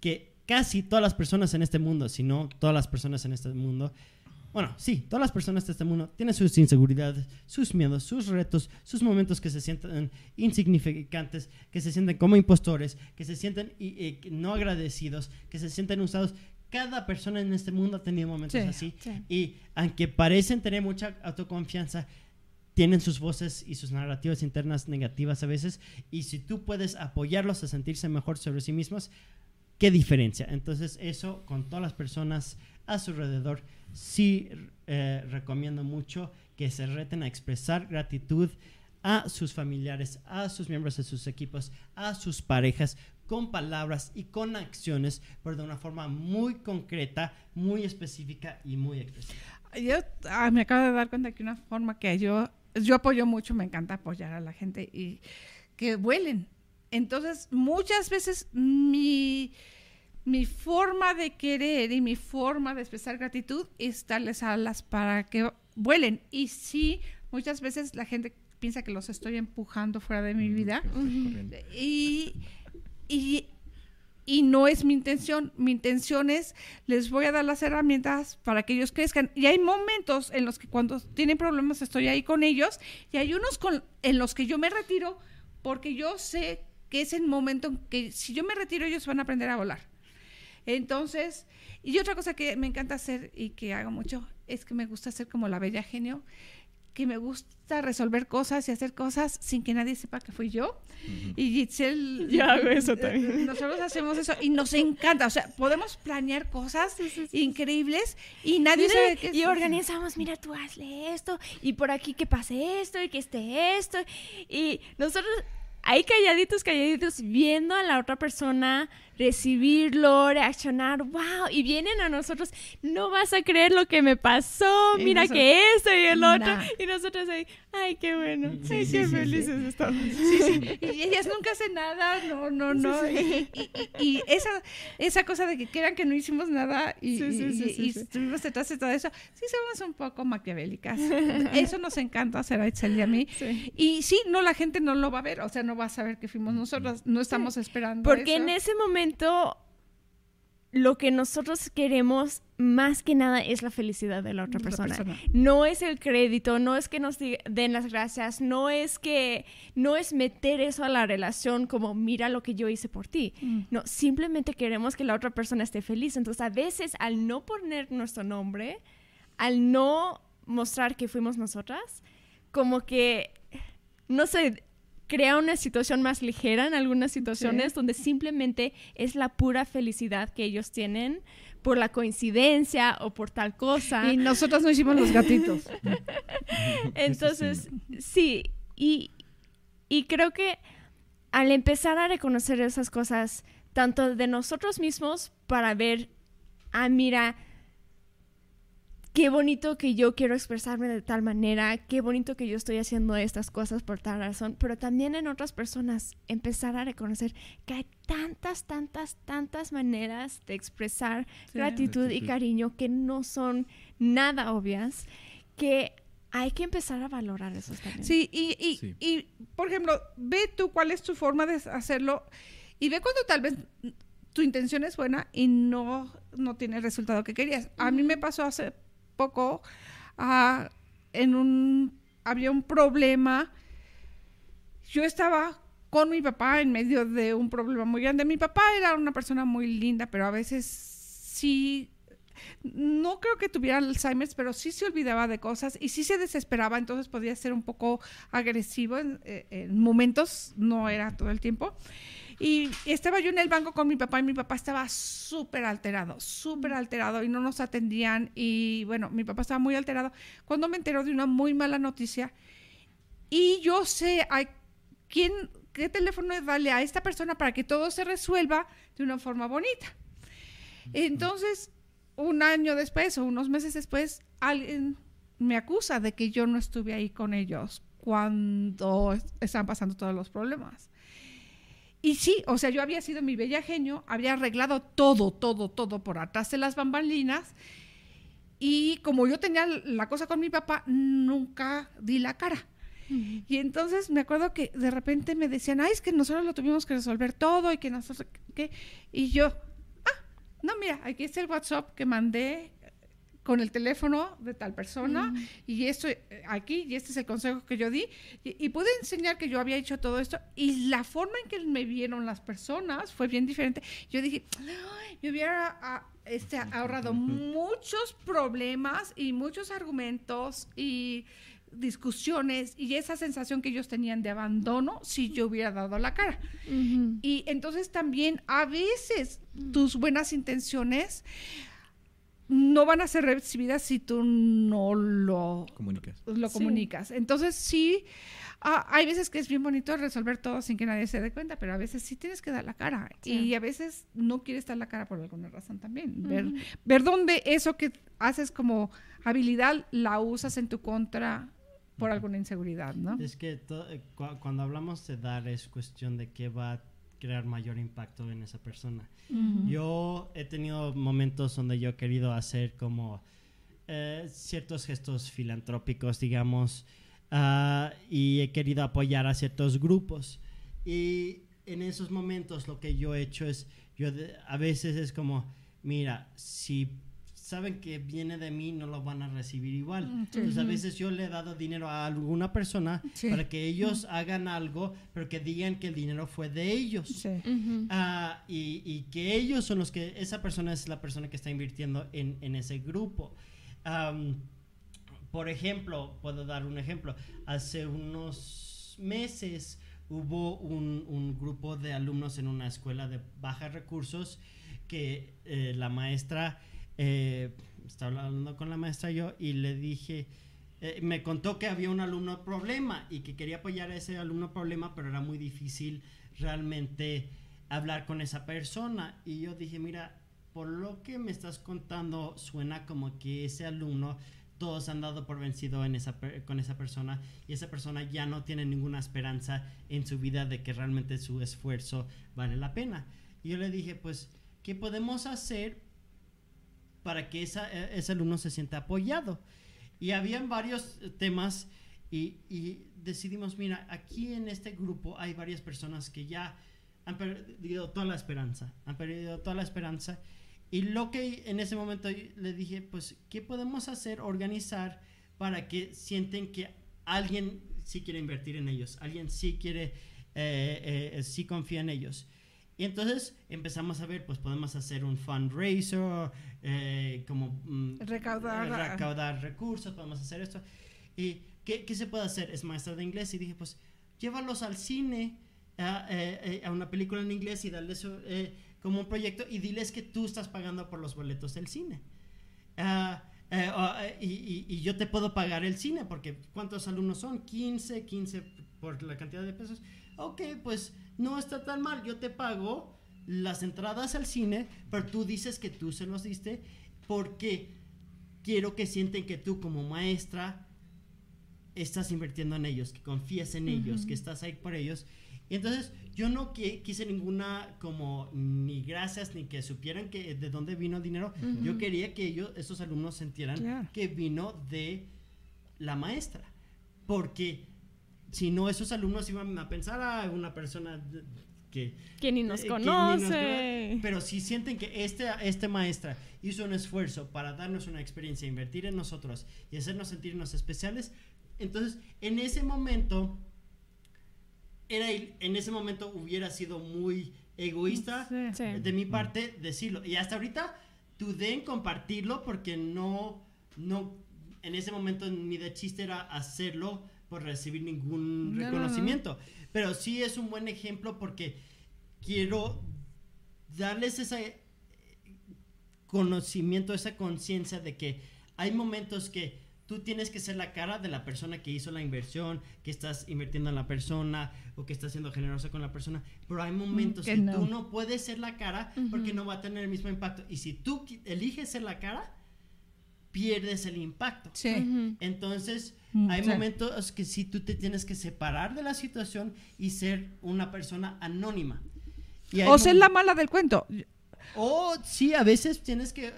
[SPEAKER 1] que casi todas las personas en este mundo, si no todas las personas en este mundo, bueno, sí, todas las personas de este mundo tienen sus inseguridades, sus miedos, sus retos, sus momentos que se sienten insignificantes, que se sienten como impostores, que se sienten y no agradecidos, que se sienten usados. Cada persona en este mundo ha tenido momentos
[SPEAKER 2] Sí,
[SPEAKER 1] así.
[SPEAKER 3] sí.
[SPEAKER 1] Y aunque parecen tener mucha autoconfianza, tienen sus voces y sus narrativas internas negativas a veces. Y si tú puedes apoyarlos a sentirse mejor sobre sí mismos, ¿qué diferencia? Entonces eso con todas las personas a su alrededor, sí eh, recomiendo mucho que se reten a expresar gratitud a sus familiares, a sus miembros de sus equipos, a sus parejas, con palabras y con acciones, pero de una forma muy concreta, muy específica y muy expresiva.
[SPEAKER 2] Yo ah, me acabo de dar cuenta que una forma que yo, yo apoyo mucho, me encanta apoyar a la gente y que vuelen. Entonces, muchas veces mi, mi forma de querer y mi forma de expresar gratitud es darles alas para que vuelen. Y sí, muchas veces la gente piensa que los estoy empujando fuera de mi vida.
[SPEAKER 4] Estoy corriendo.
[SPEAKER 2] Y, y, y no es mi intención. Mi intención es, les voy a dar las herramientas para que ellos crezcan. Y hay momentos en los que cuando tienen problemas estoy ahí con ellos y hay unos con, en los que yo me retiro porque yo sé que es el momento en que si yo me retiro ellos van a aprender a volar. Entonces, y otra cosa que me encanta hacer y que hago mucho es que me gusta ser como la bella genio, que me gusta resolver cosas y hacer cosas sin que nadie sepa que fui yo.
[SPEAKER 4] Ujú.
[SPEAKER 2] Y Gitzel...
[SPEAKER 3] Yo hago eso también.
[SPEAKER 2] Nosotros hacemos eso y nos encanta. O sea, podemos planear cosas increíbles y nadie
[SPEAKER 3] Mira,
[SPEAKER 2] sabe qué es
[SPEAKER 3] y organizamos, mira, tú hazle esto, y por aquí que pase esto, y que esté esto. Y nosotros ahí calladitos, calladitos, viendo a la otra persona recibirlo, reaccionar, wow, y vienen a nosotros, no vas a creer lo que me pasó,
[SPEAKER 2] Y
[SPEAKER 3] mira
[SPEAKER 2] nosotros-
[SPEAKER 3] que esto y el otro,
[SPEAKER 2] Nah.
[SPEAKER 3] y nosotros ahí, ay, qué bueno,
[SPEAKER 1] Sí,
[SPEAKER 3] ay,
[SPEAKER 1] sí,
[SPEAKER 3] qué
[SPEAKER 1] sí,
[SPEAKER 3] felices estamos.
[SPEAKER 2] Y ellas nunca hacen nada, no, no, no. Y, y- y- esa, esa cosa de que crean que no hicimos nada y, estuvimos detrás de todo eso, sí somos un poco maquiavélicas. Eso nos encanta hacer a Itzel y a mí. Y sí, no, la gente no lo va a ver, o sea, no va a saber que fuimos nosotros, no estamos esperando
[SPEAKER 3] Porque
[SPEAKER 2] eso.
[SPEAKER 3] en ese momento lo que nosotros queremos más que nada es la felicidad de la otra persona.
[SPEAKER 2] persona.
[SPEAKER 3] No es el crédito, no es que nos den las gracias, no es que no es meter eso a la relación como mira lo que yo hice por ti.
[SPEAKER 2] Mm.
[SPEAKER 3] No, simplemente queremos que la otra persona esté feliz. Entonces, a veces al no poner nuestro nombre, al no mostrar que fuimos nosotras, como que no sé, crea una situación más ligera en algunas situaciones
[SPEAKER 2] Sí.
[SPEAKER 3] donde simplemente es la pura felicidad que ellos tienen por la coincidencia o por tal cosa.
[SPEAKER 2] Y nosotros no hicimos los gatitos.
[SPEAKER 3] Entonces, sí, y, y creo que al empezar a reconocer esas cosas, tanto de nosotros mismos para ver, ah, mira, qué bonito que yo quiero expresarme de tal manera, qué bonito que yo estoy haciendo estas cosas por tal razón, pero también en otras personas empezar a reconocer que hay tantas, tantas, tantas maneras de expresar
[SPEAKER 2] Sí.
[SPEAKER 3] gratitud y cariño que no son nada obvias, que hay que empezar a valorar esos también.
[SPEAKER 2] Sí, y, y,
[SPEAKER 4] Sí.
[SPEAKER 2] y, por ejemplo, ve tú cuál es tu forma de hacerlo y ve cuando tal vez tu intención es buena y no, no tiene el resultado que querías. A mí me pasó hace poco, ah, en un, había un problema, yo estaba con mi papá en medio de un problema muy grande. Mi papá era una persona muy linda, pero a veces sí no creo que tuviera Alzheimer, pero sí se olvidaba de cosas y sí se desesperaba, entonces podía ser un poco agresivo en, eh, en momentos, no era todo el tiempo. Y estaba yo en el banco con mi papá y mi papá estaba súper alterado, súper alterado y no nos atendían y bueno, mi papá estaba muy alterado cuando me enteró de una muy mala noticia y yo sé a quién, qué teléfono darle a esta persona para que todo se resuelva de una forma bonita. Entonces, un año después o unos meses después, alguien me acusa de que yo no estuve ahí con ellos cuando est- estaban pasando todos los problemas. Y sí, o sea, yo había sido mi bella genio, había arreglado todo, todo, todo por atrás de las bambalinas. Y como yo tenía la cosa con mi papá, nunca di la cara. Y entonces me acuerdo que de repente me decían, ay, es que nosotros lo tuvimos que resolver todo y que nosotros, ¿qué? Y yo, ah, no, mira, aquí está el WhatsApp que mandé con el teléfono de tal persona y esto eh, aquí y este es el consejo que yo di y, y pude enseñar que yo había hecho todo esto y la forma en que me vieron las personas fue bien diferente. Yo dije, "Ay, me hubiera ah, este, ahorrado muchos problemas y muchos argumentos y discusiones y esa sensación que ellos tenían de abandono si yo hubiera dado la cara.
[SPEAKER 3] Ujú.
[SPEAKER 2] Y entonces también a veces tus buenas intenciones no van a ser recibidas si tú no lo,
[SPEAKER 4] Comunicas.
[SPEAKER 2] lo
[SPEAKER 3] Sí.
[SPEAKER 2] comunicas. Entonces sí, ah, hay veces que es bien bonito resolver todo sin que nadie se dé cuenta, pero a veces sí tienes que dar la cara.
[SPEAKER 3] Sí.
[SPEAKER 2] Y a veces no quieres dar la cara por alguna razón también. Ver, ver dónde eso que haces como habilidad la usas en tu contra por alguna inseguridad, ¿no?
[SPEAKER 1] Es que eh, cu- cuando hablamos de dar es cuestión de qué va a crear mayor impacto en esa persona.
[SPEAKER 2] Ujú.
[SPEAKER 1] Yo he tenido momentos donde yo he querido hacer como eh, ciertos gestos filantrópicos, digamos, ah, y he querido apoyar a ciertos grupos. Y en esos momentos lo que yo he hecho es, yo de- a veces es como, mira, si saben que viene de mí, no lo van a recibir igual.
[SPEAKER 2] Mm, sí.
[SPEAKER 1] Entonces a veces yo le he dado dinero a alguna persona
[SPEAKER 2] Sí.
[SPEAKER 1] para que ellos hagan algo, pero que digan que el dinero fue de ellos.
[SPEAKER 2] Sí.
[SPEAKER 1] Ah, y, y que ellos son los que, esa persona es la persona que está invirtiendo en, en ese grupo. Por ejemplo, puedo dar un ejemplo. Hace unos meses hubo un, un grupo de alumnos en una escuela de bajos recursos que eh, la maestra, eh, estaba hablando con la maestra yo y le dije, eh, me contó que había un alumno problema y que quería apoyar a ese alumno problema, pero era muy difícil realmente hablar con esa persona. Y yo dije, mira, por lo que me estás contando, suena como que ese alumno, todos han dado por vencido en esa con esa persona y esa persona ya no tiene ninguna esperanza en su vida de que realmente su esfuerzo vale la pena. Y yo le dije, pues, ¿qué podemos hacer para que esa, eh, ese alumno se sienta apoyado? Y habían varios eh, temas y, decidimos, mira, aquí en este grupo hay varias personas que ya han perdido toda la esperanza, han perdido toda la esperanza. Y lo que en ese momento le dije, pues, ¿qué podemos hacer, organizar para que sienten que alguien sí quiere invertir en ellos, alguien sí quiere, eh, eh, sí confía en ellos? Y entonces empezamos a ver, pues podemos hacer un fundraiser, eh, como mm,
[SPEAKER 2] Recaudar,
[SPEAKER 1] eh,
[SPEAKER 2] ah.
[SPEAKER 1] recaudar recursos, podemos hacer esto. ¿Y qué, qué se puede hacer? Es maestra de inglés y dije, pues llévalos al cine, a, eh, eh, a una película en inglés y darles eh, como un proyecto y diles que tú estás pagando por los boletos del cine. Ah, eh, o, eh, y, y- y yo te puedo pagar el cine, porque ¿cuántos alumnos son? 15, 15 por la cantidad de pesos. Ok, pues no está tan mal, yo te pago las entradas al cine, pero tú dices que tú se los diste porque quiero que sienten que tú como maestra estás invirtiendo en ellos, que confías en ellos, que estás ahí por ellos. Y entonces yo no qui- quise ninguna como ni gracias ni que supieran que de dónde vino el dinero. Yo quería que ellos, esos alumnos sintieran que vino de la maestra. Porque si no, esos alumnos iban a pensar a una persona que
[SPEAKER 3] Que ni nos
[SPEAKER 1] eh, que ni
[SPEAKER 3] conoce.
[SPEAKER 1] conoce, pero si sienten que este, este maestra hizo un esfuerzo para darnos una experiencia, invertir en nosotros y hacernos sentirnos especiales, entonces en ese momento, era, en ese momento hubiera sido muy egoísta
[SPEAKER 2] Sí.
[SPEAKER 1] De mi parte decirlo. Y hasta ahorita dudé en compartirlo porque no, no, en ese momento ni de chiste era hacerlo por recibir ningún
[SPEAKER 2] No, no, no.
[SPEAKER 1] reconocimiento. Pero sí es un buen ejemplo porque quiero darles ese conocimiento, esa conciencia de que hay momentos que tú tienes que ser la cara de la persona que hizo la inversión, que estás invirtiendo en la persona o que estás siendo generosa con la persona, pero hay momentos
[SPEAKER 2] que
[SPEAKER 1] que,
[SPEAKER 2] no.
[SPEAKER 1] tú no puedes ser la cara porque no va a tener el mismo impacto. Y si tú eliges ser la cara, pierdes el impacto.
[SPEAKER 2] Sí.
[SPEAKER 1] Entonces,
[SPEAKER 2] Mm,
[SPEAKER 1] hay
[SPEAKER 2] sí.
[SPEAKER 1] momentos que sí tú te tienes que separar de la situación y ser una persona anónima. Y
[SPEAKER 2] O ser la mala del cuento.
[SPEAKER 1] o sí, a veces tienes que...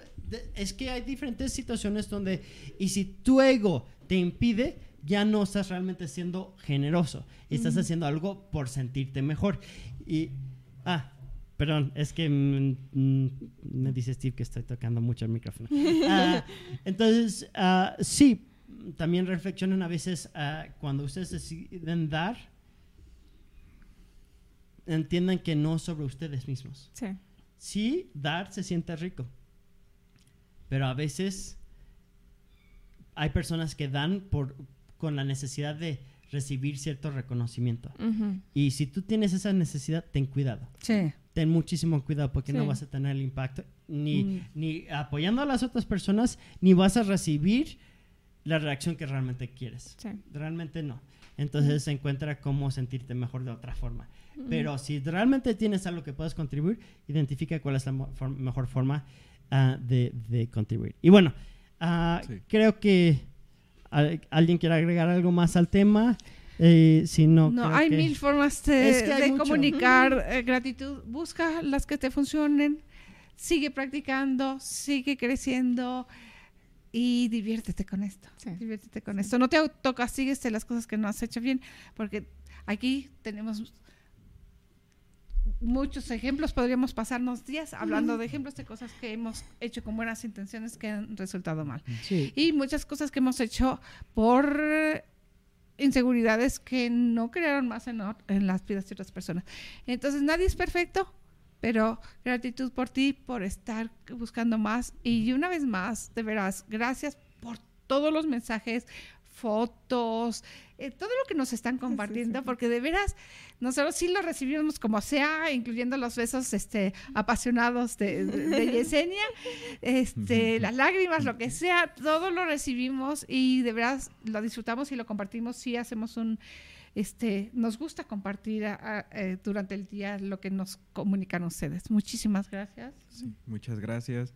[SPEAKER 1] Es que hay diferentes situaciones donde... Y si tu ego te impide, ya no estás realmente siendo generoso. Estás haciendo algo por sentirte mejor. Y... Ah, Perdón, es que mm, me dice Steve que estoy tocando mucho el micrófono. Ah, entonces, ah, sí, también reflexionen a veces ah, cuando ustedes deciden dar, entiendan que no sobre ustedes mismos.
[SPEAKER 3] Sí.
[SPEAKER 1] Sí, dar se siente rico, pero a veces hay personas que dan por, con la necesidad de recibir cierto reconocimiento. Y si tú tienes esa necesidad, ten cuidado.
[SPEAKER 2] Sí.
[SPEAKER 1] Ten muchísimo cuidado porque no vas a tener el impacto ni,
[SPEAKER 2] Mm.
[SPEAKER 1] ni apoyando a las otras personas, ni vas a recibir la reacción que realmente quieres.
[SPEAKER 3] Sí.
[SPEAKER 1] Realmente no. Entonces encuentra cómo sentirte mejor de otra forma. Pero si realmente tienes algo que puedes contribuir, identifica cuál es la for- mejor forma ah, de, de contribuir. Y bueno,
[SPEAKER 4] Sí.
[SPEAKER 1] creo que al- alguien quiere agregar algo más al tema. Eh, si no,
[SPEAKER 2] hay
[SPEAKER 1] que-
[SPEAKER 2] mil formas de,
[SPEAKER 1] Es que hay
[SPEAKER 2] de
[SPEAKER 1] mucho.
[SPEAKER 2] comunicar eh, gratitud. Busca las que te funcionen, sigue practicando, sigue creciendo y diviértete con esto.
[SPEAKER 3] Sí.
[SPEAKER 2] Diviértete con esto. No te autocastigues de las cosas que no has hecho bien, porque aquí tenemos muchos ejemplos. Podríamos pasarnos días hablando de ejemplos de cosas que hemos hecho con buenas intenciones que han resultado mal
[SPEAKER 1] Sí.
[SPEAKER 2] y muchas cosas que hemos hecho por inseguridades que no crearon más en, en las vidas de otras personas. Entonces nadie es perfecto, pero gratitud por ti, por estar buscando más. Y una vez más, de veras, gracias por todos los mensajes, fotos, eh, todo lo que nos están compartiendo, porque de veras nosotros sí lo recibimos como sea, incluyendo los besos este, apasionados de, de, de Yesenia, este, las lágrimas, lo que sea, todo lo recibimos y de veras lo disfrutamos y lo compartimos. Sí hacemos un, este, nos gusta compartir a- a- eh, durante el día lo que nos comunican ustedes. Muchísimas gracias.
[SPEAKER 4] Sí, muchas gracias.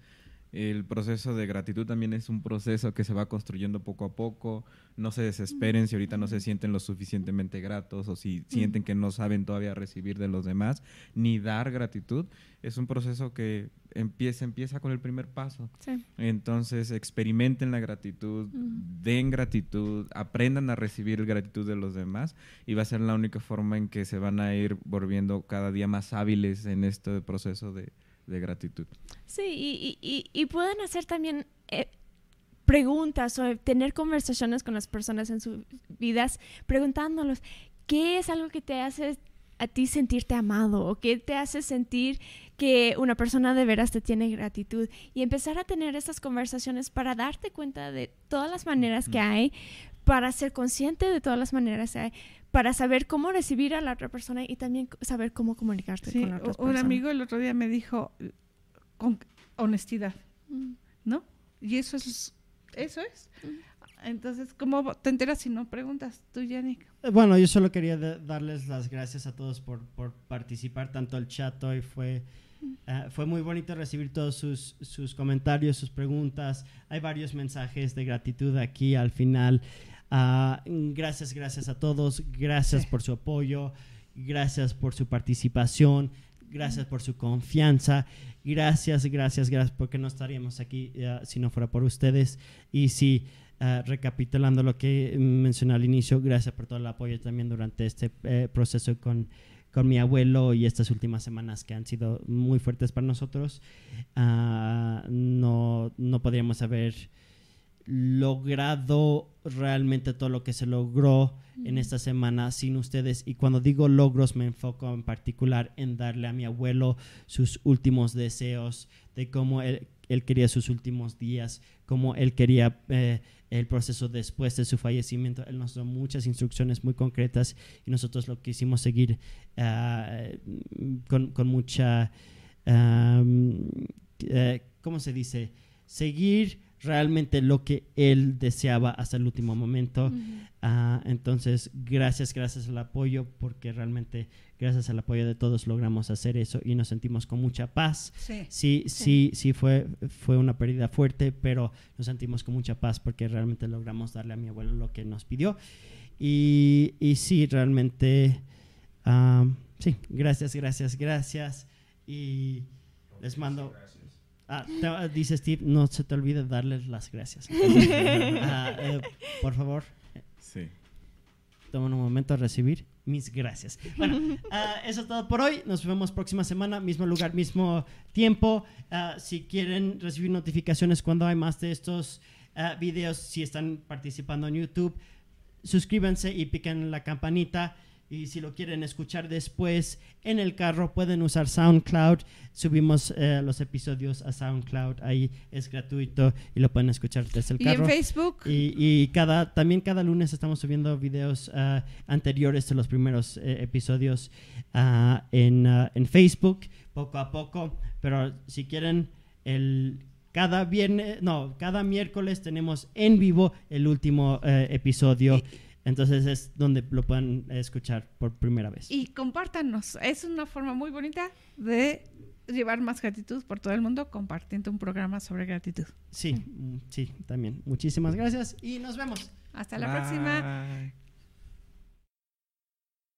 [SPEAKER 4] El proceso de gratitud también es un proceso que se va construyendo poco a poco. No se desesperen si ahorita no se sienten lo suficientemente gratos o si sienten que no saben todavía recibir de los demás ni dar gratitud. Es un proceso que empieza, empieza con el primer paso.
[SPEAKER 3] Sí.
[SPEAKER 4] Entonces experimenten la gratitud, den gratitud, aprendan a recibir gratitud de los demás y va a ser la única forma en que se van a ir volviendo cada día más hábiles en este proceso de, de gratitud.
[SPEAKER 3] Sí, y, y- y- pueden hacer también eh, preguntas o tener conversaciones con las personas en sus vidas, preguntándolos, ¿qué es algo que te hace a ti sentirte amado o qué te hace sentir que una persona de veras te tiene gratitud? Y empezar a tener esas conversaciones para darte cuenta de todas las maneras que hay, para ser consciente de todas las maneras que hay, para saber cómo recibir a la otra persona y también saber cómo comunicarte
[SPEAKER 2] Sí,
[SPEAKER 3] con otras
[SPEAKER 2] un
[SPEAKER 3] personas.
[SPEAKER 2] amigo el otro día me dijo con honestidad,
[SPEAKER 3] Mm.
[SPEAKER 2] ¿no? Y eso es, eso es. Entonces, ¿cómo te enteras si no preguntas tú, Yannick?
[SPEAKER 1] Eh, Bueno, yo solo quería da- darles las gracias a todos por, por participar tanto el chat hoy. Fue, eh, fue muy bonito recibir todos sus, sus comentarios, sus preguntas. Hay varios mensajes de gratitud aquí al final. Ah, gracias, gracias a todos. Gracias
[SPEAKER 2] Sí.
[SPEAKER 1] por su apoyo. Gracias por su participación. Gracias por su confianza. Gracias, gracias, gracias, porque no estaríamos aquí eh, si no fuera por ustedes. Y sí, eh, recapitulando lo que mencioné al inicio, gracias por todo el apoyo también durante este eh, proceso con, con mi abuelo y estas últimas semanas que han sido muy fuertes para nosotros. Ah, no, no podríamos haber logrado realmente todo lo que se logró en esta semana sin ustedes y cuando digo logros me enfoco en particular en darle a mi abuelo sus últimos deseos de cómo él, él quería sus últimos días, cómo él quería eh, el proceso después de su fallecimiento. Él nos dio muchas instrucciones muy concretas y nosotros lo quisimos seguir ah, con, con mucha, eh, ¿cómo se dice? Seguir realmente lo que él deseaba hasta el último momento. Ah, entonces, gracias, gracias al apoyo, porque realmente gracias al apoyo de todos logramos hacer eso y nos sentimos con mucha paz.
[SPEAKER 2] Sí.
[SPEAKER 1] Sí, sí, sí fue, fue una pérdida fuerte, pero nos sentimos con mucha paz porque realmente logramos darle a mi abuelo lo que nos pidió. Y, y sí, realmente, ah, sí, gracias, gracias, gracias. Y les mando... Ah, te- dice Steve, no se te olvide darles las gracias. Ah, eh, por favor,
[SPEAKER 4] Sí.
[SPEAKER 1] tomen un momento a recibir mis gracias. Bueno, ah, eso es todo por hoy. Nos vemos próxima semana, mismo lugar, mismo tiempo. Ah, si quieren recibir notificaciones cuando hay más de estos ah, videos, si están participando en YouTube, suscríbanse y piquen la campanita. Y si lo quieren escuchar después en el carro, pueden usar SoundCloud. Subimos eh, los episodios a SoundCloud. Ahí es gratuito y lo pueden escuchar desde el
[SPEAKER 2] Y
[SPEAKER 1] carro.
[SPEAKER 2] en Facebook.
[SPEAKER 1] Y, y cada, también cada lunes estamos subiendo videos ah, anteriores de los primeros eh, episodios ah, en, ah, en Facebook, poco a poco. Pero si quieren, el, cada viernes, no, cada miércoles tenemos en vivo el último eh, episodio. Entonces es donde lo pueden escuchar por primera vez.
[SPEAKER 2] Y compártanos. Es una forma muy bonita de llevar más gratitud por todo el mundo compartiendo un programa sobre gratitud.
[SPEAKER 1] Sí, mm, sí, también. Muchísimas gracias y nos vemos.
[SPEAKER 2] Hasta la próxima.